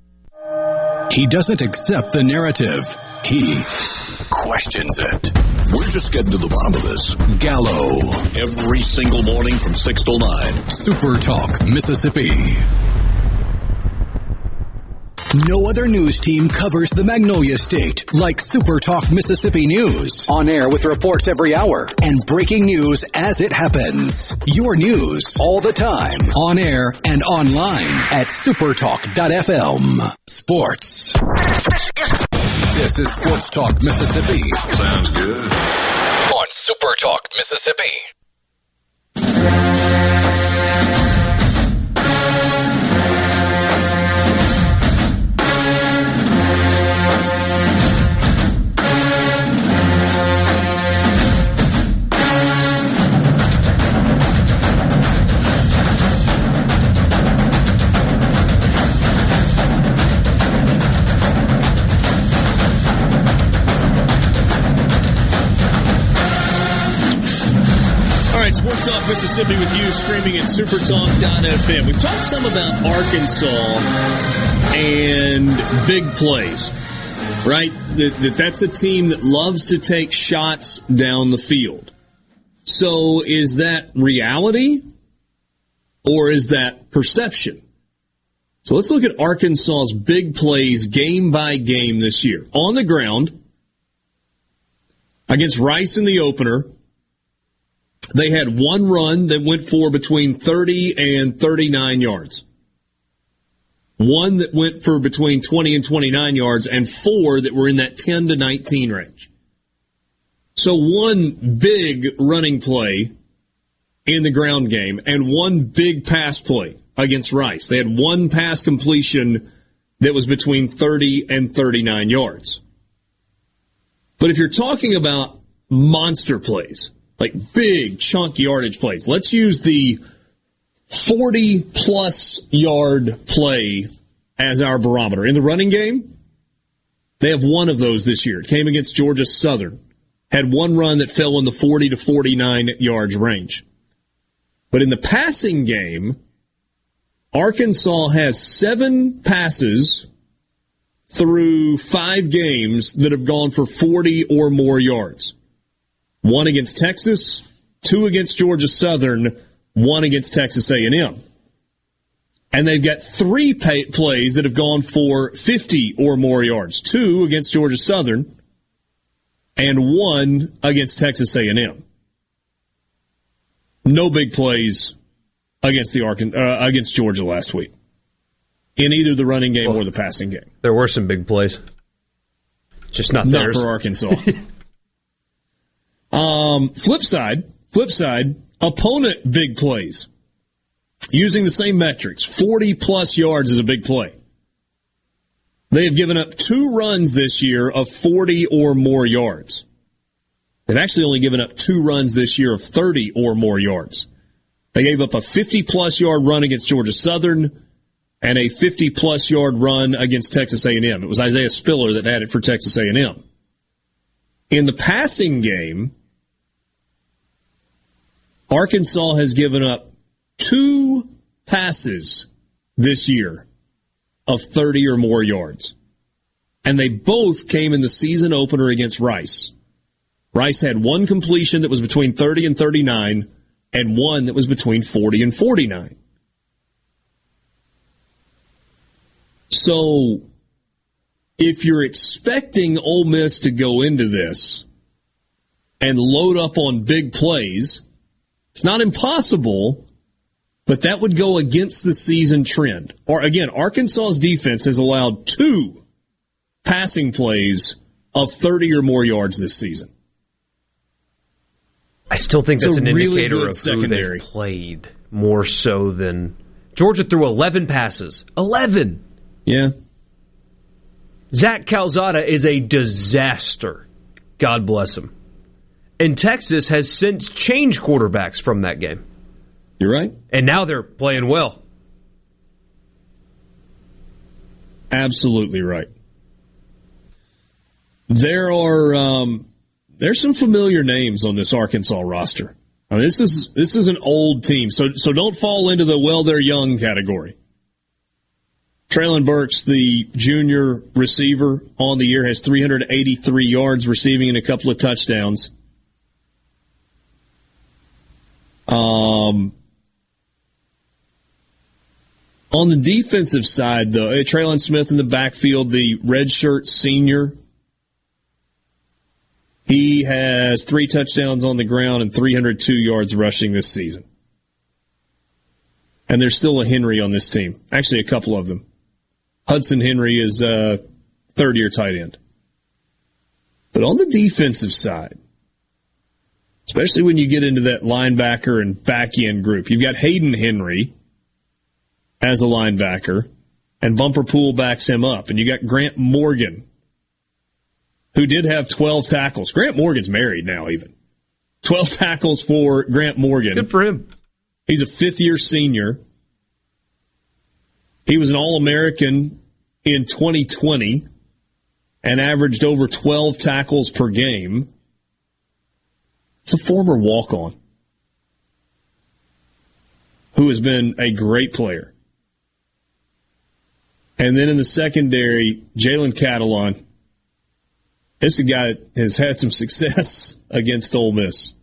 He doesn't accept the narrative. He questions it. We're just getting to the bottom of this. Gallo. Every single morning from 6 till 9. Super Talk, Mississippi. No other news team covers the Magnolia State like Super Talk Mississippi News. On air with reports every hour and breaking news as it happens. Your news all the time. On air and online at supertalk.fm. Sports. This is Sports Talk Mississippi. Sounds good. On Super Talk Mississippi. Sports Talk Mississippi with you, streaming at supertalk.fm. We talked some about Arkansas and big plays, right? That, that that's a team that loves to take shots down the field. So is that reality or is that perception? So let's look at Arkansas's big plays game by game this year. On the ground, against Rice in the opener, they had one run that went for between 30 and 39 yards. One that went for between 20 and 29 yards, and four that were in that 10 to 19 range. So one big running play in the ground game and one big pass play against Rice. They had one pass completion that was between 30 and 39 yards. But if you're talking about monster plays, like big chunk yardage plays, let's use the 40 plus yard play as our barometer. In the running game, they have one of those this year. It came against Georgia Southern. Had one run that fell in the 40 to 49 yards range. But in the passing game, Arkansas has seven passes through five games that have gone for 40 or more yards. One against Texas, two against Georgia Southern, one against Texas A&M. And they've got three pay- plays that have gone for 50 or more yards. Two against Georgia Southern and one against Texas A&M. No big plays against the Arkan- uh, against Georgia last week in either the running game or the passing game. There were some big plays, just not Not theirs. for Arkansas. [laughs] um, flip side, flip side, opponent big plays using the same metrics. Forty plus yards is a big play. They have given up two runs this year of 40 or more yards. They've actually only given up two runs this year of 30 or more yards. They gave up a 50 plus yard run against Georgia Southern and a 50 plus yard run against Texas A&M. It was Isaiah Spiller that had it for Texas A&M. In the passing game, Arkansas has given up two passes this year of 30 or more yards. And they both came in the season opener against Rice. Rice had one completion that was between 30 and 39 and one that was between 40 and 49. So if you're expecting Ole Miss to go into this and load up on big plays, it's not impossible, but that would go against the season trend. Or again, Arkansas's defense has allowed two passing plays of 30 or more yards this season. I still think that's an really indicator of secondary. who they played more so than Georgia threw 11 passes. 11. Yeah. Zach Calzada is a disaster. God bless him. And Texas has since changed quarterbacks from that game. You're right. And now they're playing well. Absolutely right. There are um, there's some familiar names on this Arkansas roster. I mean, this is this is an old team, so so don't fall into the well they're young category. Treylon Burks, the junior receiver on the year, has 383 yards receiving and a couple of touchdowns. Um, on the defensive side, though, eh, Trelon Smith in the backfield, the redshirt senior, he has three touchdowns on the ground and 302 yards rushing this season. And there's still a Henry on this team. Actually, a couple of them. Hudson Henry is a third year tight end. But on the defensive side, especially when you get into that linebacker and back end group, you've got Hayden Henry as a linebacker, and Bumper Pool backs him up. And you got Grant Morgan, who did have 12 tackles. Grant Morgan's married now, even. 12 [laughs] tackles for Grant Morgan. Good for him. He's a fifth year senior. He was an All American in 2020 and averaged over 12 tackles per game. It's a former walk on. who has been a great player. And then in the secondary, Jalen Catalon. This is a guy that has had some success [laughs] against Ole Miss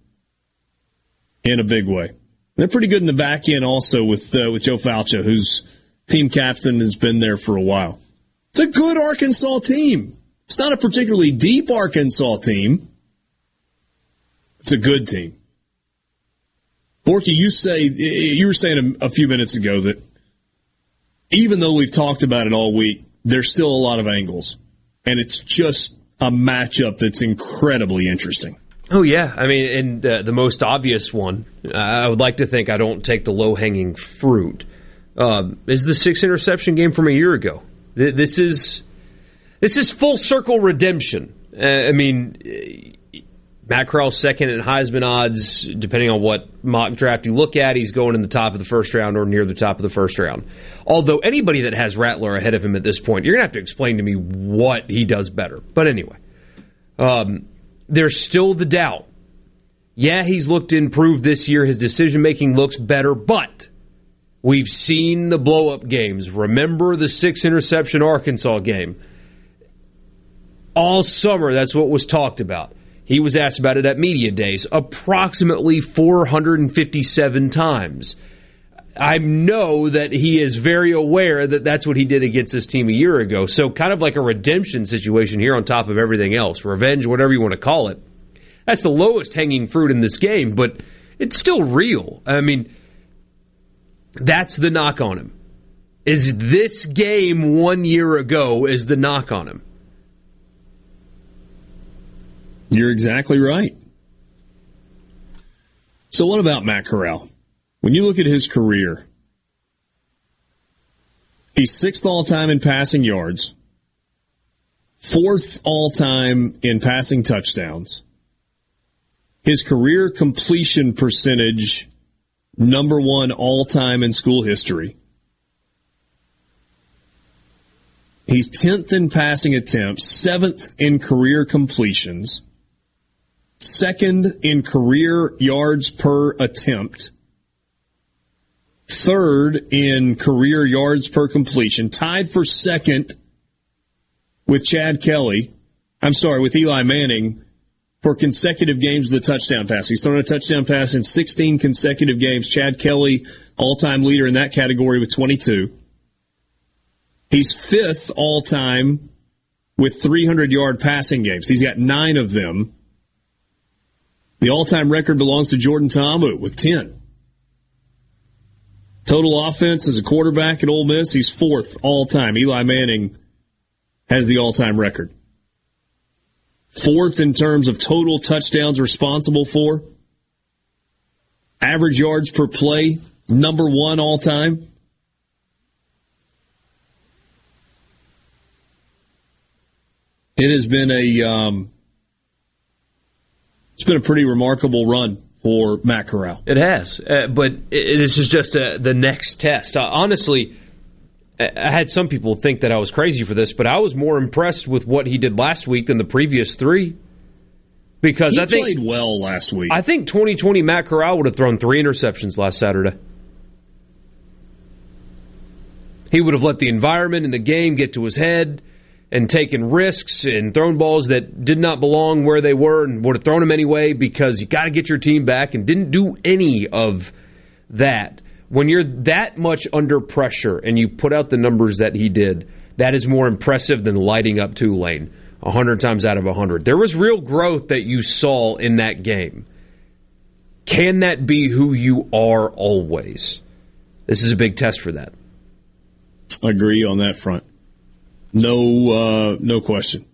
in a big way. They're pretty good in the back end also with uh, with Joe Foucha, who's team captain has been there for a while. It's a good Arkansas team. It's not a particularly deep Arkansas team. It's a good team. Borky, you say you were saying a, few minutes ago that even though we've talked about it all week, there's still a lot of angles, and it's just a matchup that's incredibly interesting. Oh yeah, I mean, and uh, the most obvious one, I would like to think I don't take the low hanging fruit, um, is the six interception game from a year ago. This is this is full circle redemption. Uh, I mean, Matt Corral's second in Heisman odds, depending on what mock draft you look at, he's going in the top of the first round or near the top of the first round. Although anybody that has Rattler ahead of him at this point, you're gonna have to explain to me what he does better. But anyway, um, there's still the doubt. Yeah, he's looked improved this year. His decision making looks better, but we've seen the blow up games. Remember the six interception Arkansas game? All summer, that's what was talked about. He was asked about it at Media Days approximately 457 times. I know that he is very aware that that's what he did against this team a year ago. So, kind of like a redemption situation here on top of everything else. Revenge, whatever you want to call it. That's the lowest hanging fruit in this game, but it's still real. I mean, that's the knock on him. Is this game one year ago is the knock on him? You're exactly right. So, what about Matt Corral? When you look at his career, he's sixth all time in passing yards, fourth all time in passing touchdowns. His career completion percentage, number one all time in school history. He's 10th in passing attempts, seventh in career completions second in career yards per attempt, third in career yards per completion, tied for second with Chad Kelly. I'm sorry, with Eli Manning for consecutive games with a touchdown pass. He's thrown a touchdown pass in 16 consecutive games. Chad Kelly, all time leader in that category with 22. He's fifth all time with 300 yard passing games. He's got nine of them. The all-time record belongs to Jordan Ta'amu with 10. Total offense as a quarterback at Ole Miss, he's fourth all-time. Eli Manning has the all-time record. Fourth in terms of total touchdowns responsible for. Average yards per play, number one all time. It has been a um, it's been a pretty remarkable run for Matt Corral. It has, uh, but it, this is just uh, the next test. Uh, honestly, I had some people think that I was crazy for this, but I was more impressed with what he did last week than the previous three. Because he I think played well last week. I think 2020 Matt Corral would have thrown three interceptions last Saturday. He would have let the environment in the game get to his head and taken risks and thrown balls that did not belong where they were and would have thrown them anyway because you got to get your team back and didn't do any of that. When you're that much under pressure and you put out the numbers that he did, that is more impressive than lighting up Tulane 100 times out of 100. There was real growth that you saw in that game. Can that be who you are always? This is a big test for that. I agree on that front. No, uh, no question.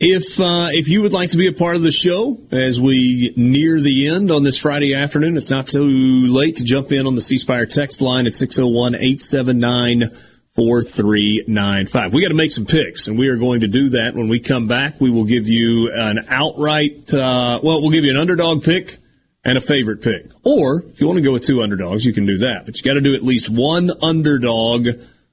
If uh, if you would like to be a part of the show as we near the end on this Friday afternoon, it's not too late to jump in on the C Spire text line at 601 879 4395. We got to make some picks, and we are going to do that when we come back. We will give you an outright, uh, well, we'll give you an underdog pick and a favorite pick. Or if you want to go with two underdogs, you can do that. But you got to do at least one underdog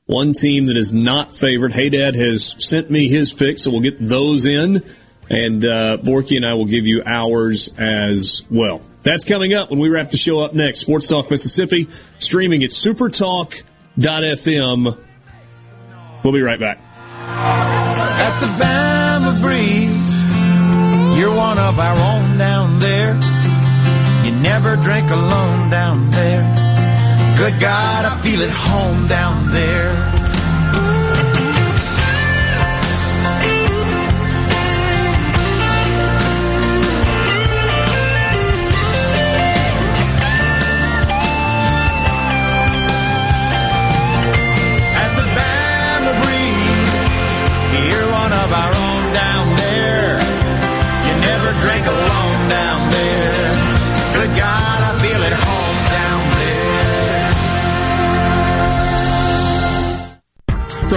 one team that is not favored. Hey Dad has sent me his picks, so we'll get those in. And uh, Borky and I will give you ours as well. That's coming up when we wrap the show up next. Sports Talk Mississippi, streaming at supertalk.fm. We'll be right back. At the Bama Breeze, you're one of our own down there. You never drink alone down there. Good God, I feel at home down there.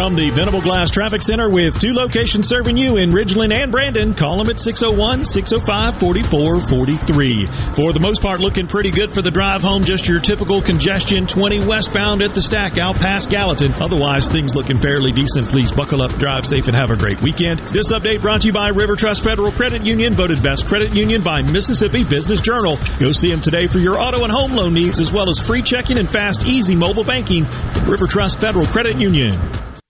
From the Venable Glass Traffic Center with two locations serving you in Ridgeland and Brandon, call them at 601 605 4443. For the most part, looking pretty good for the drive home. Just your typical congestion 20 westbound at the stack out past Gallatin. Otherwise, things looking fairly decent. Please buckle up, drive safe, and have a great weekend. This update brought to you by River Trust Federal Credit Union, voted best credit union by Mississippi Business Journal. Go see them today for your auto and home loan needs, as well as free checking and fast, easy mobile banking. River Trust Federal Credit Union.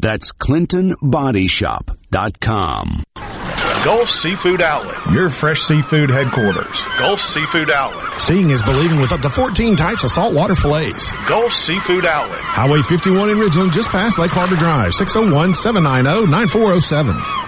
That's ClintonBodyShop.com. Gulf Seafood Outlet, your fresh seafood headquarters. Gulf Seafood Outlet. Seeing is believing with up to 14 types of saltwater fillets. Gulf Seafood Outlet. Highway 51 in Ridgeland, just past Lake Harbor Drive, 601 790 9407.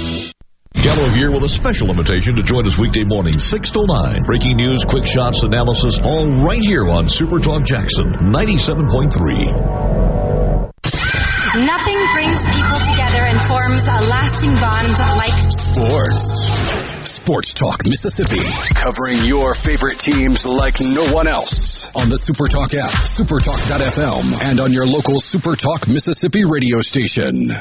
Get Gallo here with a special invitation to join us weekday morning, 6 to 9. Breaking news, quick shots, analysis, all right here on Super Talk Jackson 97.3. Nothing brings people together and forms a lasting bond like Sports. Sports Talk Mississippi. Covering your favorite teams like no one else. On the Super Talk app, supertalk.fm, and on your local Super Talk Mississippi radio station.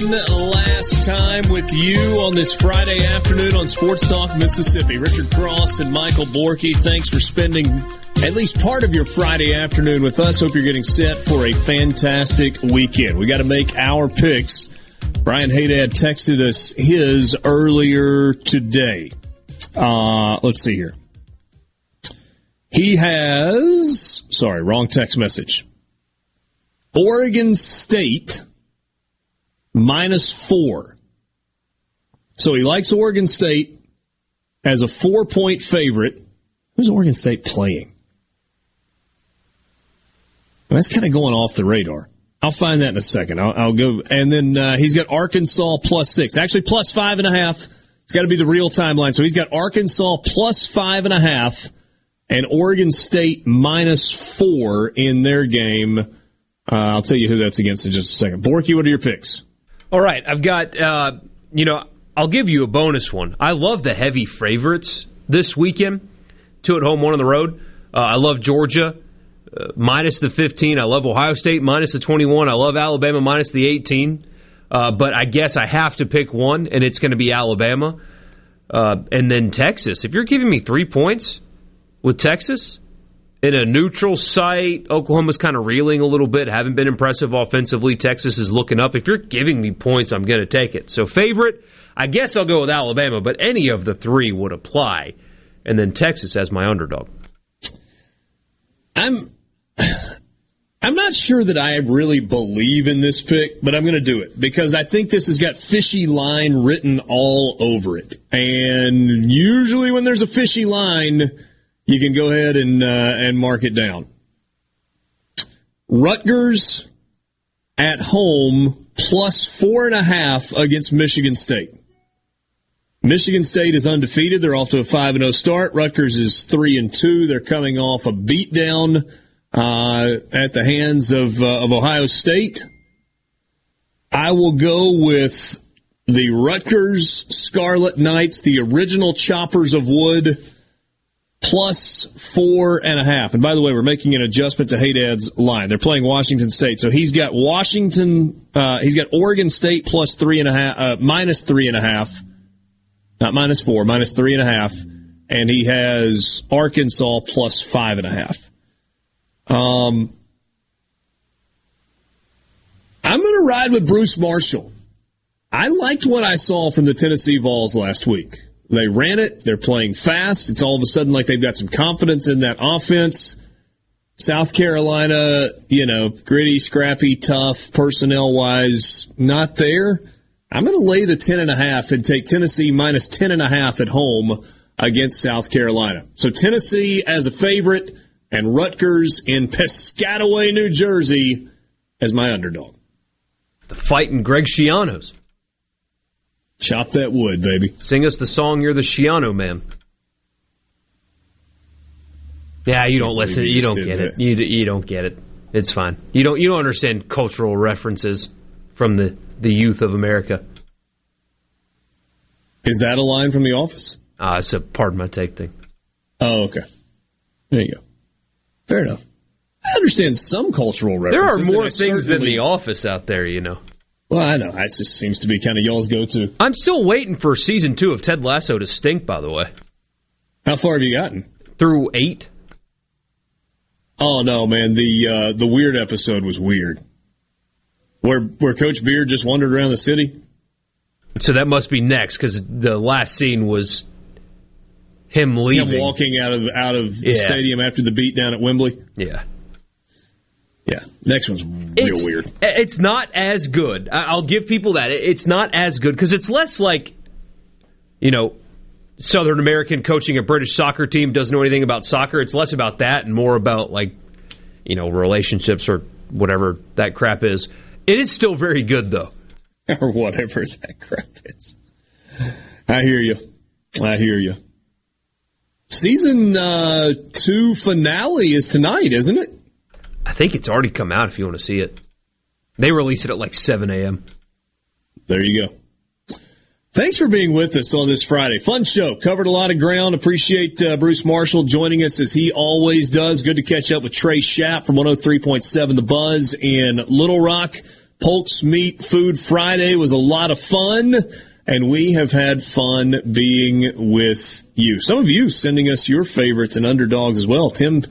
One last time with you on this Friday afternoon on Sports Talk Mississippi. Richard Cross and Michael Borky, thanks for spending at least part of your Friday afternoon with us. Hope you're getting set for a fantastic weekend. We got to make our picks. Brian Haydad texted us his earlier today. Uh, let's see here. He has, sorry, wrong text message. Oregon State minus four. So he likes Oregon State as a four point favorite. Who's Oregon State playing? That's kind of going off the radar. I'll find that in a second. I'll, I'll go. And then uh, he's got Arkansas plus six. Actually, plus five and a half. It's got to be the real timeline. So he's got Arkansas plus five and a half and Oregon State minus four in their game. Uh, I'll tell you who that's against in just a second. Borky, what are your picks? All right, I've got, uh, you know, I'll give you a bonus one. I love the heavy favorites this weekend. Two at home, one on the road. Uh, I love Georgia uh, minus the 15. I love Ohio State minus the 21. I love Alabama minus the 18. Uh, but I guess I have to pick one, and it's going to be Alabama. Uh, and then Texas. If you're giving me three points with Texas in a neutral site, Oklahoma's kind of reeling a little bit, haven't been impressive offensively. Texas is looking up. If you're giving me points, I'm going to take it. So, favorite, I guess I'll go with Alabama, but any of the three would apply. And then Texas as my underdog. I'm I'm not sure that I really believe in this pick, but I'm going to do it because I think this has got fishy line written all over it. And usually when there's a fishy line, you can go ahead and uh, and mark it down. Rutgers at home plus four and a half against Michigan State. Michigan State is undefeated. They're off to a five and zero start. Rutgers is three and two. They're coming off a beatdown uh, at the hands of uh, of Ohio State. I will go with the Rutgers Scarlet Knights, the original choppers of wood, plus four and a half. And by the way, we're making an adjustment to Haydad's line. They're playing Washington State, so he's got Washington. Uh, he's got Oregon State plus three and a half, uh, minus three and a half, not minus four, minus three and a half, and he has Arkansas plus five and a half. Um, I'm going to ride with Bruce Marshall. I liked what I saw from the Tennessee Vols last week. They ran it. They're playing fast. It's all of a sudden like they've got some confidence in that offense. South Carolina, you know, gritty, scrappy, tough, personnel wise, not there. I'm going to lay the 10 and a half and take Tennessee minus 10 and a half at home against South Carolina. So Tennessee as a favorite and Rutgers in Piscataway, New Jersey as my underdog. The fighting Greg Schianos. Chop that wood, baby. Sing us the song "You're the Schiano Man." Yeah, you don't listen. You don't get it. You you don't get it. It's fine. You don't you don't understand cultural references from the the youth of America. Is that a line from The Office? Uh, it's a pardon my take thing. Oh, okay. There you go. Fair enough. I understand some cultural references. There are more things than The Office out there, you know. Well, I know. That just seems to be kind of y'all's go-to. I'm still waiting for season two of Ted Lasso to stink. By the way, how far have you gotten? Through eight. Oh no, man! The uh, the weird episode was weird. Where where Coach Beard just wandered around the city. So that must be next because the last scene was him leaving, Him walking out of out of the Yeah. stadium after the beatdown at Wembley. Yeah. Yeah. Next one's real It's- weird. It's not as good. I- I'll give people that. It's not as good because it's less like, you know, Southern American coaching a British soccer team doesn't know anything about soccer. It's less about that and more about like you know relationships or whatever that crap is. It is still very good though, [laughs] or whatever that crap is. I hear you. I hear you. Season uh, two finale is tonight, isn't it? I think it's already come out. If you want to see it, they release it at like seven a.m. There you go. Thanks for being with us on this Friday. Fun show. Covered a lot of ground. Appreciate uh, Bruce Marshall joining us as he always does. Good to catch up with Trey Schaap from 103.7 The Buzz in Little Rock. Polk's Meat Food Friday was a lot of fun, and we have had fun being with you. Some of you sending us your favorites and underdogs as well. Tim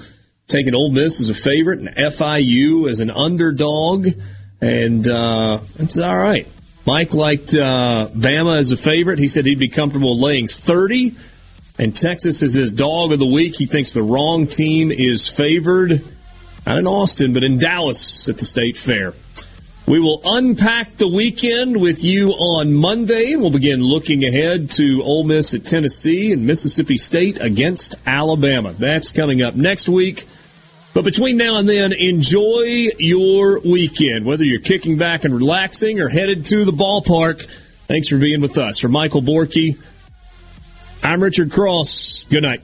taking Ole Miss as a favorite and FIU as an underdog, and uh, it's all right. Mike liked uh, Bama as a favorite. He said he'd be comfortable laying 30. And Texas is his dog of the week. He thinks the wrong team is favored, not in Austin, but in Dallas at the State Fair. We will unpack the weekend with you on Monday, we'll begin looking ahead to Ole Miss at Tennessee and Mississippi State against Alabama. That's coming up next week. But between now and then, enjoy your weekend, whether you're kicking back and relaxing or headed to the ballpark. Thanks for being with us. For Michael Borky, I'm Richard Cross. Good night.